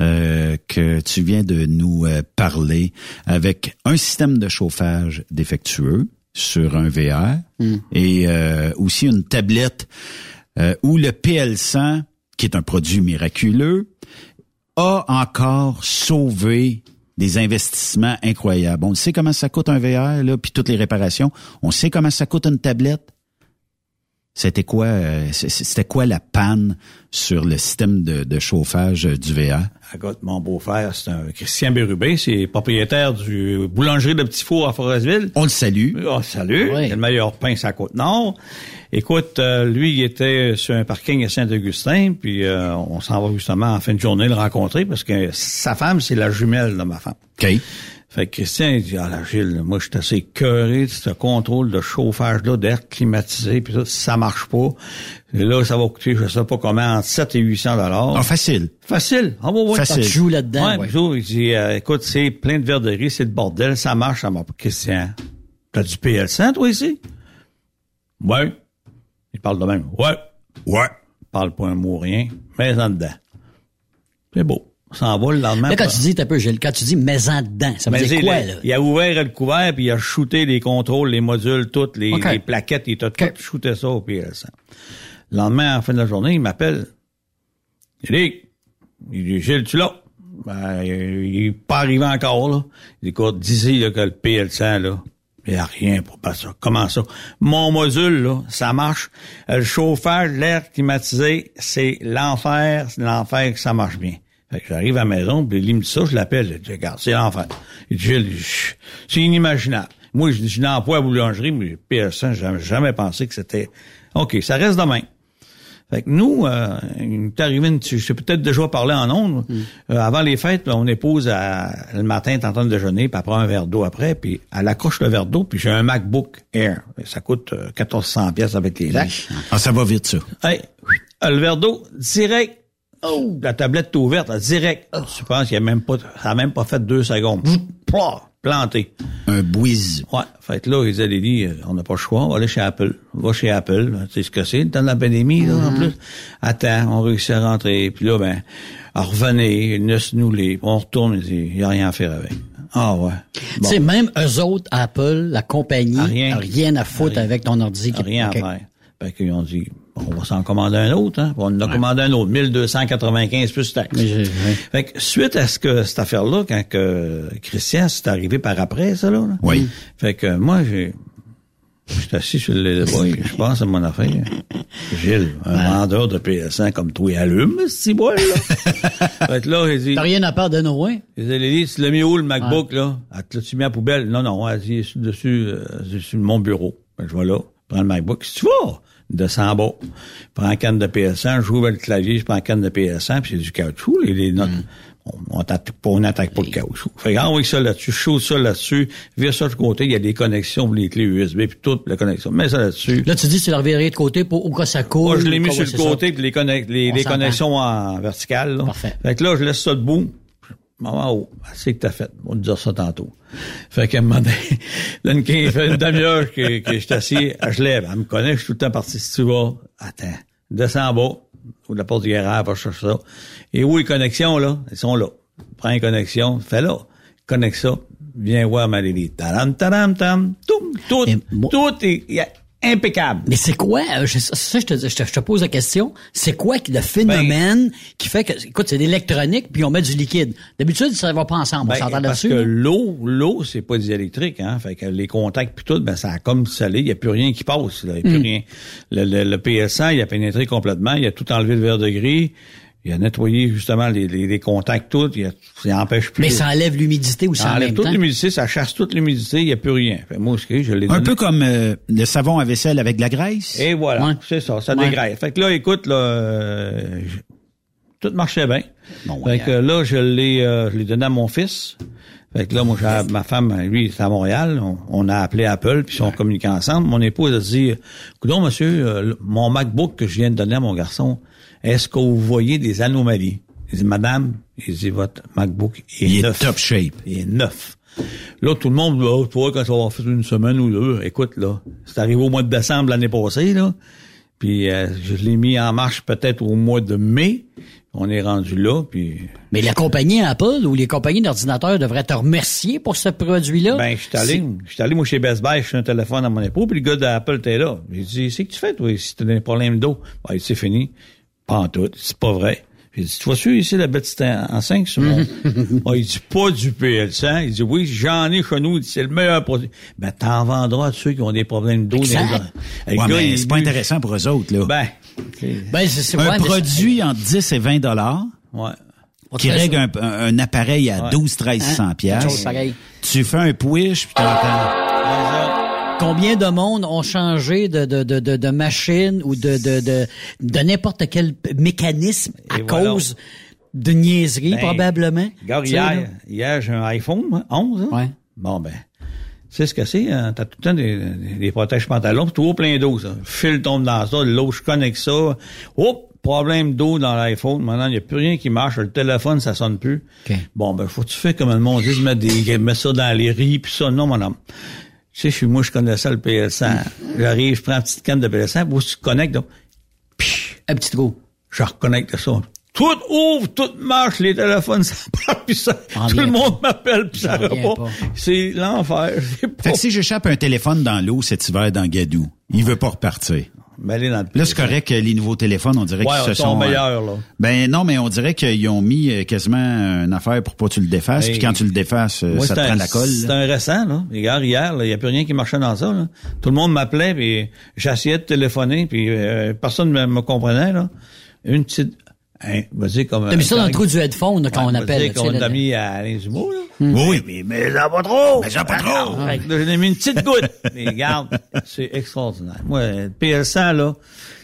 euh, que tu viens de nous euh, parler avec un système de chauffage défectueux sur un VR et euh, aussi une tablette euh, où le PL100, qui est un produit miraculeux, a encore sauvé des investissements incroyables. On sait comment ça coûte un VR, là, puis toutes les réparations. On sait comment ça coûte une tablette. C'était quoi, euh, c'était quoi la panne sur le système de, de chauffage euh, du VR? Écoute, mon beau-frère, c'est un Christian Bérubé, c'est propriétaire du boulangerie de Petit Four à Forestville. On le salue. Oh, salut. C'est le meilleur pain sur la Côte-Nord. Écoute, euh, lui, il était sur un parking à Saint-Augustin, puis euh, on s'en va justement en fin de journée le rencontrer parce que sa femme, c'est la jumelle de ma femme. OK. Fait que Christian, il dit, ah là, Gilles, moi, je suis assez cœuré de ce contrôle de chauffage-là, d'air climatisé, puis ça, ça marche pas. Et là, ça va coûter, je sais pas comment, entre 7 et 800 dollars. Ah, facile. Facile. Ah, ouais, ouais. Facile. Tu joues là-dedans, Ouais, il dit, euh, écoute, c'est plein de verderies, c'est le bordel, ça marche, ça marche pas. Christian, t'as du PL100, toi, ici? Ouais. Il parle de même. Ouais. Ouais. Il parle pas un mot, rien. Mais en dedans. C'est beau. S'en va le lendemain. Là, quand tu dis, t'as peu, Gilles, quand tu dis mets-en dedans, ça veut Mais dire quoi, là? Il a ouvert le couvert, puis il a shooté les contrôles, les modules, toutes, les, plaquettes, il a tout shooté ça au PL100. Le lendemain, à la fin de la journée, il m'appelle. Il dit, il dit, Gilles, tu l'as? Ben, il est pas arrivé encore, là. Écoute, d'ici, là, que le PL100, là, il n'y a rien pour pas ça. Comment ça? Mon module, là, ça marche. Le chauffage, l'air climatisé, c'est l'enfer, c'est l'enfer que ça marche bien. J'arrive à la maison, puis il me dit ça, je l'appelle, je dis, regarde, c'est l'enfer. Il dit, Gilles, c'est inimaginable. Moi, je dis, je n'emploie à la boulangerie, mais PL100, j'ai jamais, jamais pensé que c'était... OK, ça reste demain. Fait que nous, euh, il est arrivé, une, je sais peut-être déjà parlé en ondes, euh, avant les fêtes, là, on épouse à, le matin, t'es en train de déjeuner, puis elle prend un verre d'eau après, puis elle accroche le verre d'eau, puis j'ai un MacBook Air. Ça coûte euh, 1400 pièces avec les lacs. Ah, ça va vite, ça. Hey, euh, le verre d'eau, direct. Oh, la tablette est ouverte, là, direct. Tu penses qu'il y a même pas, ça a même pas fait deux secondes. Plah, planté. Un bouise. Ouais. Fait que là, ils disaient, Lily, euh, on n'a pas le choix, on va aller chez Apple. On va chez Apple. Tu sais ce que c'est, le temps de la pandémie, là, en plus. Attends, on réussit à rentrer. Puis là, ben, à revenir, il se nouler. On retourne, il n'y a rien à faire avec. Ah ouais. Tu sais, même eux autres, Apple, la compagnie, Rien. rien, à foutre Rien. avec ton ordi. Rien à faire. Fait qu'ils ont dit, on va s'en commander un autre, hein. On en a commandé un autre, 1295 plus taxes. Fait que suite à ce que, cette affaire-là, quand que Christian, c'est arrivé par après, ça, là. là. Oui. Fait que moi, j'ai, j'étais assis sur le boy, je pense à mon affaire. Gilles, un vendeur de PS1 comme toi, il allume, ce petit boy, là. <laughs> fait que là, il dit. T'as rien à part de Noé? Il dit, tu l'as mis où, le MacBook, là? Ah, tu mis à la poubelle? Non, non, elle dit, sur- dessus, euh, sur mon bureau. Ben, je vais là, prends le MacBook. Si tu vas, descends en bas. Prends la canne de PS1, j'ouvre le clavier, je prends la canne de PS1, puis c'est du caoutchouc, les, les notes. On, on t'attaque pas, on n'attaque pas le caoutchouc. Fait que, envoie ça là-dessus, chaud ça là-dessus, vire ça de côté, il y a des connexions pour les clés USB, puis toute la connexion. Mets ça là-dessus. Là, tu dis tu l'as reviré de côté pour au cas ça coule. Moi, je l'ai mis sur le côté, puis les, les, connexions en verticale. Là. Parfait. Fait que là, je laisse ça debout. Maman, oh, c'est que t'as fait. On va te dire ça tantôt. Fait moment donné, là, <laughs> une, une demi-heure que, que je assis, je lève. Elle me connaît, je suis tout le temps parti. Si tu vas, attends, descends en bas, ou la porte du garage, va chercher ça. Et où les connexions, là? Elles sont là. Prends une connexion, fais là. Connecte ça. Viens voir ma Lily. Tadam, tadam, tam. Tout, tout, tout impeccable. Mais c'est quoi, euh, je, ça, je te, je, te, je te pose la question, c'est quoi le phénomène Ben- qui fait que, écoute, c'est de l'électronique puis on met du liquide. D'habitude, ça va pas ensemble, on Ben, s'entend parce là-dessus? que là? l'eau, l'eau, c'est pas diélectrique, hein. Fait que les contacts puis tout, ben ça a comme salé, il y a plus rien qui passe. Il y a plus Mm. rien. Le, le, le PS100, il a pénétré complètement, il a tout enlevé le verre de gris, il a nettoyé justement les, les, les contacts tout, il, a, il empêche plus. Mais ça enlève l'humidité aussi ça en enlève même toute l'humidité, ça chasse toute l'humidité, il y a plus rien. Fait, moi, ce que je l'ai Un donné. peu comme euh, le savon à vaisselle avec de la graisse. Et voilà, c'est ça, ça Ouais. dégraisse. Fait que là, écoute, là, euh, je- tout marchait bien. Bon, fait ouais. que là, je l'ai, euh, je l'ai donné à mon fils. Fait que là, moi, j'ai- ma femme, lui, est à Montréal. On, on a appelé Apple, puis ils sont communiqués ensemble. Mon épouse a dit, Coudon, monsieur, euh, mon MacBook que je viens de donner à mon garçon, est-ce que vous voyez des anomalies? Il dit, madame, il dit, votre MacBook est Il est neuf. top shape. Il est neuf. Là, tout le monde, oh, tu vois, quand ça va faire une semaine ou deux, écoute, là, c'est arrivé au mois de décembre l'année passée, là. Puis euh, je l'ai mis en marche peut-être au mois de mai. On est rendu là, puis... Mais la compagnie Apple ou les compagnies d'ordinateurs devraient te remercier pour ce produit-là. Ben, je suis allé, je suis allé, moi, chez Best Buy, je suis un téléphone à mon époux, puis le gars d'Apple était là. J'ai dit, c'est que tu fais, toi, si t'as des problèmes d'eau? Ben, c'est fini. Pas en tout. C'est pas vrai. J'ai dit, tu vois sûr ici la bête c'était en 5 sur mon. Ah, il dit pas du PL100. Il dit oui, j'en ai chez nous. C'est le meilleur produit. Ben, t'en vendras à ceux qui ont des problèmes d'eau. Ouais, gars, mais c'est pas intéressant pour eux autres, là. Ben, Ben, c'est- c'est- un ouais, produit entre 10 et 20 dollars ouais. qui règle un, un- un appareil à Ouais. 12 13 Hein? 100 Quelque pièces. Tu fais un push puis t'entends Combien de monde ont changé de, de, de, de, de machine ou de, de, de, de n'importe quel mécanisme à Et voilà. cause de niaiserie, Ben, probablement? Regarde, Tu hier, hier j'ai un iPhone moi, 11. hein? Bon, ben, tu sais ce que c'est? Hein? T'as tout le temps des, des, protèges pantalons, tout au plein d'eau, ça. Fil tombe dans ça, l'eau, je connecte ça. Hop! Problème d'eau dans l'iPhone. Maintenant, il n'y a plus rien qui marche. Le téléphone, ça sonne plus. Bon, ben, faut que tu fais comme le monde dit, mettre, des, mettre ça dans les riz, puis ça. Non, mon homme. Tu sais, je suis, moi, je connais ça, le PS100. J'arrive, je prends une petite canne de PS1, puis où tu connectes, donc, un petit trou. Je reconnecte ça. Tout ouvre, tout marche, les téléphones, <laughs> ça part, puis ça, En tout le monde m'appelle, puis ça pas. pas. C'est l'enfer. <laughs> Pas- Fait que si j'échappe un téléphone dans l'eau cet hiver dans Gadou, il veut pas repartir. Le Là, c'est correct que les nouveaux téléphones, on dirait Ouais, qu'ils se sont euh, meilleurs, là. Ben non, mais on dirait qu'ils ont mis euh, quasiment une affaire pour pas que tu le défasses. Puis quand tu le défasses, euh, Moi, ça te prend un- de la colle. C'est un récent, là. Regarde, hier, il n'y a plus rien qui marchait dans ça. Là. Tout le monde m'appelait, puis j'essayais de téléphoner, puis euh, personne ne me, me comprenait. Là. Une petite... Hein, vas-y, comme... T'as mis ça dans le trou du headphone, là, quand on Ouais, appelle. qu'on là, a mis à Alain Zumo, là. Oui, oui. Mais, mais j'en pas trop! Mais j'en pas trop! Là, j'en ai mis une petite goutte. <laughs> mais regarde, c'est extraordinaire. Moi, le PS1, là,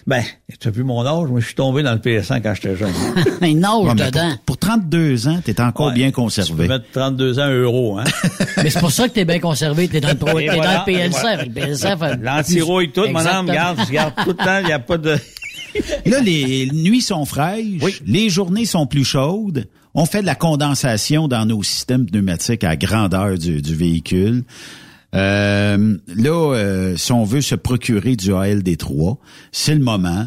ben, tu as vu mon âge, moi, je suis tombé dans le PS1 quand j'étais jeune. <laughs> Il nage Ouais, mais dedans. Pour, pour 32 ans, t'es encore Ouais. bien Tu peux conservé. mettre 32 ans euro, hein. <laughs> Mais c'est pour ça que t'es bien conservé. T'es dans le, pro- Et t'es voilà, dans le PLC. voilà. Avec le PLC, fait- L'anti-rouille tout, madame, Exactement. regarde, je garde tout le temps, il n'y a pas de... Là, les nuits sont fraîches, les journées sont plus chaudes. On fait de la condensation dans nos systèmes pneumatiques à grandeur du, du véhicule. Euh, là, euh, si on veut se procurer du ALD3, c'est le moment.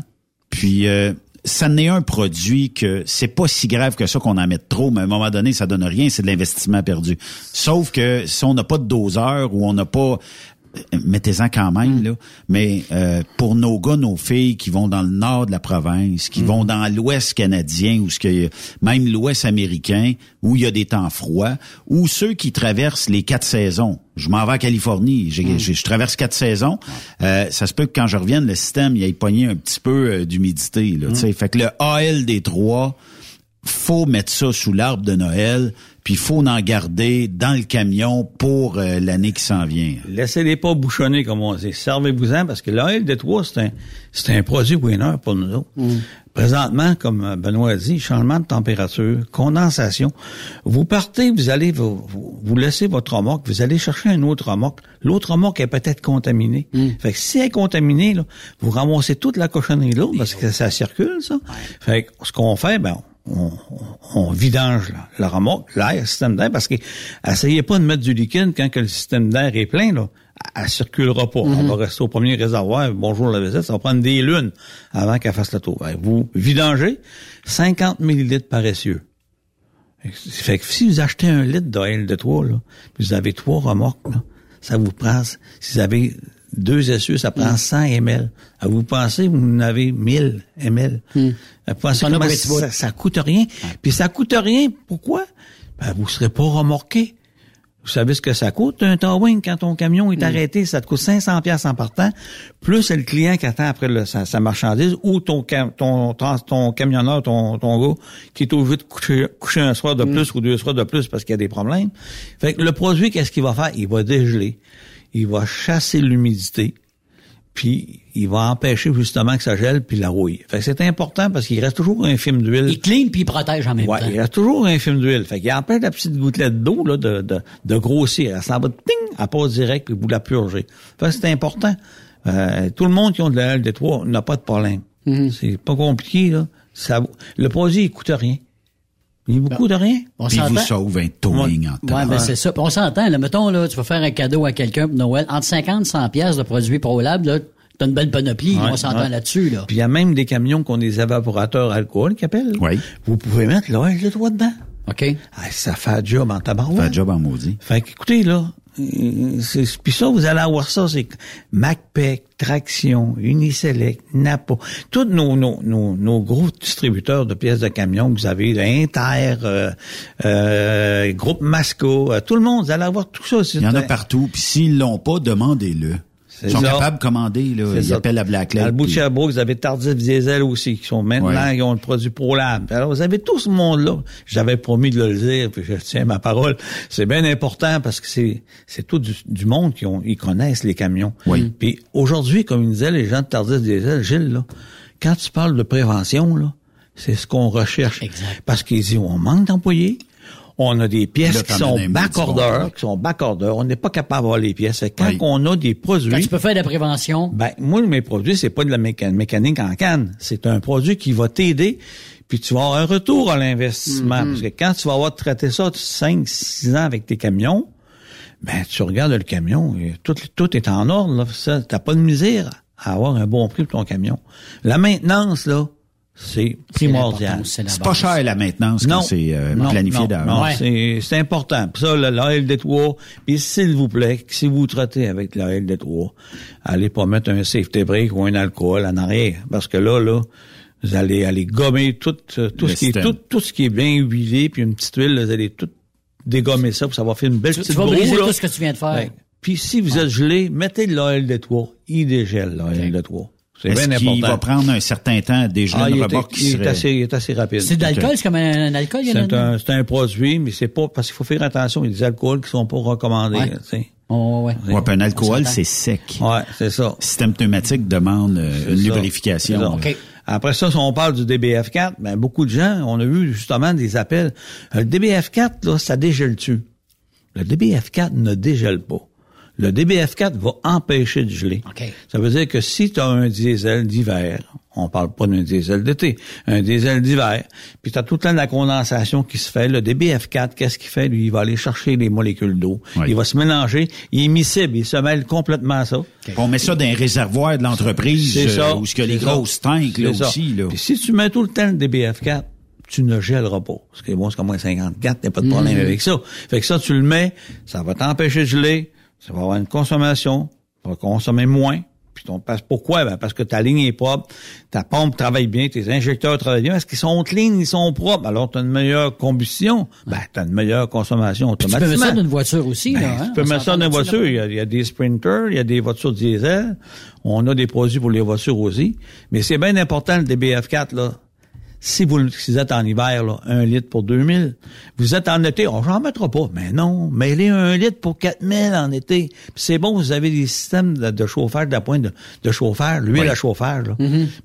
Puis, euh, ça n'est un produit que c'est pas si grave que ça qu'on en mette trop, mais à un moment donné, ça donne rien, c'est de l'investissement perdu. Sauf que si on n'a pas de doseur ou on n'a pas mettez-en quand même là. Mais euh, pour nos gars nos filles qui vont dans le nord de la province qui vont dans l'ouest canadien ou ce que même l'ouest américain où il y a des temps froids ou ceux qui traversent les quatre saisons. Je m'en vais en Californie. J'ai- je traverse quatre saisons. Euh, ça se peut que quand je revienne le système il ait pogné un petit peu euh, d'humidité là sais. Fait que le ALD3 faut mettre ça sous l'arbre de Noël, puis faut en garder dans le camion pour euh, l'année qui s'en vient. Laissez-les pas bouchonner, comme on dit. Servez-vous-en, parce que l'AL de 3 c'est un, c'est un produit winner pour nous autres. Présentement, comme euh, Benoît a dit, changement de température, condensation. Vous partez, vous allez, vous, vous, vous laissez votre remorque, vous allez chercher un autre remorque. L'autre remorque est peut-être contaminée. Fait que si elle est contaminée, là, vous ramassez toute la cochonnerie là, parce que ça circule, ça. Fait que ce qu'on fait, ben, on, vidange la, la remorque, l'air, le système d'air, parce que essayez pas de mettre du liquide quand que le système d'air est plein, là. Elle, elle circulera pas. On va rester au premier réservoir. Bonjour la visite. Ça va prendre des lunes avant qu'elle fasse le tour. Ben, vous vidangez 50 millilitres par essieu. Fait que si vous achetez un litre d'oil de trois, là, vous avez trois remorques, là, ça vous prend, si vous avez deux essieux, ça Mm. prend 100 ml. À vous pensez, vous en avez 1000 ml. Vous pensez Mm. Comment bout. ça, ça coûte rien. Puis ça coûte rien, pourquoi? Ben, vous serez pas remorqué. Vous savez ce que ça coûte, un towing, quand ton camion est Mm. arrêté, ça te coûte 500 pièces en partant, plus c'est le client qui attend après le- sa, sa marchandise, ou ton, ton, ton, ton camionneur, ton, ton gars, qui est obligé de coucher, coucher un soir de Mm. plus ou deux soirs de plus parce qu'il y a des problèmes. Fait que le produit, qu'est-ce qu'il va faire? Il va dégeler, il va chasser l'humidité, puis il va empêcher justement que ça gèle puis la rouille. Fait que c'est important parce qu'il reste toujours un film d'huile. Il clean puis il protège en même Ouais, temps. il reste toujours un film d'huile. Fait qu'il empêche la petite gouttelette d'eau là, de, de, de grossir. Elle s'en va, ting, elle passe direct puis vous la purgez. Fait que c'est important. Euh, tout le monde qui a de la LD3 n'a pas de problème. Mm-hmm. C'est pas compliqué, là. Ça, le produit, il coûte rien. Il Ben, coûte rien. On Puis il vous s'entend. sauve un towing en temps. Ouais, ben c'est ça. Puis on s'entend. Là, mettons, là, tu vas faire un cadeau à quelqu'un pour Noël. Entre 50 et 100 pièces de produits ProLab, là, t'as une belle panoplie. Ouais, on s'entend ouais. là-dessus, là. Puis il y a même des camions qui ont des évaporateurs alcool qui appellent. Oui. Vous pouvez mettre là, le droit dedans. OK. Ah, ça fait un job en tabarouette. Fait un job en maudit. Fait qu'écoutez, là, puis ça, vous allez avoir ça, c'est MacPac, Traction, Uniselect, Napa, tous nos, nos, nos, nos gros distributeurs de pièces de camion que vous avez, Inter, euh, euh, Groupe Masco, euh, tout le monde, vous allez avoir tout ça. Il y en a partout. Puis s'ils l'ont pas, demandez-le. Ils sont ça. capables de commander. Là. Ils ça. appellent la Black Dans le bout de Sherbrooke, vous avez Tardif Diesel aussi, qui sont maintenant, Ouais. qui ont le produit ProLab. Alors, vous avez tout ce monde-là. J'avais promis de le dire, puis je tiens ma parole. C'est bien important parce que c'est, c'est tout du, du monde qui ont, ils connaissent les camions. Oui. Puis aujourd'hui, comme il disait les gens de Tardif Diesel, Gilles, là, quand tu parles de prévention, là, c'est ce qu'on recherche. Parce qu'ils disent, on manque d'employés. On a des pièces Là, qui sont back-order, qui sont back-order. On n'est pas capable d'avoir les pièces. Quand Oui. on a des produits... Quand tu peux faire de la prévention? Ben, moi, mes produits, c'est pas de la méca- mécanique en canne. C'est un produit qui va t'aider, puis tu vas avoir un retour à l'investissement. Parce que quand tu vas avoir traité ça 5, 6 ans avec tes camions, ben, tu regardes le camion, et tout, tout est en ordre, là. Ça, t'as pas de misère à avoir un bon prix pour ton camion. La maintenance, là, c'est primordial. C'est pas cher la maintenance quand c'est euh, non, planifié non, d'avance. non, c'est important. Puis ça, la LD3, puis s'il vous plaît, si vous traitez avec la LD3, allez pas mettre un safety brake ou un alcool en arrière, parce que là, là, vous allez aller gommer tout, euh, tout Le ce qui est tout, tout ce qui est bien huilé, puis une petite huile, vous allez tout dégommer ça, puis ça va faire une belle Tu, petite tu vas briser là. tout ce que tu viens de faire. Ouais. Puis si vous êtes gelé, mettez de l'OL de 3. Il dégèle l'OL de 3. C'est Est-ce bien qu'il important. va prendre un certain temps à dégeler Ah, une il, est, qui il assez, il est assez rapide. C'est de l'alcool, c'est comme un, un alcool, il y en a C'est un, c'est un produit, mais c'est pas parce qu'il faut faire attention. Il y a des alcools qui sont pas recommandés. Ouais. tu sais. Oh, ouais. Ouais, puis un alcool, c'est sec. Ouais, c'est ça. Système pneumatique demande euh, une ça. lubrification. Là. Après ça, si on parle du DBF4, ben, beaucoup de gens, on a eu justement des appels. Euh, Le DBF4, là, ça dégèle-tu? Le DBF4 ne dégèle pas. Le DBF4 va empêcher de geler. Ça veut dire que si tu as un diesel d'hiver, on parle pas d'un diesel d'été, un diesel d'hiver, puis tu as tout le temps de la condensation qui se fait, le DBF4, qu'est-ce qu'il fait? Lui, il va aller chercher les molécules d'eau. Il va se mélanger, il est miscible, il se mêle complètement à ça. On met ça dans un réservoir de l'entreprise C'est ça. euh, où il y a les grosses tanks là, ça. aussi. Là. Puis si tu mets tout le temps le DBF4, tu ne gèleras pas. Parce que bon, c'est comme moins 54, il n'y a pas de problème Mhm. avec ça. Fait que ça, tu le mets, ça va t'empêcher de geler, ça va avoir une consommation, tu vas consommer moins. Puis ton passe pourquoi? Ben parce que ta ligne est propre, ta pompe travaille bien, tes injecteurs travaillent bien, parce qu'ils sont clean, ils sont propres. Alors tu as une meilleure combustion, ben tu as une meilleure consommation Puis tu peux mettre ça dans une voiture aussi, Ben, là. hein? tu peux On mettre ça dans une voiture. Il y, a, il y a des sprinters, il y a des voitures diesel. On a des produits pour les voitures aussi. Mais c'est bien important, le DBF4, là. Si vous, si vous êtes en hiver, là, un litre pour 2000. Vous êtes en été, on n'en mettra pas. Mais non, mêlez un litre pour 4000 en été. Puis c'est bon, vous avez des systèmes de, de chauffage, de la pointe de, de chauffage, l'huile à chauffage, là.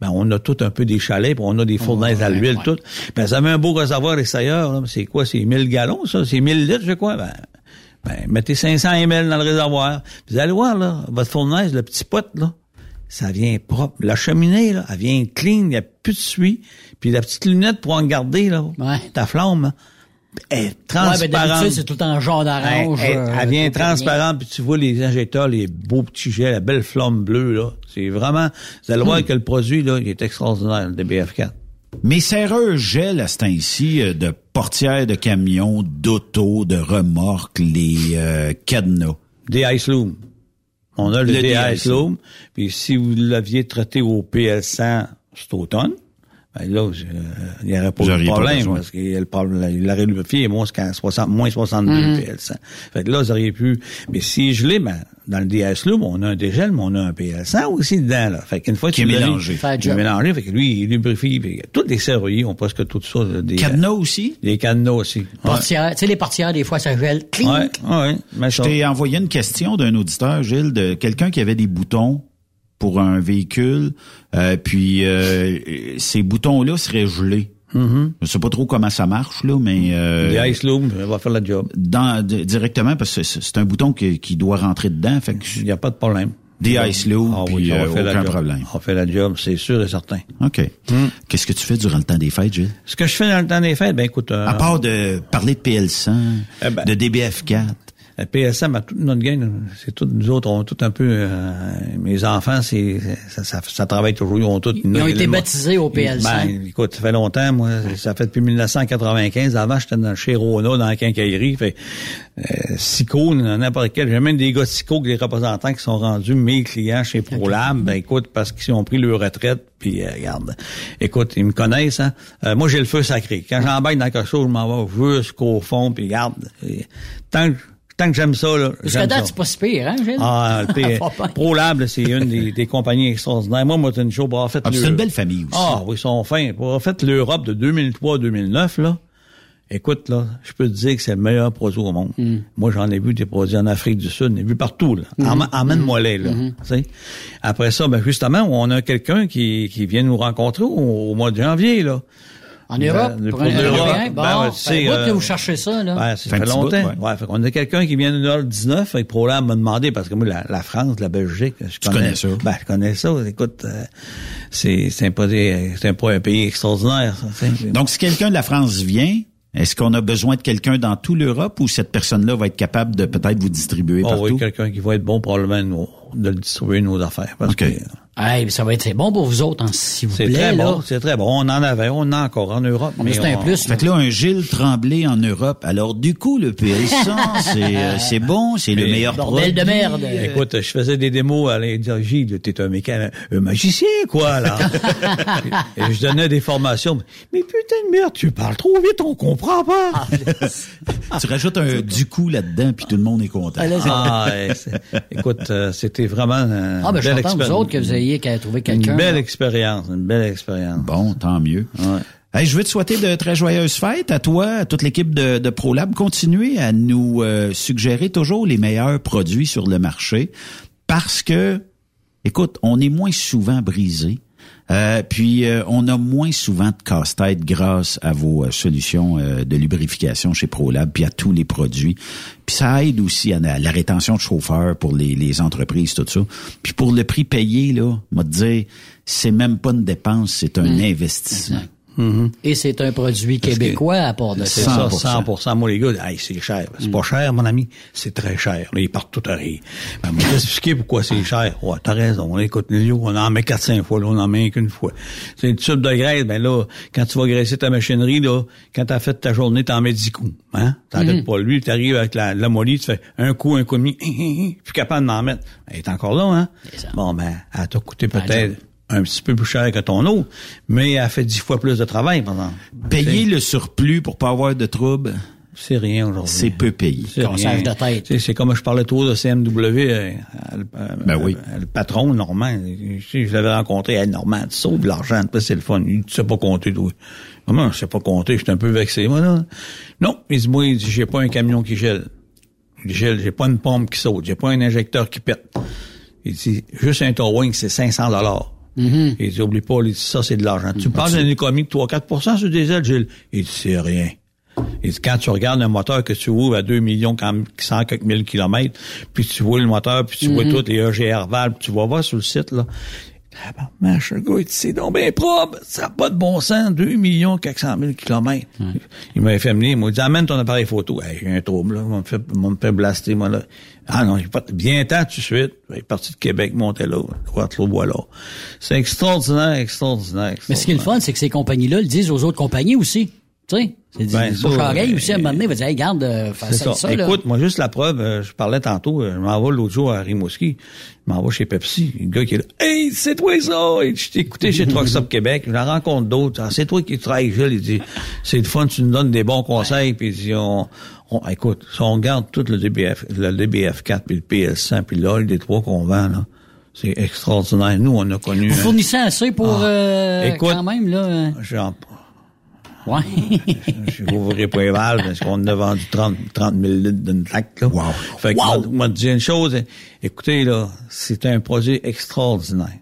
Ben, on a tout un peu des chalets, puis on a des fournaises à l'huile, tout. Ben, vous avez un beau réservoir extérieur, là. C'est quoi? C'est 1000 gallons, ça? C'est 1000 litres, je crois? Ben, ben, mettez 500 ml dans le réservoir. Vous allez voir, là, votre fournaise, le petit pot, là, ça vient propre. La cheminée, là, elle vient clean, il n'y a plus de suie. Puis la petite lunette pour en garder, là, ta flamme, elle est Ouais, ben, transparente. c'est tout en jaune orange. Elle, elle- euh, elle vient transparente, puis tu vois les injecteurs, les beaux petits jets, la belle flamme bleue, là. C'est vraiment, vous allez Hmm. voir que le produit, là, il est extraordinaire, le DBF4. Mes serreurs gèlent à ce temps-ci euh, de portières de camions, d'auto, de remorques, les euh, cadenas. Des Ice Loom. On a le, Le DI Loom. Puis si vous l'aviez traité au PL100 cet automne, ben là, je- il n'y aurait pas de pas problème. besoin. parce qu'il y a le problème, il l'aurait lubrifié moins, qu'à 60, moins 62 Mhm. PL100. Fait que là, vous auriez pu... Mais si je l'ai, ben, dans le DS Loom, on a un dégel, mais on a un PL100 aussi dedans. Là. Fait qu'une fois que est tu l'as mélangé. qui est mélangé. Fait que lui, il lubrifie. Tous les serruriers ont presque tout ça. là, Des, Cadenas aussi? Des cadenas aussi. Ouais. Portière. Tu sais, les portières, des fois, ça gèle. Cling. Ouais, ouais. Mais Je t'ai envoyé une question d'un auditeur, Gilles, de quelqu'un qui avait des boutons pour un véhicule, euh, puis euh, ces boutons-là seraient gelés. Mhm. Je sais pas trop comment ça marche, là, mais... Euh, Des Ice Loom, va faire le job. dans, directement, parce que c'est un bouton qui, qui doit rentrer dedans. Fait que Il n'y a pas de problème. Des ice loop, Ah oui, puis va euh, la aucun problème. On fait la job, c'est sûr et certain. OK. Qu'est-ce que tu fais durant le temps des fêtes, Gilles? Ce que je fais dans le temps des fêtes, ben écoute... euh, À part de parler de PL100, Eh ben, de DBF4. La PSM, à toute notre gang, c'est tout, nous autres, on a tout un peu, euh, mes enfants, c'est, ça, ça, ça travaille toujours, ils ont tout. Ils ont été baptisés au PL100. Ben, écoute, ça fait longtemps, moi, ça fait depuis 1995. Avant, j'étais dans, chez Rona, dans la quincaillerie. Fait, euh, Sico, n'importe quel. J'ai même des gars Sico, des représentants qui sont rendus mes clients chez ProLab. Ben, écoute, parce qu'ils ont pris leur retraite. Puis, euh, regarde, écoute, ils me connaissent. Hein. Euh, moi, j'ai le feu sacré. Quand j'embarque dans quelque chose, je m'en vais jusqu'au fond. Puis, regarde, et tant que tant que j'aime ça, là, Jusqu'à j'aime date, ça. c'est pas si pire, hein, Gilles? Ah, <laughs> le. ProLab, c'est une des, <laughs> des compagnies extraordinaires. Moi, moi, une show pour avoir fait Ah, le- c'est une belle famille aussi. Ah, oui, ils sont fins. Pour avoir fait l'Europe de 2003-2009, là, écoute, là, je peux te dire que c'est le meilleur produit au monde. Hmm. Moi, j'en ai vu des produits en Afrique du Sud, j'en ai vu partout, là. Emmène- Emmène-moi les, là. Hmm. Après ça, ben, justement, on a quelqu'un qui, qui vient nous rencontrer au, au mois de janvier, là. En Europe, Ben, pour pour un. Européen? Bon, Ben, ben, euh, que vous cherchez ça, là. Ouais, ça Fait longtemps. bout, ouais. ouais. fait qu'on a quelqu'un qui vient de notre 19, avec ProLab m'a demandé, parce que moi, la, la France, la Belgique, je connais, connais ça? Ben, je connais ça. Écoute, euh, c'est, c'est un pas des- c'est un pas un pays extraordinaire, ça. Donc, si quelqu'un de la France vient, est-ce qu'on a besoin de quelqu'un dans toute l'Europe ou cette personne-là va être capable de peut-être vous distribuer Ah partout? oui, quelqu'un qui va être bon, probablement, nous, de le distribuer nos affaires. Parce OK. que, Hey, ça va être c'est bon pour vous autres, hein, s'il vous C'est plaît. très là. bon, c'est très bon. On en avait, on en a encore en Europe. mais c'est un on- plus, Fait que là, un Gilles Tremblay en Europe. Alors, du coup, le PL100, <laughs> c'est, euh, c'est bon, c'est le meilleur Bordel de produit. merde. Écoute, je faisais des démos à dire Gilles, t'es un mécanique, un magicien, quoi, là. <laughs> et je donnais des formations. Mais putain de merde, tu parles trop vite, on comprend pas. Tu rajoutes un du coup là-dedans, puis tout le monde est content. Ah, là, c'est- Ah, ouais, c'est- écoute, euh, c'était vraiment une Ah, ben, je suis content, vous autres, que vous ayez qu'à trouver quelqu'un. Une belle là. expérience, une belle expérience. Bon, tant mieux. Hey, je veux te souhaiter de très joyeuses fêtes à toi, à toute l'équipe de, de ProLab. Continuez à nous euh, suggérer toujours les meilleurs produits sur le marché parce que, écoute, on est moins souvent brisé. Euh, puis euh, on a moins souvent de casse-tête grâce à vos euh, solutions euh, de lubrification chez ProLab, puis à tous les produits. Puis ça aide aussi à la, rétention de chauffeurs pour les, les entreprises, tout ça. Puis pour le prix payé, là, moi te dire, c'est même pas une dépense, c'est un Mm. Et c'est un produit québécois à part de C'est ça. ça, 100%. Moi, les gars, hey, c'est cher. C'est pas cher, mon ami. C'est très cher. Là, ils partent tout à rire. Ben, moi, je vais expliquer pourquoi c'est cher. Ouais, t'as raison. Là, écoute, on en met 4-5 fois. Là, on en met qu'une fois. C'est une tube de graisse. Ben là, quand tu vas graisser ta machinerie, là, quand t'as fait ta journée, t'en mets 10 coups. Hein? T'arrêtes Mhm. pas. Lui, t'arrives avec la, la molly, tu fais un coup, un coup et demi. <laughs> Puis capable d'en mettre. Elle est encore là, hein? Bon, ben, elle t'a coûté peut-être un petit peu plus cher que ton eau, mais elle fait 10 fois plus de travail, par exemple. Payer le surplus pour pas avoir de troubles, c'est rien aujourd'hui. C'est peu payé. Tu sais, C'est comme je parlais trop de CMW, euh, euh, Ben oui. euh, le patron, Normand, je, sais, je l'avais rencontré, hey, Normand, tu sauves l'argent, c'est le fun. Il dit, tu sais pas compter, toi. Comment, je sais pas compter, je suis un peu vexé, moi, là. Non, il dit, moi, il dit, j'ai pas un camion qui gèle. Il gèle, j'ai pas une pompe qui saute, j'ai pas un injecteur qui pète. Il dit, juste un towing, c'est 500 dollars. Mm-hmm. Il dit, oublie pas, il dit, ça, c'est de l'argent. Tu me parles d'une économie de 3-4% sur des ailes, Gilles? Il dit, c'est rien. Il dit, quand tu regardes un moteur que tu ouvres à 2 millions, quand 100 quelques mille kilomètres, puis tu vois le moteur, puis tu vois. Mhm. toutes les EGR valves, puis tu vas voir sur le site, là. Tabarnache, le gars, c'est donc bien propre. Ça n'a pas de bon sens. 2 millions 400 000 kilomètres. Il m'avait fait venir. Il m'a dit, amène ton appareil photo. Hey, j'ai un trouble, là. On me fait, on me fait blaster, moi, là. Ah non, j'ai pas, bien temps tout de suite. Il est parti de Québec, monter là. Waterloo, voilà. C'est extraordinaire, extraordinaire, Mais ce qui est le fun, c'est que ces compagnies-là le disent aux autres compagnies aussi. Tu sais, c'est Ben, oreille euh, aussi, à un moment donné, il va dire, hey, garde, euh, fais ça, ça. ça, là. Écoute, moi, juste la preuve, euh, je parlais tantôt, euh, je m'en vais l'autre jour à Rimouski, je m'en vais chez Pepsi, le gars qui est là, « Hey, c'est toi ça! » Et Je t'ai écouté chez Truck Stop Québec, je la rencontre d'autres, Ah, c'est toi qui travailles, Gilles, il dit, « C'est le fun, tu nous donnes des bons conseils, puis on, on- écoute, si on regarde tout le DBF, le DBF4, puis le PL100, puis l'OL des trois qu'on vend, là, c'est extraordinaire. Nous, on a connu... Vous un- fournissez assez pour, euh, Ah. Écoute, quand même, là. euh, J'en- Ouais. <laughs> je n'ouvrirai pas les valves parce qu'on a vendu 30, 30 000 litres d'une plaque. Là. Fait que moi, moi, dire une chose, écoutez, là, c'est un projet extraordinaire.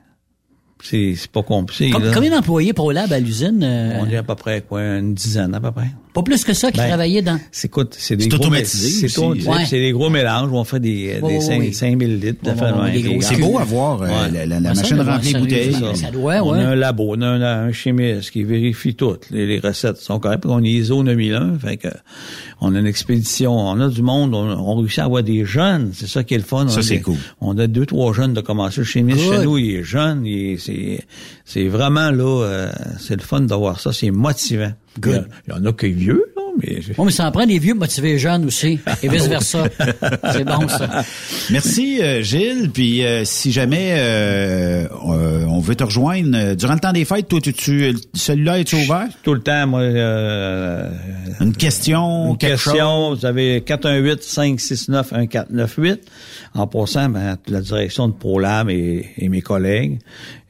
C'est c'est pas compliqué. Com- là. Combien d'employés pour Lab à l'usine? euh, On est à peu près quoi, une dizaine à peu près. Pas plus que ça qui Ben, travaillaient dans. C'est écoute, c'est des C'est gros automatisé C'est Ouais. des gros mélanges où on fait des, des ouais, 5, ouais. 5000 litres de des gros C'est beau à voir, euh, Ouais. la, la- la ça, machine remplie de bouteilles. sérieux, ça doit, on a un labo, on a un, un chimiste qui vérifie toutes. Les, les recettes sont correctes. On est ISO 9001, fait que on a une expédition, on a du monde, on, on réussit à avoir des jeunes. C'est ça qui est le fun. Ça, On a c'est cool. On a deux, trois jeunes de commencer. Le chimiste Good. chez nous, il est jeune. il est- C'est c'est vraiment là, euh, c'est le fun d'avoir ça. C'est motivant. Il y, a- il y en a qui est vieux, là, mais Bon, mais ça en prend des vieux motivés les jeunes aussi. Et vice versa. <laughs> C'est bon, ça. Merci euh, Gilles. Puis euh, si jamais euh, euh, on veut te rejoindre euh, durant le temps des fêtes, toi, tu, tu celui-là est ouvert? tout le temps, moi. euh, Une question, Une quelque question, vous avez 418-569-1498. En passant, ben, la direction de ProLab et, et mes collègues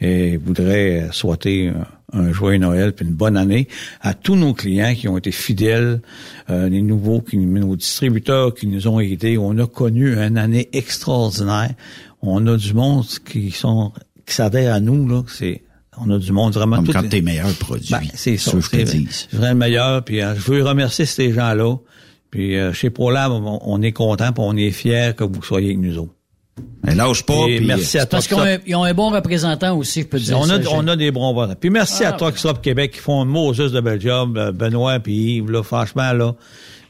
et voudraient souhaiter un, joyeux Noël puis une bonne année à tous nos clients qui ont été fidèles, euh, les nouveaux, qui, nos distributeurs qui nous ont aidés. On a connu une année extraordinaire. On a du monde qui sont qui s'adhère à nous là. C'est on a du monde vraiment. Comme tout- quand tes meilleurs produits. ben, c'est ça. Je c'est vraiment le meilleur. Puis euh, je veux remercier ces gens-là. Puis euh, chez ProLab, on, on est content, puis on est fiers que vous soyez avec nous autres. Mais lâche pas. Et puis, merci à Parce qu'ils ont, un- ils ont un bon représentant aussi, je peux te dire. On ça, a, on a des bons bons. Puis merci Ah, à Stop Québec qui font un Moses de bel job, euh, Benoît puis Yves, là, franchement, là,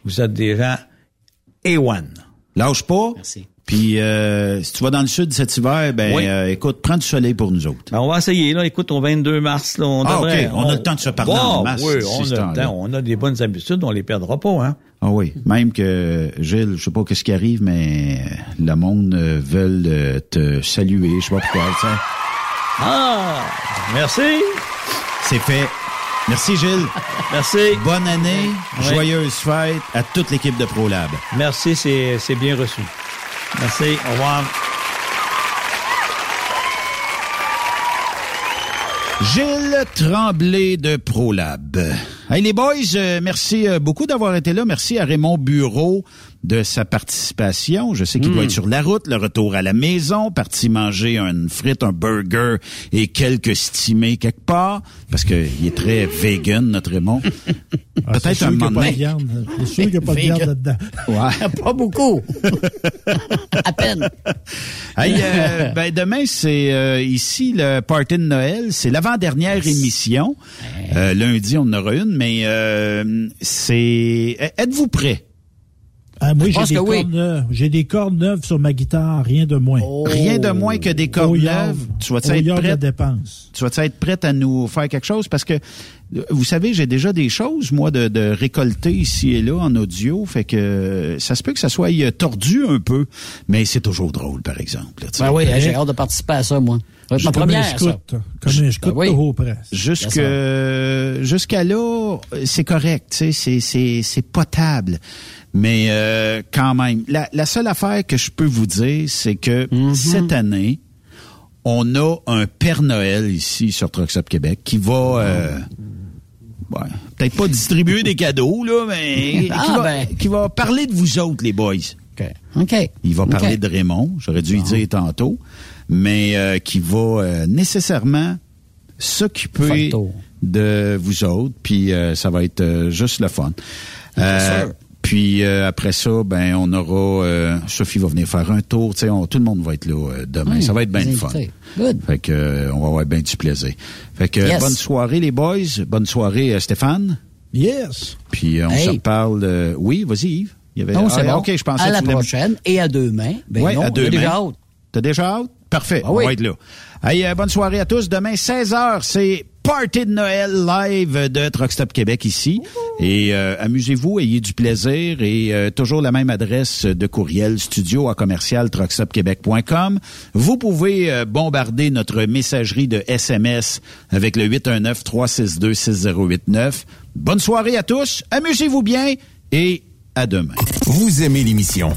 vous êtes des gens A1. Lâche pas. Merci. Puis euh, si tu vas dans le sud cet hiver, ben Oui. euh, écoute, prends du soleil pour nous autres. Ben, on va essayer, là. Écoute, au 22 mars, là, on Ah, devrait... OK. On a le temps de se parler en masse Oui, on ce a le temps. On a des bonnes habitudes, on les perdra pas, hein. Ah oui, même que Gilles, je sais pas qu'est-ce qui arrive, mais euh, le monde euh, veut euh, te saluer, je sais pas pourquoi. Ah, merci. C'est fait. Merci Gilles. <laughs> Merci. Bonne année, Oui. joyeuse fête à toute l'équipe de ProLab. Merci, c'est bien reçu. Merci, au revoir. Gilles Tremblay de ProLab. Hey les boys, euh, merci euh, beaucoup d'avoir été là. Merci à Raymond Bureau de sa participation. Je sais qu'il Mm. doit être sur la route, le retour à la maison, parti manger une frite, un burger et quelques stimés quelque part, parce que il est très vegan, notre Raymond. <laughs> Ah, Peut-être un qu'il y a moment pas de donné. viande. C'est sûr qu'il n'y a pas de viande là-dedans. Ouais. <laughs> Pas beaucoup. <laughs> à peine. Hey, euh, ben demain, c'est euh, ici le party de Noël. C'est l'avant-dernière émission. Euh, lundi, on en aura une, mais euh, c'est... Êtes-vous prêts? Ah, moi, Je j'ai pense des que oui. cordes neuves. J'ai des cordes neuves sur ma guitare, rien de moins. Rien de moins que des cordes neuves. Tu vas au être prête? dépense. Tu vas être prête à nous faire quelque chose? Parce que, vous savez, j'ai déjà des choses, moi, de, de récolter ici et là en audio. Fait que ça se peut que ça soit euh, tordu un peu, mais c'est toujours drôle, par exemple. là. Ben oui, j'ai hâte de participer à ça, moi. Ma première. Comme un scout Ben oui. jusqu'à là, c'est correct, tu sais, c'est, c'est, c'est potable. Mais euh, quand même, la, la seule affaire que je peux vous dire, c'est que cette année, on a un Père Noël ici sur Trucks Up Québec qui va, euh, ouais, peut-être pas distribuer des cadeaux là, mais <laughs> Ah, qui, va, ben. qui va parler de vous autres, les boys. OK. Il va parler de Raymond, j'aurais dû y dire tantôt, mais euh, qui va euh, nécessairement s'occuper de vous autres, puis euh, ça va être euh, juste le fun. Euh, puis euh, après ça, ben on aura euh, Sophie va venir faire un tour, tu sais, on- tout le monde va être là euh, demain. Mmh, ça va être bien le fun. Good. Fait que euh, on va avoir bien du plaisir. Fait que Yes. bonne soirée les boys, bonne soirée euh, Stéphane. Yes. Puis euh, on Hey. se reparle. euh, oui, vas-y Yves. Il y avait Non, c'est Ah, bon. OK, je pensais à la prochaine et à demain. Ben non, à hâte. T'as déjà hâte? Parfait, Ah on oui. va être là. Hey, euh, bonne soirée à tous. Demain, 16h, c'est Party de Noël live de Truck Stop Québec ici. Et euh, amusez-vous, ayez du plaisir et euh, toujours la même adresse de courriel studio à commercial truckstopquebec.com. Vous pouvez euh, bombarder notre messagerie de SMS avec le 819-362-6089. Bonne soirée à tous, amusez-vous bien et à demain. Vous aimez l'émission?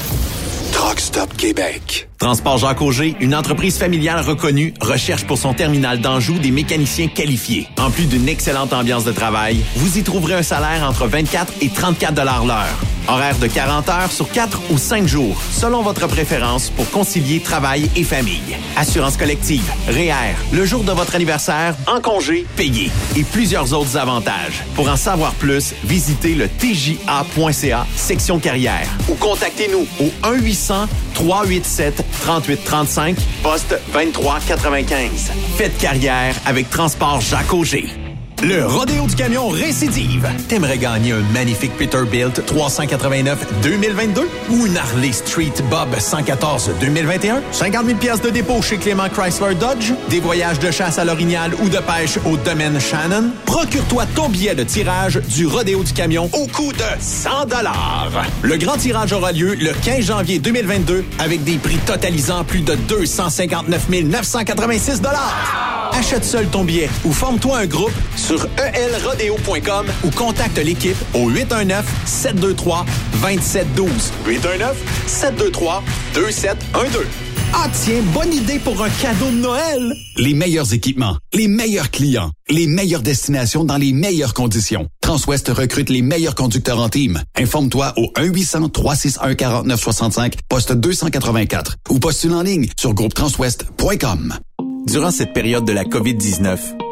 Truck Stop Québec. Transport Jacques Auger, une entreprise familiale reconnue, recherche pour son terminal d'Anjou des mécaniciens qualifiés. En plus d'une excellente ambiance de travail, vous y trouverez un salaire entre 24 et 34 dollars l'heure. Horaire de 40 heures sur 4 ou 5 jours, selon votre préférence pour concilier travail et famille. Assurance collective, REER, le jour de votre anniversaire, en congé, payé et plusieurs autres avantages. Pour en savoir plus, visitez le tja.ca section carrière ou contactez-nous au 1 800 387 3835 poste 2395. Faites carrière avec Transport Jacques Auger. Le Rodéo du Camion récidive. T'aimerais gagner un magnifique Peterbilt 389 2022 ou une Harley Street Bob 114 2021? 50 000 pièces de dépôt chez Clément Chrysler Dodge? Des voyages de chasse à l'orignal ou de pêche au domaine Shannon? Procure-toi ton billet de tirage du Rodéo du Camion au coût de 100 Le grand tirage aura lieu le 15 janvier 2022 avec des prix totalisant plus de 259 986 Achète seul ton billet ou forme-toi un groupe sur elrodeo.com ou contacte l'équipe au 819-723-2712. 819-723-2712. Ah tiens, bonne idée pour un cadeau de Noël! Les meilleurs équipements, les meilleurs clients, les meilleures destinations dans les meilleures conditions. Transwest recrute les meilleurs conducteurs en team. Informe-toi au 1-800-361-4965, poste 284 ou postule en ligne sur groupetranswest.com. Durant cette période de la COVID-19,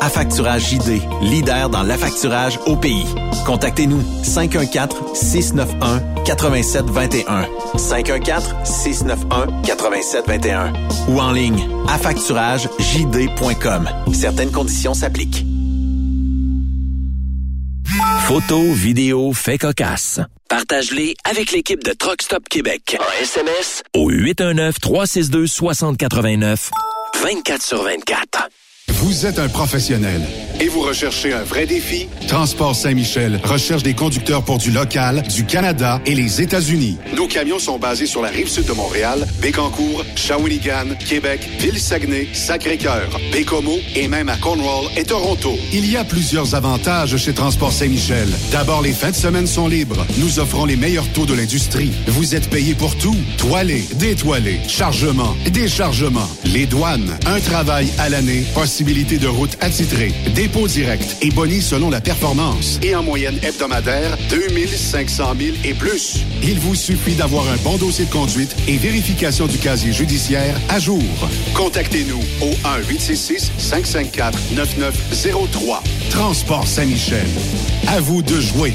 Affacturage JD, leader dans l'affacturage au pays. Contactez-nous 514-691-8721. 514-691-8721. Ou en ligne, affacturagejd.com. Certaines conditions s'appliquent. Photos, vidéos, faits cocasse. Partage-les avec l'équipe de Truck Stop Québec. En SMS Au 819-362-6089. 24 sur 24. Vous êtes un professionnel et vous recherchez un vrai défi? Transport Saint-Michel recherche des conducteurs pour du local, du Canada et les États-Unis. Nos camions sont basés sur la rive sud de Montréal, Bécancour, Shawinigan, Québec, Ville-Saguenay, Sacré-Cœur, Bécomo et même à Cornwall et Toronto. Il y a plusieurs avantages chez Transport Saint-Michel. D'abord, les fins de semaine sont libres. Nous offrons les meilleurs taux de l'industrie. Vous êtes payé pour tout. Toilé, détoilé, chargement, déchargement, les douanes, un travail à l'année, de route attitrée, dépôt direct et boni selon la performance. Et en moyenne hebdomadaire, 2500 000 et plus. Il vous suffit d'avoir un bon dossier de conduite et vérification du casier judiciaire à jour. Contactez-nous au 1-866-554-9903. Transport Saint-Michel. À vous de jouer.